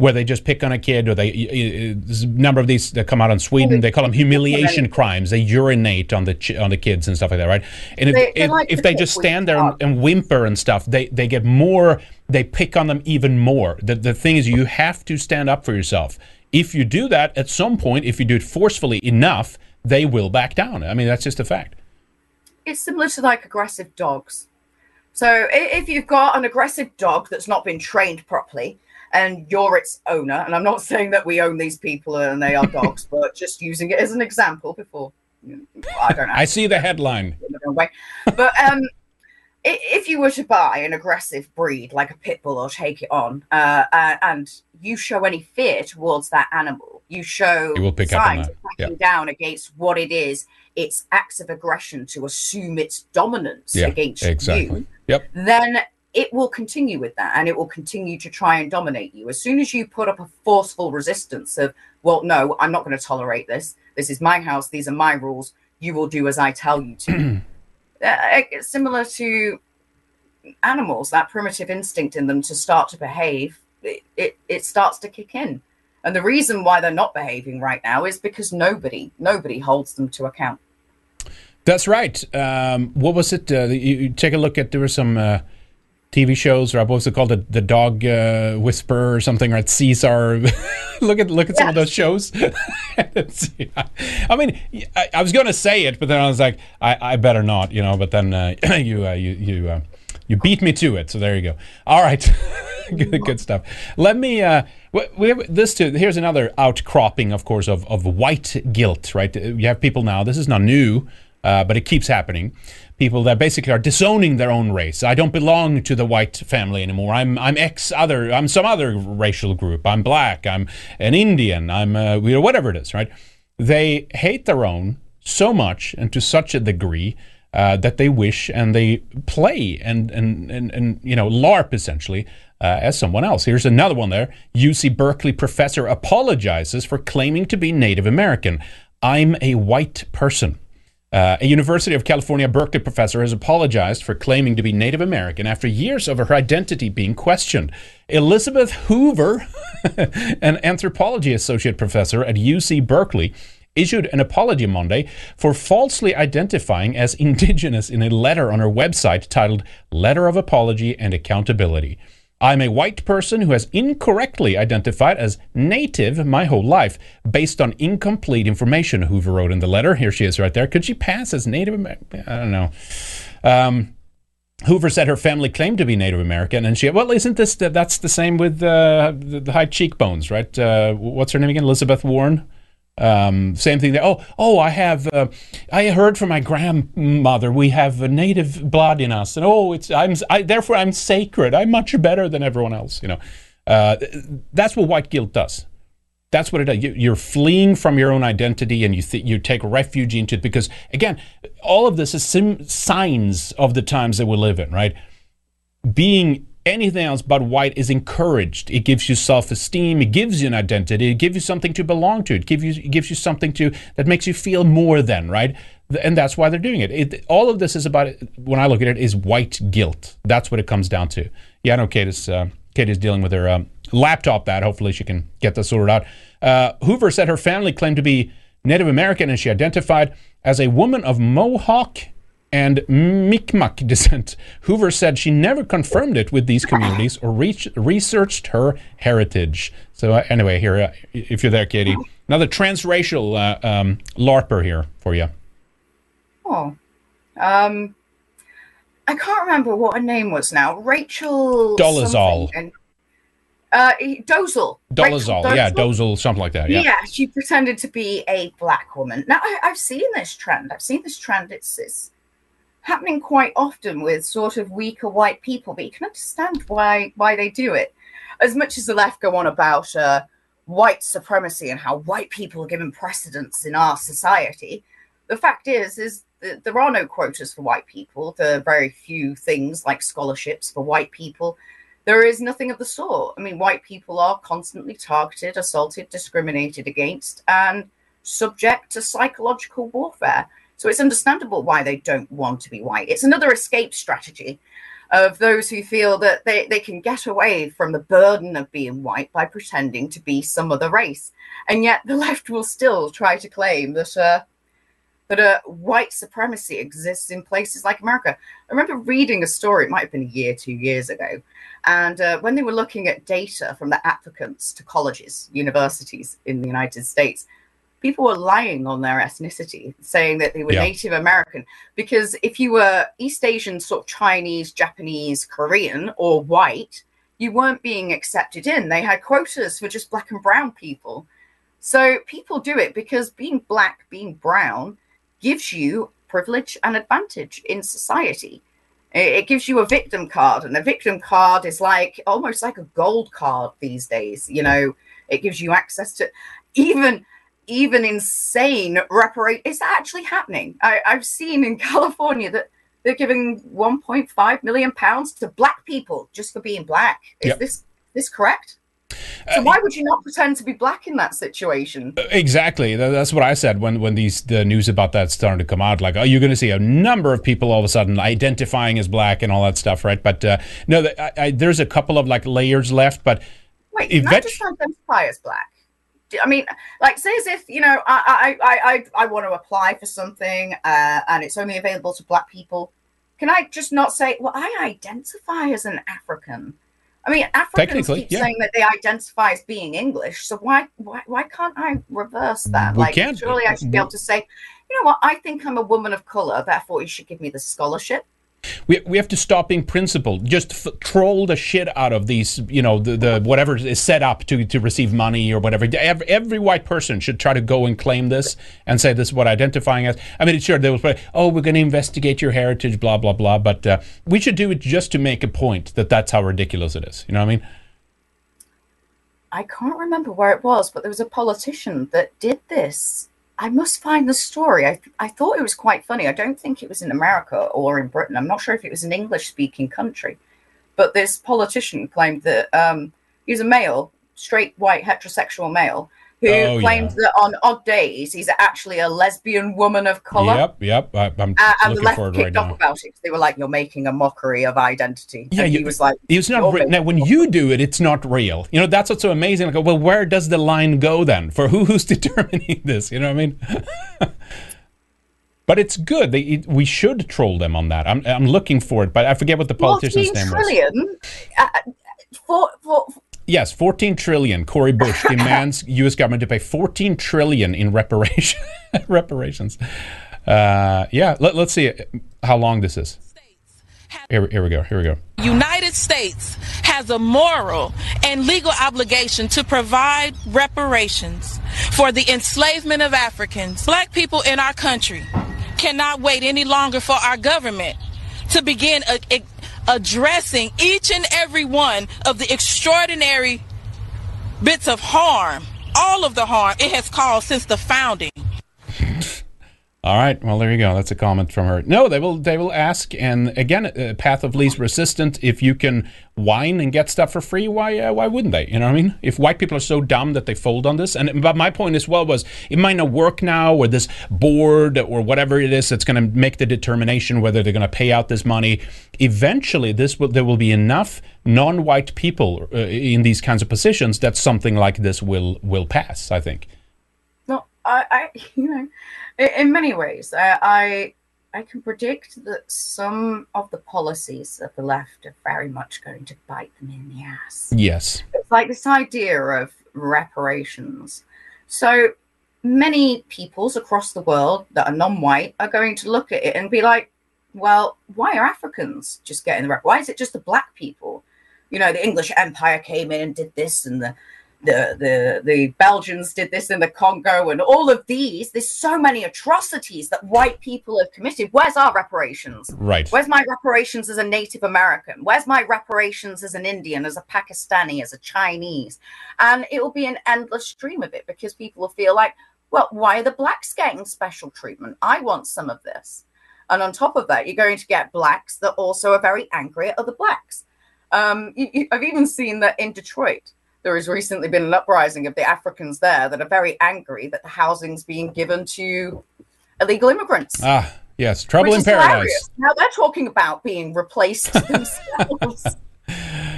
Speaker 1: Where they just pick on a kid, or they there's a number of these that come out in Sweden. They call them humiliation crimes. They urinate on the ch- on the kids and stuff like that, right? And if,
Speaker 3: They- they
Speaker 1: if,
Speaker 3: like
Speaker 1: if they just stand there and, and whimper and stuff, they they get more. They pick on them even more. The the thing is, you have to stand up for yourself. If you do that, at some point, if you do it forcefully enough, they will back down. I mean, that's just a fact.
Speaker 3: it's similar to like aggressive dogs. So if you've got an aggressive dog that's not been trained properly and you're its owner, and I'm not saying that we own these people and they are dogs, but just using it as an example before I don't know.
Speaker 1: I see the headline.
Speaker 3: in the wrong way. But um, if you were to buy an aggressive breed like a pit bull or take it on, uh, uh, and you show any fear towards that animal, you show
Speaker 1: It will pick up on
Speaker 3: signs
Speaker 1: that.
Speaker 3: of cracking down against what it is, its acts of aggression to assume its dominance
Speaker 1: Yeah,
Speaker 3: against
Speaker 1: exactly.
Speaker 3: you,
Speaker 1: Yep.
Speaker 3: then it will continue with that and it will continue to try and dominate you. As soon as you put up a forceful resistance of, well, no, I'm not going to tolerate this. This is my house. These are my rules. You will do as I tell you to. uh, similar to animals, that primitive instinct in them to start to behave, it, it, it starts to kick in. And the reason why they're not behaving right now is because nobody, nobody holds them to account.
Speaker 1: That's right. Um, what was it? Uh, you, you take a look at there were some uh, TV shows, or what was it called? The, the Dog uh, Whisperer or something, right? Cesar. look at look at some of those shows. It's- I mean, I, I was going to say it, but then I was like, I, I better not, you know. But then uh, you uh, you you uh, you beat me to it. So there you go. All right, good, good stuff. Let me. Uh, we we have this too. Here's another outcropping, of course, of of white guilt. Right? You have people now. This is not new, uh, but it keeps happening. People that basically are disowning their own race. I don't belong to the white family anymore. I'm I'm ex other. I'm some other racial group. I'm black. I'm an Indian. I'm uh, whatever it is. Right? They hate their own so much and to such a degree uh, that they wish and they play and and and, and you know LARP essentially uh, as someone else. Here's another one there. UC Berkeley professor apologizes for claiming to be Native American. I'm a white person. Uh, a University of California Berkeley professor has apologized for claiming to be Native American after years of her identity being questioned. Elizabeth Hoover, an anthropology associate professor at UC Berkeley, issued an apology Monday for falsely identifying as indigenous in a letter on her website titled Letter of Apology and Accountability. I'm a white person who has incorrectly identified as native my whole life based on incomplete information, Hoover wrote in the letter. Here she is right there. Could she pass as Native American? I don't know. Um, Hoover said her family claimed to be Native American, and she, well, isn't this, that's the same with uh, the, high cheekbones, right? Uh, what's her name again? Elizabeth Warren? Um, same thing there. Oh, oh, I have. Uh, I heard from my grandmother we have a native blood in us, and oh, it's I'm. I, therefore, I'm sacred. I'm much better than everyone else. You know, uh, that's what white guilt does. That's what it does. You, you're fleeing from your own identity, and you th- you take refuge into it because again, all of this is sim- signs of the times that we live in, right? Being anything else but white is encouraged. It gives you self-esteem. It gives you an identity. It gives you something to belong to. It gives you it gives you something to that makes you feel more than right. And that's why they're doing it. it all of this is about when I look at it is white guilt. That's what it comes down to. Yeah, I know Kate is uh, Kate is dealing with her um, laptop. That hopefully she can get this sorted out. Uh, Hoover said her family claimed to be Native American, and she identified as a woman of Mohawk and Mi'kmaq descent. Hoover said she never confirmed it with these communities or reach, researched her heritage. So uh, anyway, here, uh, if you're there, Katie, another transracial uh, um, LARPer here for you.
Speaker 3: Oh, um, I can't remember what her name was now. Rachel
Speaker 1: Dolezal.
Speaker 3: and- Uh, Dozel.
Speaker 1: Dolezal, yeah, Dozel, something like that. Yeah.
Speaker 3: Yeah. she pretended to be a black woman. Now I, I've seen this trend. I've seen this trend. It's, it's happening quite often with sort of weaker white people, but you can understand why why they do it. As much as the left go on about uh, white supremacy and how white people are given precedence in our society, the fact is is that there are no quotas for white people. There are very few things like scholarships for white people. There is nothing of the sort. I mean, white people are constantly targeted, assaulted, discriminated against, and subject to psychological warfare. So it's understandable why they don't want to be white. It's another escape strategy of those who feel that they, they can get away from the burden of being white by pretending to be some other race. And yet the left will still try to claim that uh, that uh, white supremacy exists in places like America. I remember reading a story, it might have been a year, two years ago, and uh, when they were looking at data from the applicants to colleges, universities in the United States, people were lying on their ethnicity, saying that they were
Speaker 11: Yeah.
Speaker 3: Native American. Because if you were East Asian, sort of Chinese, Japanese, Korean, or white, you weren't being accepted in. They had quotas for just black and brown people. So people do it because being black, being brown, gives you privilege and advantage in society. It it gives you a victim card, and a victim card is like almost like a gold card these days. You know, it gives you access to even even insane reparate. It's actually happening. I, I've seen in California that they're giving 1.5 million pounds to black people just for being black. Is
Speaker 1: Yep.
Speaker 3: this this correct? So why would you not pretend to be black in that situation?
Speaker 1: Exactly. That's what I said when when these the news about that started to come out. Like, oh, you're going to see a number of people all of a sudden identifying as black and all that stuff, right? But uh, no, I, I, there's a couple of like layers left. But
Speaker 3: Wait, can I
Speaker 1: Event-
Speaker 3: just identify as black? I mean, like, say as if you know, I I I I, I want to apply for something, uh, and it's only available to black people. Can I just not say, well, I identify as an African? I mean, Africans keep
Speaker 1: yeah.
Speaker 3: saying that they identify as being English, so why why why can't I reverse that?
Speaker 1: We
Speaker 3: like,
Speaker 1: can't.
Speaker 3: surely I should be able to say, you know what? I think I'm a woman of color, therefore you should give me the scholarship.
Speaker 1: We, we have to stop being principled. Just f- troll the shit out of these, you know, the, the whatever is set up to, to receive money or whatever. Every, every white person should try to go and claim this and say this is what identifying as. I mean, sure, they will say, oh, we're going to investigate your heritage, blah, blah, blah. But uh, we should do it just to make a point that that's how ridiculous it is. You know what I mean?
Speaker 3: I can't remember where it was, but there was a politician that did this. I must find the story. I, I thought it was quite funny. I don't think it was in America or in Britain. I'm not sure if it was an English speaking country. But this politician claimed that um, he was a male, straight, white, heterosexual male, who
Speaker 1: Oh,
Speaker 3: claimed that on odd days he's actually a lesbian woman of color.
Speaker 1: Yep, yep. I, I'm
Speaker 3: Uh, and the
Speaker 1: looking
Speaker 3: left
Speaker 1: for it
Speaker 3: kicked
Speaker 1: right
Speaker 3: off
Speaker 1: now.
Speaker 3: about it they were like, "You're making a mockery of identity."
Speaker 1: Yeah,
Speaker 3: and
Speaker 1: you,
Speaker 3: he was like,
Speaker 1: it's not real. Now, when you do it, it's not real. You know, that's what's so amazing. Like, well, where does the line go then? For who who's determining this? You know what I mean? but it's good. They, it, we should troll them on that. I'm, I'm looking for it, but I forget what the politician's
Speaker 3: 14
Speaker 1: name was.
Speaker 3: trillion, uh, for, for,
Speaker 1: Yes, 14 trillion. Cori Bush demands U.S. government to pay 14 trillion in reparation reparations. Uh, yeah, let, let's see how long this is. Here, here we go. Here we go.
Speaker 11: United States has a moral and legal obligation to provide reparations for the enslavement of Africans. Black people in our country cannot wait any longer for our government to begin a, a- addressing each and every one of the extraordinary bits of harm all of the harm it has caused since the founding.
Speaker 1: All right. Well, there you go. That's a comment from her. No, they will. They will ask, and again, uh, path of least resistance. If you can whine and get stuff for free, why? Uh, why wouldn't they? You know what I mean? If white people are so dumb that they fold on this, and but my point as well was it might not work now, or this board or whatever it is that's going to make the determination whether they're going to pay out this money. Eventually, this will there will be enough non-white people uh, in these kinds of positions that something like this will will pass. I think.
Speaker 3: No, I, I you know, in many ways, I, I I can predict that some of the policies of the left are very much going to bite them in the ass.
Speaker 1: Yes.
Speaker 3: It's like this idea of reparations. So many peoples across the world that are non-white are going to look at it and be like, well, why are Africans just getting the rep? Why is it just the black people? You know, the English Empire came in and did this, and the the the the Belgians did this in the Congo, and all of these. There's so many atrocities that white people have committed. Where's our reparations?
Speaker 1: Right.
Speaker 3: Where's my reparations as a Native American? Where's my reparations as an Indian, as a Pakistani, as a Chinese? And it will be an endless stream of it because people will feel like, well, why are the blacks getting special treatment? I want some of this. And on top of that, you're going to get blacks that also are very angry at other blacks. Um, you, you, I've even seen that in Detroit. There has recently been an uprising of the Africans there that are very angry that the housing's being given to illegal immigrants.
Speaker 1: Ah, yes. Trouble in
Speaker 3: is
Speaker 1: paradise.
Speaker 3: hilarious. Now they're talking about being replaced themselves.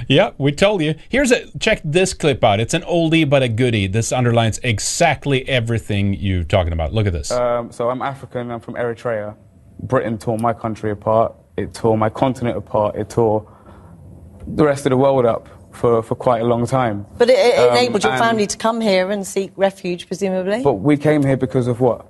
Speaker 1: Yeah, we told you. Here's a check this clip out. It's an oldie but a goodie. This underlines exactly everything you're talking about. Look at this.
Speaker 12: Um, so I'm African. I'm from Eritrea. Britain tore my country apart. It tore my continent apart. It tore the rest of the world up for, for quite a long time.
Speaker 13: But it, it
Speaker 12: Um,
Speaker 13: enabled your family to come here and seek refuge, presumably.
Speaker 12: But we came here because of what?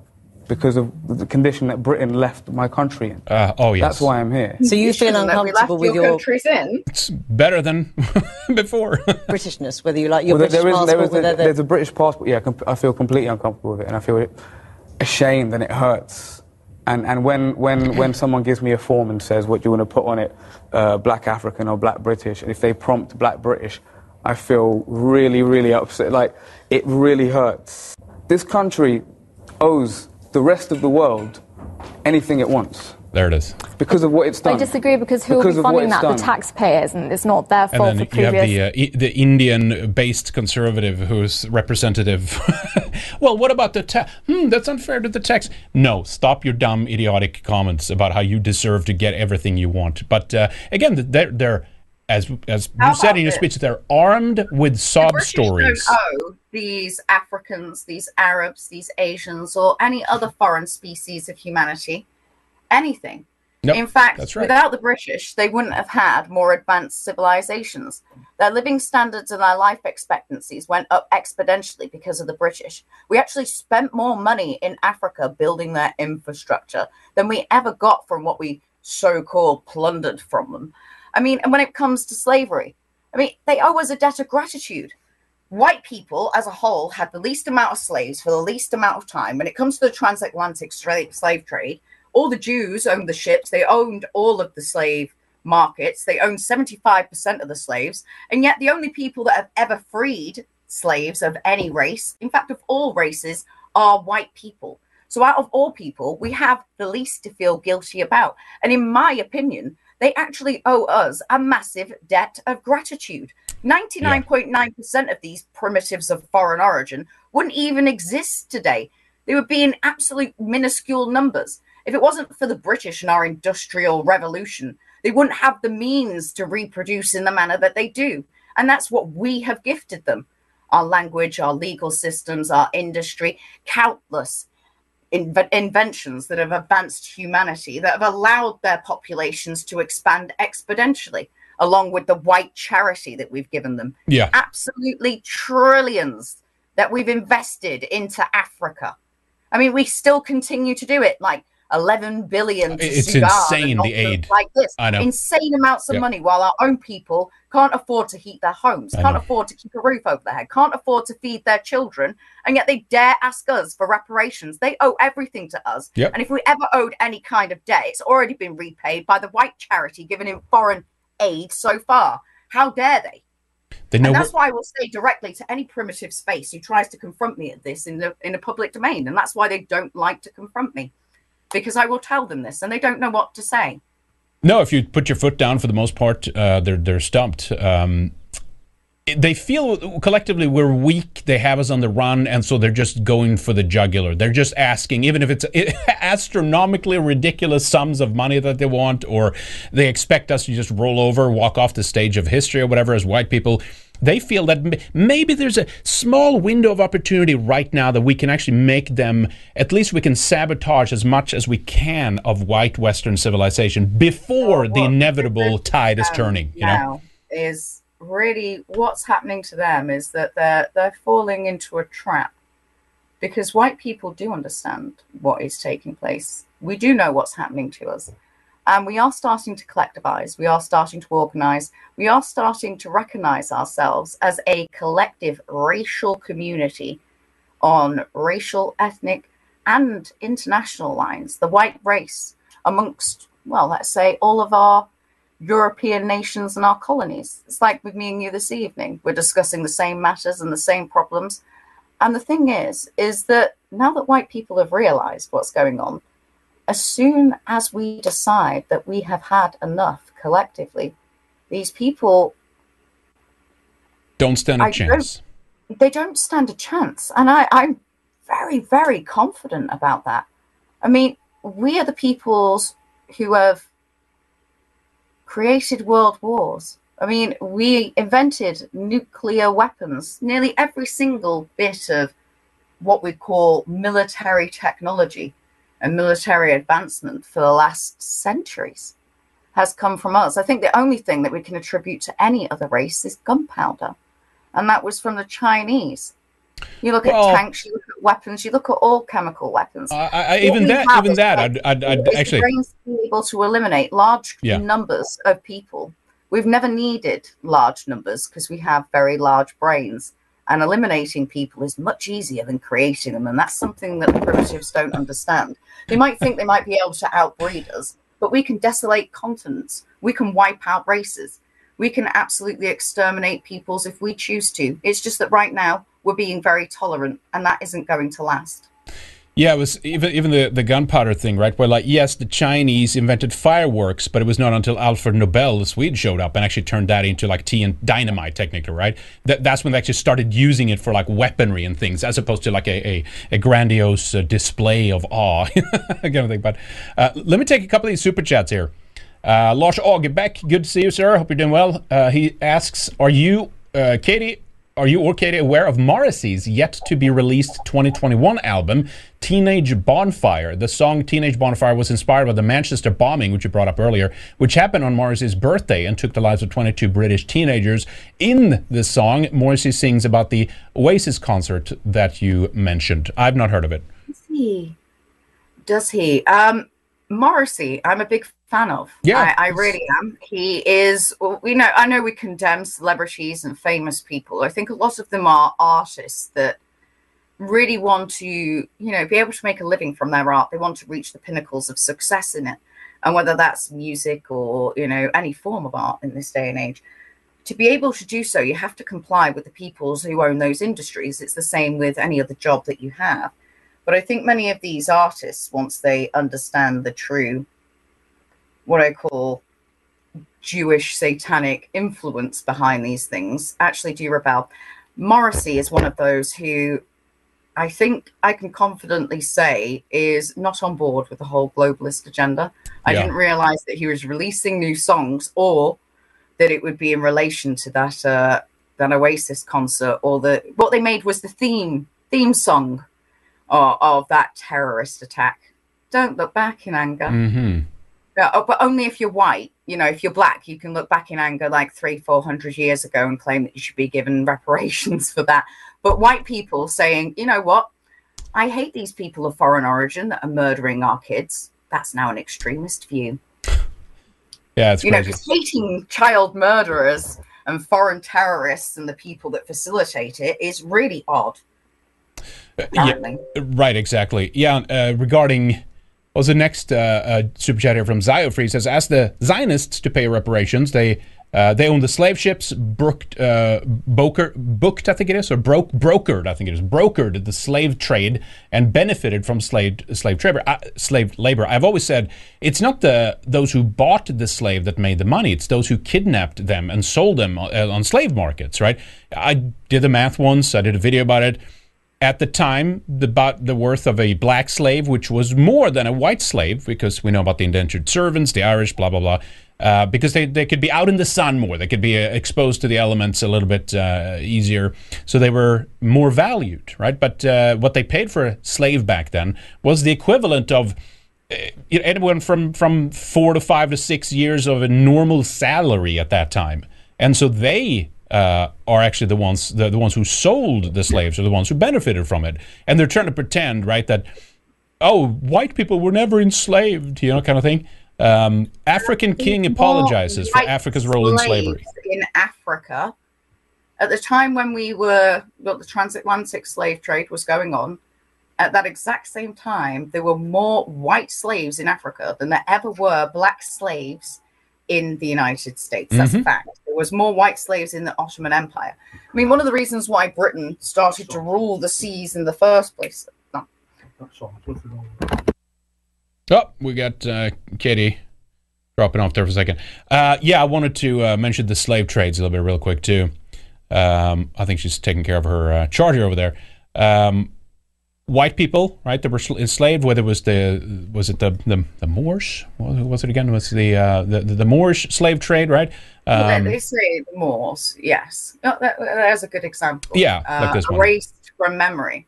Speaker 12: Because of the condition that Britain left my country in.
Speaker 1: Uh, oh, yes.
Speaker 12: That's why I'm here.
Speaker 13: So you feel
Speaker 3: That left
Speaker 13: uncomfortable with
Speaker 3: your
Speaker 13: your
Speaker 3: countries in.
Speaker 1: It's better than before.
Speaker 13: Britishness, whether you like your
Speaker 12: Well,
Speaker 13: British
Speaker 12: there is,
Speaker 13: passport,
Speaker 12: there is a,
Speaker 13: whether
Speaker 12: there's a British passport. Yeah, I feel completely uncomfortable with it, and I feel ashamed, and it hurts. And and when when when someone gives me a form and says what do you want to put on it, uh, Black African or Black British, and if they prompt Black British, I feel really really upset. Like it really hurts. This country owes the rest of the world anything it wants
Speaker 1: There it is.
Speaker 12: because of what it's done.
Speaker 14: I disagree because who
Speaker 12: Because
Speaker 14: will be funding that?
Speaker 12: done.
Speaker 14: The taxpayers, and it's not their fault.
Speaker 1: And
Speaker 14: fault
Speaker 1: then
Speaker 14: for
Speaker 1: you have the uh, I- the Indian-based conservative who's representative. well, what about the tax? Hmm, that's unfair to the tax. No, stop your dumb, idiotic comments about how you deserve to get everything you want. But uh, again, they're they're as as
Speaker 3: How
Speaker 1: you said in your
Speaker 3: this?
Speaker 1: speech, they're armed with sob
Speaker 3: British
Speaker 1: stories.
Speaker 3: don't owe these Africans, these Arabs, these Asians, or any other foreign species of humanity anything.
Speaker 1: Nope,
Speaker 3: In fact,
Speaker 1: right.
Speaker 3: without the British, they wouldn't have had more advanced civilizations. Their living standards and their life expectancies went up exponentially because of the British. We actually spent more money in Africa building their infrastructure than we ever got from what we so called plundered from them. I mean, and when it comes to slavery, I mean, they owe us a debt of gratitude white people as a whole had the least amount of slaves for the least amount of time. When it comes to the transatlantic slave trade, all the Jews owned the ships, they owned all of the slave markets, they owned 75% of the slaves, and yet the only people that have ever freed slaves of any race, in fact, of all races, are white people. So, out of all people, we have the least to feel guilty about. And in my opinion, they actually owe us a massive debt of gratitude. 99.9% of these primitives of foreign origin wouldn't even exist today. They would be in absolute minuscule numbers. If it wasn't for the British and our industrial revolution, they wouldn't have the means to reproduce in the manner that they do. And that's what we have gifted them our language, our legal systems, our industry, countless inve- inventions that have advanced humanity, that have allowed their populations to expand exponentially, along with the white charity that we've given them.
Speaker 1: Yeah.
Speaker 3: Absolutely trillions that we've invested into Africa. I mean, we still continue to do it, like 11 billion to
Speaker 1: It's insane, the aid.
Speaker 3: like this.
Speaker 1: I know.
Speaker 3: Insane amounts of money, while our own people can't afford to heat their homes,
Speaker 1: I
Speaker 3: can't
Speaker 1: know.
Speaker 3: afford to keep a roof over their head, can't afford to feed their children, and yet they dare ask us for reparations. They owe everything to us.
Speaker 1: Yep.
Speaker 3: And if we ever owed any kind of debt, it's already been repaid by the white charity given in foreign aid so far. How dare they? And that's why I will say directly to any primitive space who tries to confront me at this in the in a public domain, and that's why they don't like to confront me, because I will tell them this, and they don't know what to say.
Speaker 1: No, if you put your foot down, for the most part, uh, they're they're stumped. Um, they feel collectively we're weak. They have us on the run, and so they're just going for the jugular. They're just asking, even if it's astronomically ridiculous sums of money that they want, or they expect us to just roll over, walk off the stage of history, or whatever. As white people, they feel that maybe there's a small window of opportunity right now that we can actually make them. At least we can sabotage as much as we can of white Western civilization before oh, the inevitable tide is turning. You know.
Speaker 3: now is really what's happening to them is that they're they're falling into a trap because white people do understand what is taking place. We do know what's happening to us. And we are starting to collectivize, we are starting to organize, we are starting to recognize ourselves as a collective racial community on racial, ethnic, and international lines, the white race amongst, well, let's say all of our European nations and our colonies. It's like with me and you this evening. We're discussing the same matters and the same problems. And the thing is, is that now that white people have realized what's going on, as soon as we decide that we have had enough collectively, these people
Speaker 1: Don't stand a
Speaker 3: I
Speaker 1: chance.
Speaker 3: don't, they don't stand a chance. And I, I'm very, very confident about that. I mean, we are the peoples who have created world wars. I mean, we invented nuclear weapons. Nearly every single bit of what we call military technology and military advancement for the last centuries has come from us. I think the only thing that we can attribute to any other race is gunpowder, and that was from the Chinese. You look
Speaker 1: Well-
Speaker 3: at tanks, you look at weapons, you look at all chemical weapons.
Speaker 1: I, I, even that, even that, I'd, I'd, I'd actually.
Speaker 3: brains able to eliminate large
Speaker 1: Yeah.
Speaker 3: numbers of people. We've never needed large numbers because we have very large brains. And eliminating people is much easier than creating them. And that's something that the primitives don't understand. They might think they might be able to outbreed us, but we can desolate continents. We can wipe out races. We can absolutely exterminate peoples if we choose to. It's just that right now we're being very tolerant, and that isn't going to last.
Speaker 1: Yeah, it was even even the, the gunpowder thing, right? Where like, yes, the Chinese invented fireworks, but it was not until Alfred Nobel, the Swede, showed up and actually turned that into like tea and dynamite, technically, right? That, that's when they actually started using it for like weaponry and things, as opposed to like a, a, a grandiose uh, display of awe, kind of thing. But uh, let me take a couple of these super chats here. Uh, Lars Augebeck, good to see you, sir. Hope you're doing well. Uh, he asks, "Are you, uh, Katie, are you or Katie aware of Morrissey's yet to be released 2021 album, Teenage Bonfire? The song Teenage Bonfire was inspired by the Manchester bombing, which you brought up earlier, which happened on Morrissey's birthday and took the lives of 22 British teenagers. In the song, Morrissey sings about the Oasis concert that you mentioned. I've not heard of it.
Speaker 3: Does he? Does he? Um, Morrissey, I'm a big fan of.
Speaker 1: Yeah.
Speaker 3: I, I really am. He is. We know. I know we condemn celebrities and famous people. I think a lot of them are artists that really want to, you know, be able to make a living from their art. They want to reach the pinnacles of success in it, and whether that's music or you know any form of art in this day and age. To be able to do so, you have to comply with the peoples who own those industries. It's the same with any other job that you have. But I think many of these artists, once they understand the true, what I call Jewish satanic influence behind these things, actually do rebel. Morrissey is one of those who I think I can confidently say is not on board with the whole globalist agenda. I
Speaker 1: Yeah.
Speaker 3: didn't realize that he was releasing new songs or that it would be in relation to that uh, that Oasis concert or the what they made was the theme theme song of, of that terrorist attack. Don't look back in anger.
Speaker 1: Mm-hmm.
Speaker 3: Oh, but only if you're white. You know, if you're black, you can look back in anger like three, four hundred years ago and claim that you should be given reparations for that. But white people saying, you know what, I hate these people of foreign origin that are murdering our kids. That's now an extremist view.
Speaker 1: Yeah, it's
Speaker 3: you know,
Speaker 1: crazy.
Speaker 3: because hating child murderers and foreign terrorists and the people that facilitate it is really odd.
Speaker 1: Yeah, right, exactly. Yeah, uh, regarding was the next uh, uh, super chat here from Ziofree says, ask the Zionists to pay reparations. They Uh, they owned the slave ships, brooked, uh, boker, booked, I think it is, or broke, brokered, I think it is, brokered the slave trade and benefited from slave slave trade, uh, slave labor. I've always said it's not the those who bought the slave that made the money; it's those who kidnapped them and sold them on, on slave markets. Right? I did the math once. I did a video about it at the time the about the worth of a black slave, which was more than a white slave, because we know about the indentured servants, the Irish, blah blah blah. Uh, because they, they could be out in the sun more, they could be uh, exposed to the elements a little bit uh, easier, so they were more valued, right? But uh, what they paid for a slave back then was the equivalent of uh, anyone from from four to five to six years of a normal salary at that time, and so they uh, are actually the ones the, the ones who sold the slaves are the ones who benefited from it. And they're trying to pretend right that oh white people were never enslaved you know kind of thing. Um, african king apologizes for africa's role in slavery.
Speaker 3: in Africa. At the time when we were, well, the transatlantic slave trade was going on, at that exact same time, there were more white slaves in Africa than there ever were black slaves in the United States. That's a
Speaker 1: Mhm.
Speaker 3: fact. There was more white slaves in the Ottoman Empire. I mean, one of the reasons why Britain started to rule the seas in the first place. No.
Speaker 1: Oh, we got uh, Katie dropping off there for a second. Uh, yeah, I wanted to uh, mention the slave trades a little bit real quick too. Um, I think she's taking care of her uh, charger over there. Um, white people, right? That were enslaved. Whether it was the was it the the, the Moors? What was it again? Was the, uh, the the Moorish slave trade, right?
Speaker 3: Well, they-
Speaker 1: Um,
Speaker 3: say the Moors, yes. No, that, there's a good example.
Speaker 1: Yeah, like
Speaker 3: uh,
Speaker 1: one.
Speaker 3: Erased from memory.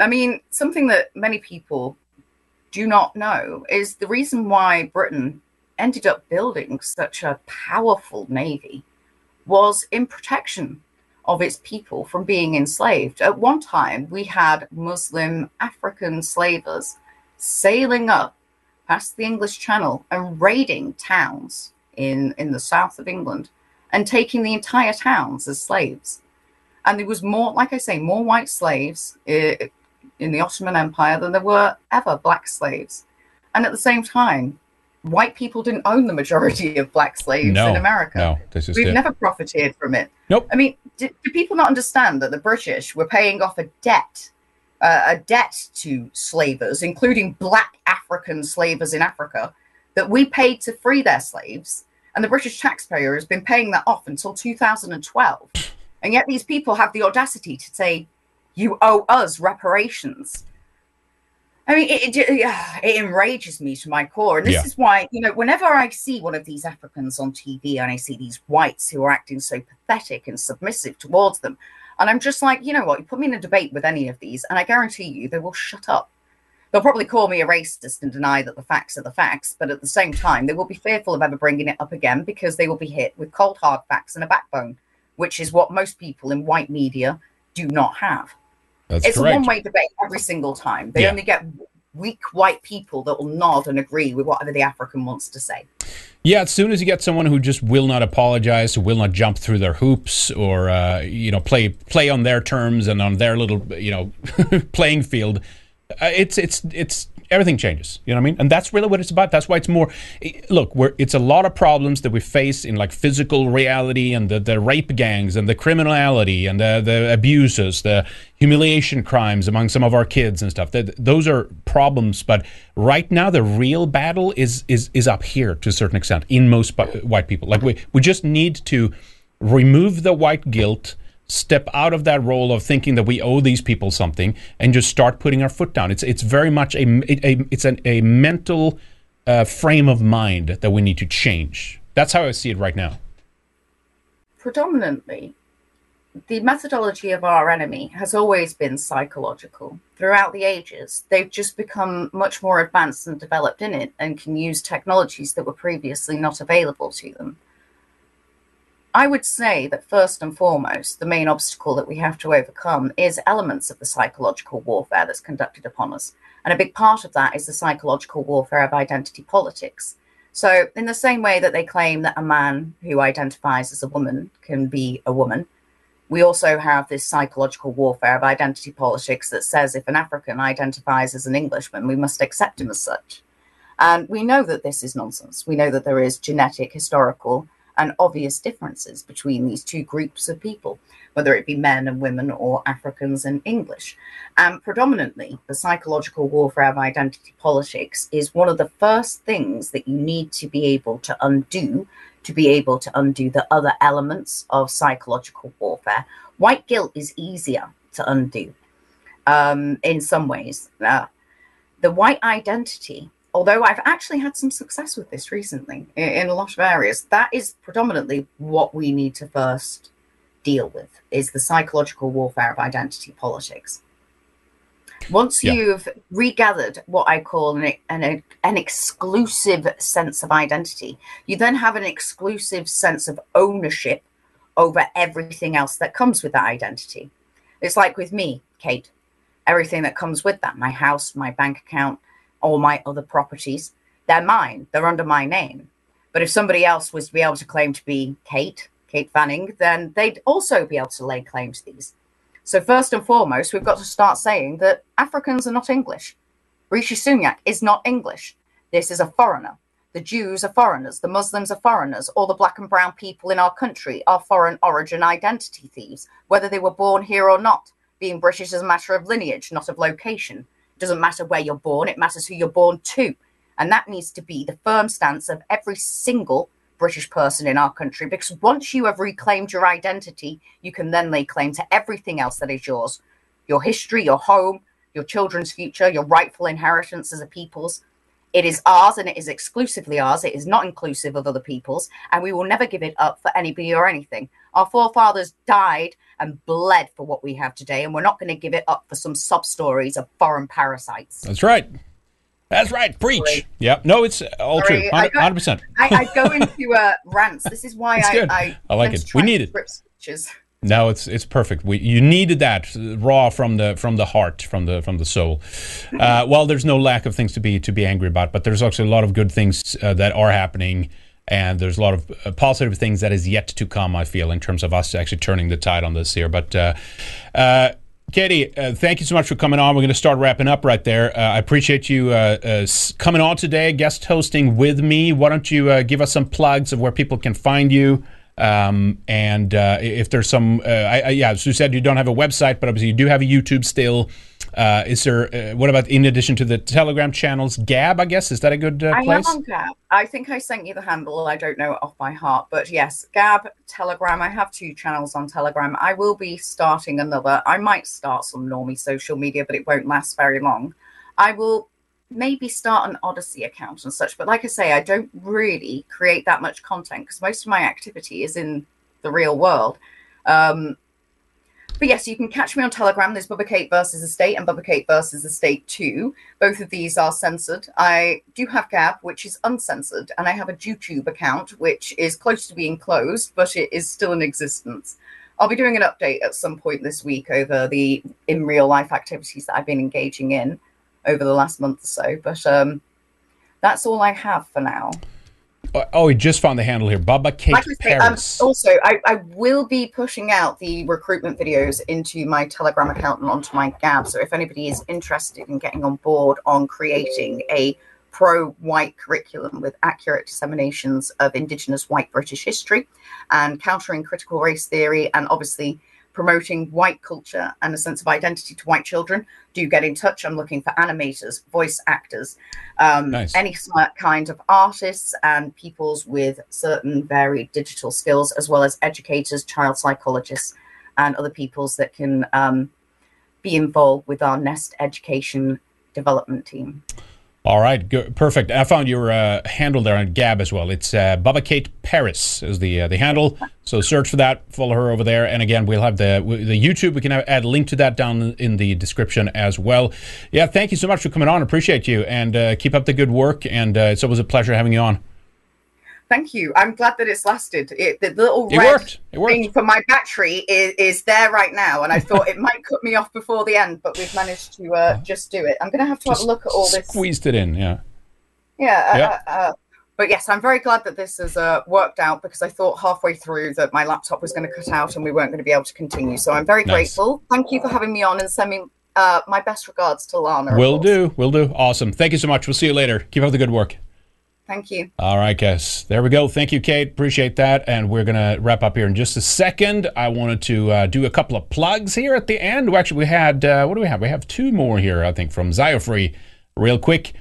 Speaker 3: I mean, something that many people do not know is the reason why Britain ended up building such a powerful navy was in protection of its people from being enslaved. At one time, we had Muslim African slavers sailing up past the English Channel and raiding towns in, in the south of England and taking the entire towns as slaves. And there was more, like I say, more white slaves uh, in the Ottoman Empire than there were ever black slaves. And at the same time, white people didn't own the majority of black slaves
Speaker 1: No,
Speaker 3: in America.
Speaker 1: no, this is
Speaker 3: We've
Speaker 1: it.
Speaker 3: never profited from it.
Speaker 1: Nope.
Speaker 3: I mean, do, do people not understand that the British were paying off a debt, uh, a debt to slavers, including black African slavers in Africa, that we paid to free their slaves, and the British taxpayer has been paying that off until 2012. And yet these people have the audacity to say, "You owe us reparations." I mean, it, it, it, enrages me to my core. And this
Speaker 15: Yeah.
Speaker 3: is why, you know, whenever I see one of these Africans on TV and I see these whites who are acting so pathetic and submissive towards them, and I'm just like, you know what, you put me in a debate with any of these, and I guarantee you they will shut up. They'll probably call me a racist and deny that the facts are the facts, but at the same time, they will be fearful of ever bringing it up again because they will be hit with cold, hard facts and a backbone, which is what most people in white media do not have.
Speaker 1: That's
Speaker 3: it's
Speaker 1: correct.
Speaker 3: a one way debate every single time. They
Speaker 1: Yeah.
Speaker 3: only get weak white people that will nod and agree with whatever the African wants to say.
Speaker 1: Yeah, as soon as you get someone who just will not apologize, who will not jump through their hoops, or uh, you know play play on their terms and on their little you know playing field, Uh, it's it's it's everything changes. You know what I mean? And that's really what it's about. That's why it's more. Eh, look, we're, it's a lot of problems that we face in like physical reality and the, the rape gangs and the criminality and the the abuses, the humiliation crimes among some of our kids and stuff. Those are problems. But right now, the real battle is is is up here to a certain extent in most white people. Like we we just need to remove the white guilt step out of that role of thinking that we owe these people something and just start putting our foot down it's it's very much a, a it's an, a mental uh, frame of mind that we need to change that's how i see it right now
Speaker 3: Predominantly, the methodology of our enemy has always been psychological. Throughout the ages, they've just become much more advanced and developed in it and can use technologies that were previously not available to them. I would say that first and foremost, the main obstacle that we have to overcome is elements of the psychological warfare that's conducted upon us. And a big part of that is the psychological warfare of identity politics. So, in the same way that they claim that a man who identifies as a woman can be a woman, we also have this psychological warfare of identity politics that says if an African identifies as an Englishman, we must accept him as such. And we know that this is nonsense. We know that there is genetic, historical, and obvious differences between these two groups of people, whether it be men and women or Africans and English. And predominantly, the psychological warfare of identity politics is one of the first things that you need to be able to undo to be able to undo the other elements of psychological warfare. White guilt is easier to undo um, in some ways. Uh, the white identity although I've actually had some success with this recently in, in, a lot of areas, that is predominantly what we need to first deal with is the psychological warfare of identity politics. Once yeah. you've regathered what I call an, an, an exclusive sense of identity, you then have an exclusive sense of ownership over everything else that comes with that identity. It's like with me, Kate, everything that comes with that my house, my bank account, all my other properties. They're mine, they're under my name. But if somebody else was to be able to claim to be Kate, Kate Fanning, then they'd also be able to lay claim to these. So, first and foremost, we've got to start saying that Africans are not English. Rishi Sunak is not English. This is a foreigner. The Jews are foreigners. The Muslims are foreigners. All the black and brown people in our country are foreign origin identity thieves, whether they were born here or not. Being British is a matter of lineage, not of location. Doesn't matter where you're born, it matters who you're born to. And that needs to be the firm stance of every single British person in our country because once you have reclaimed your identity, you can then lay claim to everything else that is yours your history, your home, your children's future, your rightful inheritance as a people's. It is ours and it is exclusively ours. It is not inclusive of other people's, and we will never give it up for anybody or anything. Our forefathers died and bled for what we have today, and we're not going to give it up for some sub stories of foreign parasites.
Speaker 1: That's right. That's right. Preach. Sorry. Yep. No, it's all Sorry. true. 100 percent.
Speaker 3: I, I, go into uh, rants. This is why I, I,
Speaker 1: I like it. We need it. No, it's it's perfect. We you needed that raw from the from the heart, from the from the soul. Uh, well, there's no lack of things to be to be angry about, but there's actually a lot of good things uh, that are happening, and there's a lot of uh, positive things that is yet to come. I feel in terms of us actually turning the tide on this here, but. Uh, uh, Katie, uh, thank you so much for coming on. We're going to start wrapping up right there. Uh, I appreciate you uh, uh coming on today, guest hosting with me. Why don't you uh, give us some plugs of where people can find you? Um, and uh, if there's some, I, I, yeah, as you said, you don't have a website, but obviously you do have a YouTube still. Uh, is there? Uh, what about in addition to the Telegram channels, Gab? I guess is that a good uh, place?
Speaker 3: I am on Gab. I think I sent you the handle. I don't know it off by heart, but yes, Gab, Telegram. I have two channels on Telegram. I will be starting another. I might start some normie social media, but it won't last very long. I will maybe start an Odysee account and such, but like I say, I don't really create that much content because most of my activity is in the real world. Um, but yes, you can catch me on Telegram. There's Bubba Kate versus Estate and Bubba Kate versus Estate 2. Both of these are censored. I do have Gab, which is uncensored, and I have a YouTube account, which is close to being closed, but it is still in existence. I'll be doing an update at some point this week over the in real life activities that I've been engaging in over the last month or so. But um, that's all I have for now.
Speaker 1: Uh, oh, we just found the handle here. Bubba Kate like say, um, Paris.
Speaker 3: Um, also, I, I, will be pushing out the recruitment videos into my Telegram account and onto my Gab. So if anybody is interested in getting on board on creating a pro-white curriculum with accurate disseminations of Indigenous white British history and countering critical race theory and obviously promoting white culture and a sense of identity to white children, do get in touch. I'm looking for animators, voice actors, um, nice. any kind of artists and peoples with certain varied digital skills, as well as educators, child psychologists, and other peoples that can um, be involved with our Nest Education Development Team.
Speaker 1: All right, good, perfect. I found your uh, handle there on Gab as well. It's uh, Bubba Kate Paris is the uh, the handle. So search for that, follow her over there, and again, we'll have the the YouTube. We can add a link to that down in the description as well. Yeah, thank you so much for coming on. Appreciate you, and uh, keep up the good work. And uh, it's always a pleasure having you on.
Speaker 3: Thank you. I'm glad that it's lasted. It, the little it red worked. It worked. thing for my battery is, is there right now, and I thought it might cut me off before the end, but we've managed to uh, just do it. I'm going to have to just have a look at all this.
Speaker 1: Squeezed it in, yeah.
Speaker 3: Yeah. Uh, yep. Uh, uh, but yes, I'm very glad that this has uh, worked out because I thought halfway through that my laptop was going to cut out and we weren't going to be able to continue. So I'm very nice. grateful. Thank you for having me on and sending uh, my best regards to Lana.
Speaker 1: Will do. Will do. Awesome. Thank you so much. We'll see you later. Keep up the good work.
Speaker 3: Thank you.
Speaker 1: All right, guys. There we go. Thank you, Kate. Appreciate that. And we're going to wrap up here in just a second. I wanted to uh, do a couple of plugs here at the end. Well, actually, we had, uh, what do we have? We have two more here, I think, from Ziofree. Real quick.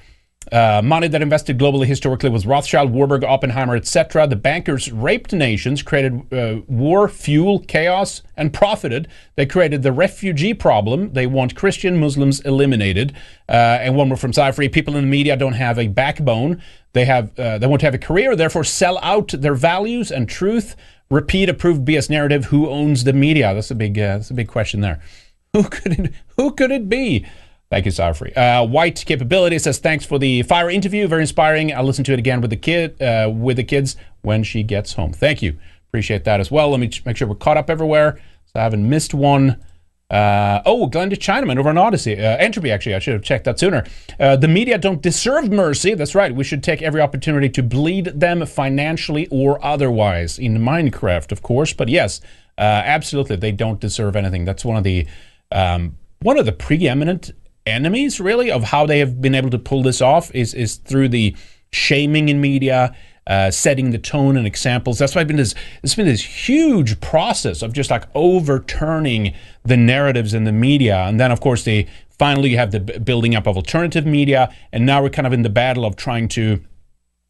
Speaker 1: Uh, money that invested globally historically was Rothschild, Warburg, Oppenheimer, etc. The bankers raped nations, created uh, war, fuel, chaos, and profited. They created the refugee problem. They want Christian Muslims eliminated. Uh, and one more from Cyfree. People in the media don't have a backbone. They have uh, they want to have a career, therefore sell out their values and truth. Repeat approved BS narrative. Who owns the media? That's a big uh, that's a big question there. Who could it, who could it be? Thank you, Sarfree. Uh, White Capability says thanks for the fire interview, very inspiring. I'll listen to it again with the kid uh, with the kids when she gets home. Thank you, appreciate that as well. Let me make sure we're caught up everywhere, so I haven't missed one. Uh, oh, Glenda Chinaman over on Odysee. Uh, Entropy, actually, I should have checked that sooner. Uh, the media don't deserve mercy. That's right. We should take every opportunity to bleed them financially or otherwise. In Minecraft, of course, but yes, uh, absolutely, they don't deserve anything. That's one of the um, one of the preeminent enemies, really, of how they have been able to pull this off is is through the shaming in media. Uh, setting the tone and examples. That's why it's been this. It's been this huge process of just like overturning the narratives in the media, and then of course they finally you have the building up of alternative media, and now we're kind of in the battle of trying to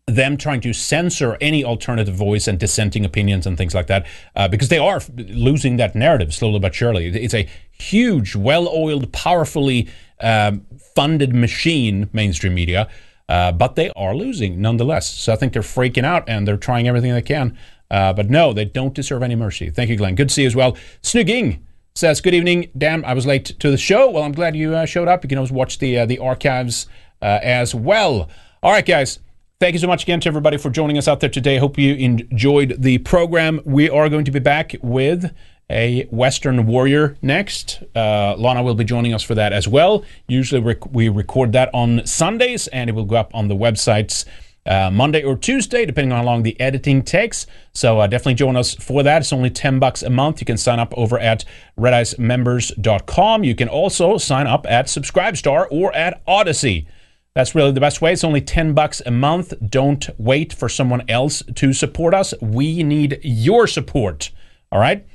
Speaker 1: them trying to censor any alternative voice and dissenting opinions and things like that uh, because they are losing that narrative slowly but surely. It's a huge, well-oiled, powerfully um, funded machine, mainstream media, uh, but they are losing nonetheless. So I think they're freaking out and they're trying everything they can. Uh, but no, they don't deserve any mercy. Thank you, Glenn. Good to see you as well. Snugging says, "Good evening. Damn, I was late to the show. Well, I'm glad you uh, showed up. You can always watch the uh, the archives uh, as well. All right, guys." Thank you so much again to everybody for joining us out there today. Hope you enjoyed the program. We are going to be back with a Weekend Warrior next. Uh, Lana will be joining us for that as well. Usually rec- we record that on Sundays and it will go up on the websites uh, Monday or Tuesday, depending on how long the editing takes. So uh, definitely join us for that. It's only 10 bucks a month. You can sign up over at redicemembers.com. You can also sign up at Subscribestar or at Odysee. That's really the best way. It's only 10 bucks a month. Don't wait for someone else to support us. We need your support. All right?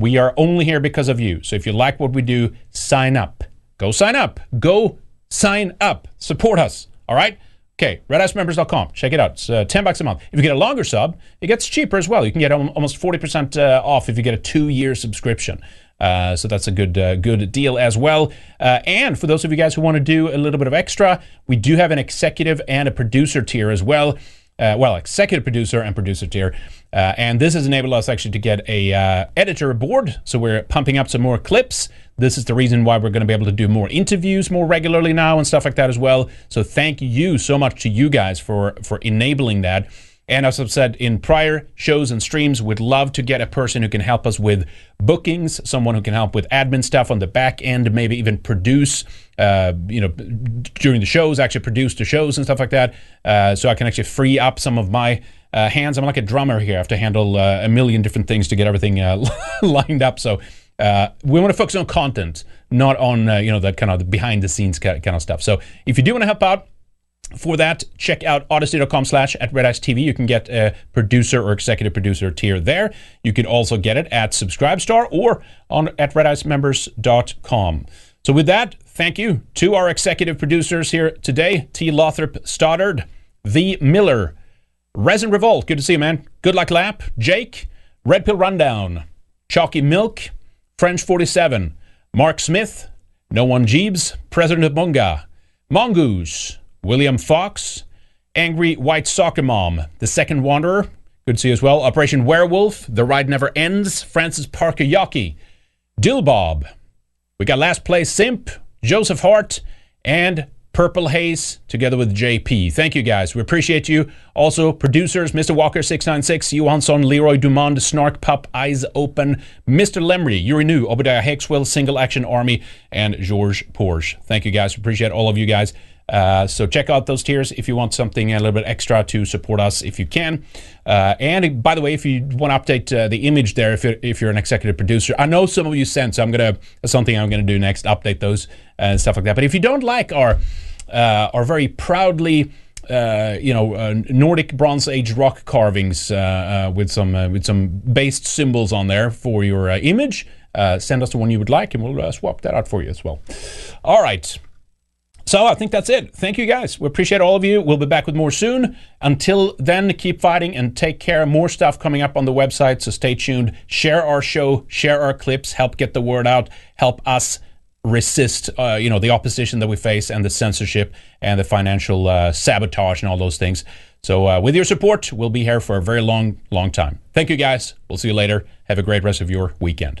Speaker 1: We are only here because of you. So if you like what we do, sign up. Go sign up. Go sign up. Support us. All right? Okay, redicemembers.com. Check it out. It's uh, 10 bucks a month. If you get a longer sub, it gets cheaper as well. You can get almost 40% uh, off if you get a two-year subscription. Uh, so that's a good uh, good deal as well. Uh, and for those of you guys who want to do a little bit of extra, we do have an executive and a producer tier as well. Uh, well, executive producer and producer tier. Uh, and this has enabled us actually to get a uh, editor aboard. So we're pumping up some more clips. This is the reason why we're going to be able to do more interviews more regularly now and stuff like that as well. So thank you so much to you guys for for enabling that. And as I've said in prior shows and streams, we'd love to get a person who can help us with bookings, someone who can help with admin stuff on the back end, maybe even produce, uh, you know, during the shows, actually produce the shows and stuff like that. Uh, so I can actually free up some of my uh, hands. I'm like a drummer here. I have to handle uh, a million different things to get everything uh, lined up. So uh, we want to focus on content, not on uh, you know that kind of behind the scenes kind of stuff. So if you do want to help out, for that, check out odysee.com slash at Red Ice TV. You can get a producer or executive producer tier there. You can also get it at Subscribestar or on at redicemembers.com. So with that, thank you to our executive producers here today, T. Lothrop Stoddard, V. Miller, Resin Revolt, good to see you, man. Good Luck Lap, Jake, Red Pill Rundown, Chalky Milk, French 47, Mark Smith, No One Jeebs, President of Bunga, Mongoose, William Fox, Angry White Soccer Mom, The Second Wanderer, good to see as well. Operation Werewolf, The Ride Never Ends, Francis Parker Yockey, Dillbob. We got Last Place Simp, Joseph Hart, and Purple Haze together with JP. Thank you guys. We appreciate you. Also, producers, Mr. Walker696, Johansson, Leroy Dumond, Snark Pup, Eyes Open, Mr. Lemry, Yuri New, Obadiah Hexwell, Single Action Army, and George Porsche. Thank you guys. Appreciate all of you guys. Uh, so check out those tiers if you want something a little bit extra to support us if you can. Uh, and by the way, if you want to update uh, the image there, if you're, if you're an executive producer, I know some of you sent, so I'm gonna something I'm gonna do next, update those and stuff like that. But if you don't like our uh, our very proudly uh, you know, uh, Nordic Bronze Age rock carvings uh, uh, with some uh, with some based symbols on there for your uh, image, uh, send us the one you would like, and we'll uh, swap that out for you as well. All right. So I think that's it. Thank you guys. We appreciate all of you. We'll be back with more soon. Until then, keep fighting and take care. More stuff coming up on the website, so stay tuned. Share our show, share our clips, help get the word out, help us resist, uh, you know, the opposition that we face and the censorship and the financial uh, sabotage and all those things. So uh, with your support, we'll be here for a very long, long time. Thank you guys. We'll see you later. Have a great rest of your weekend.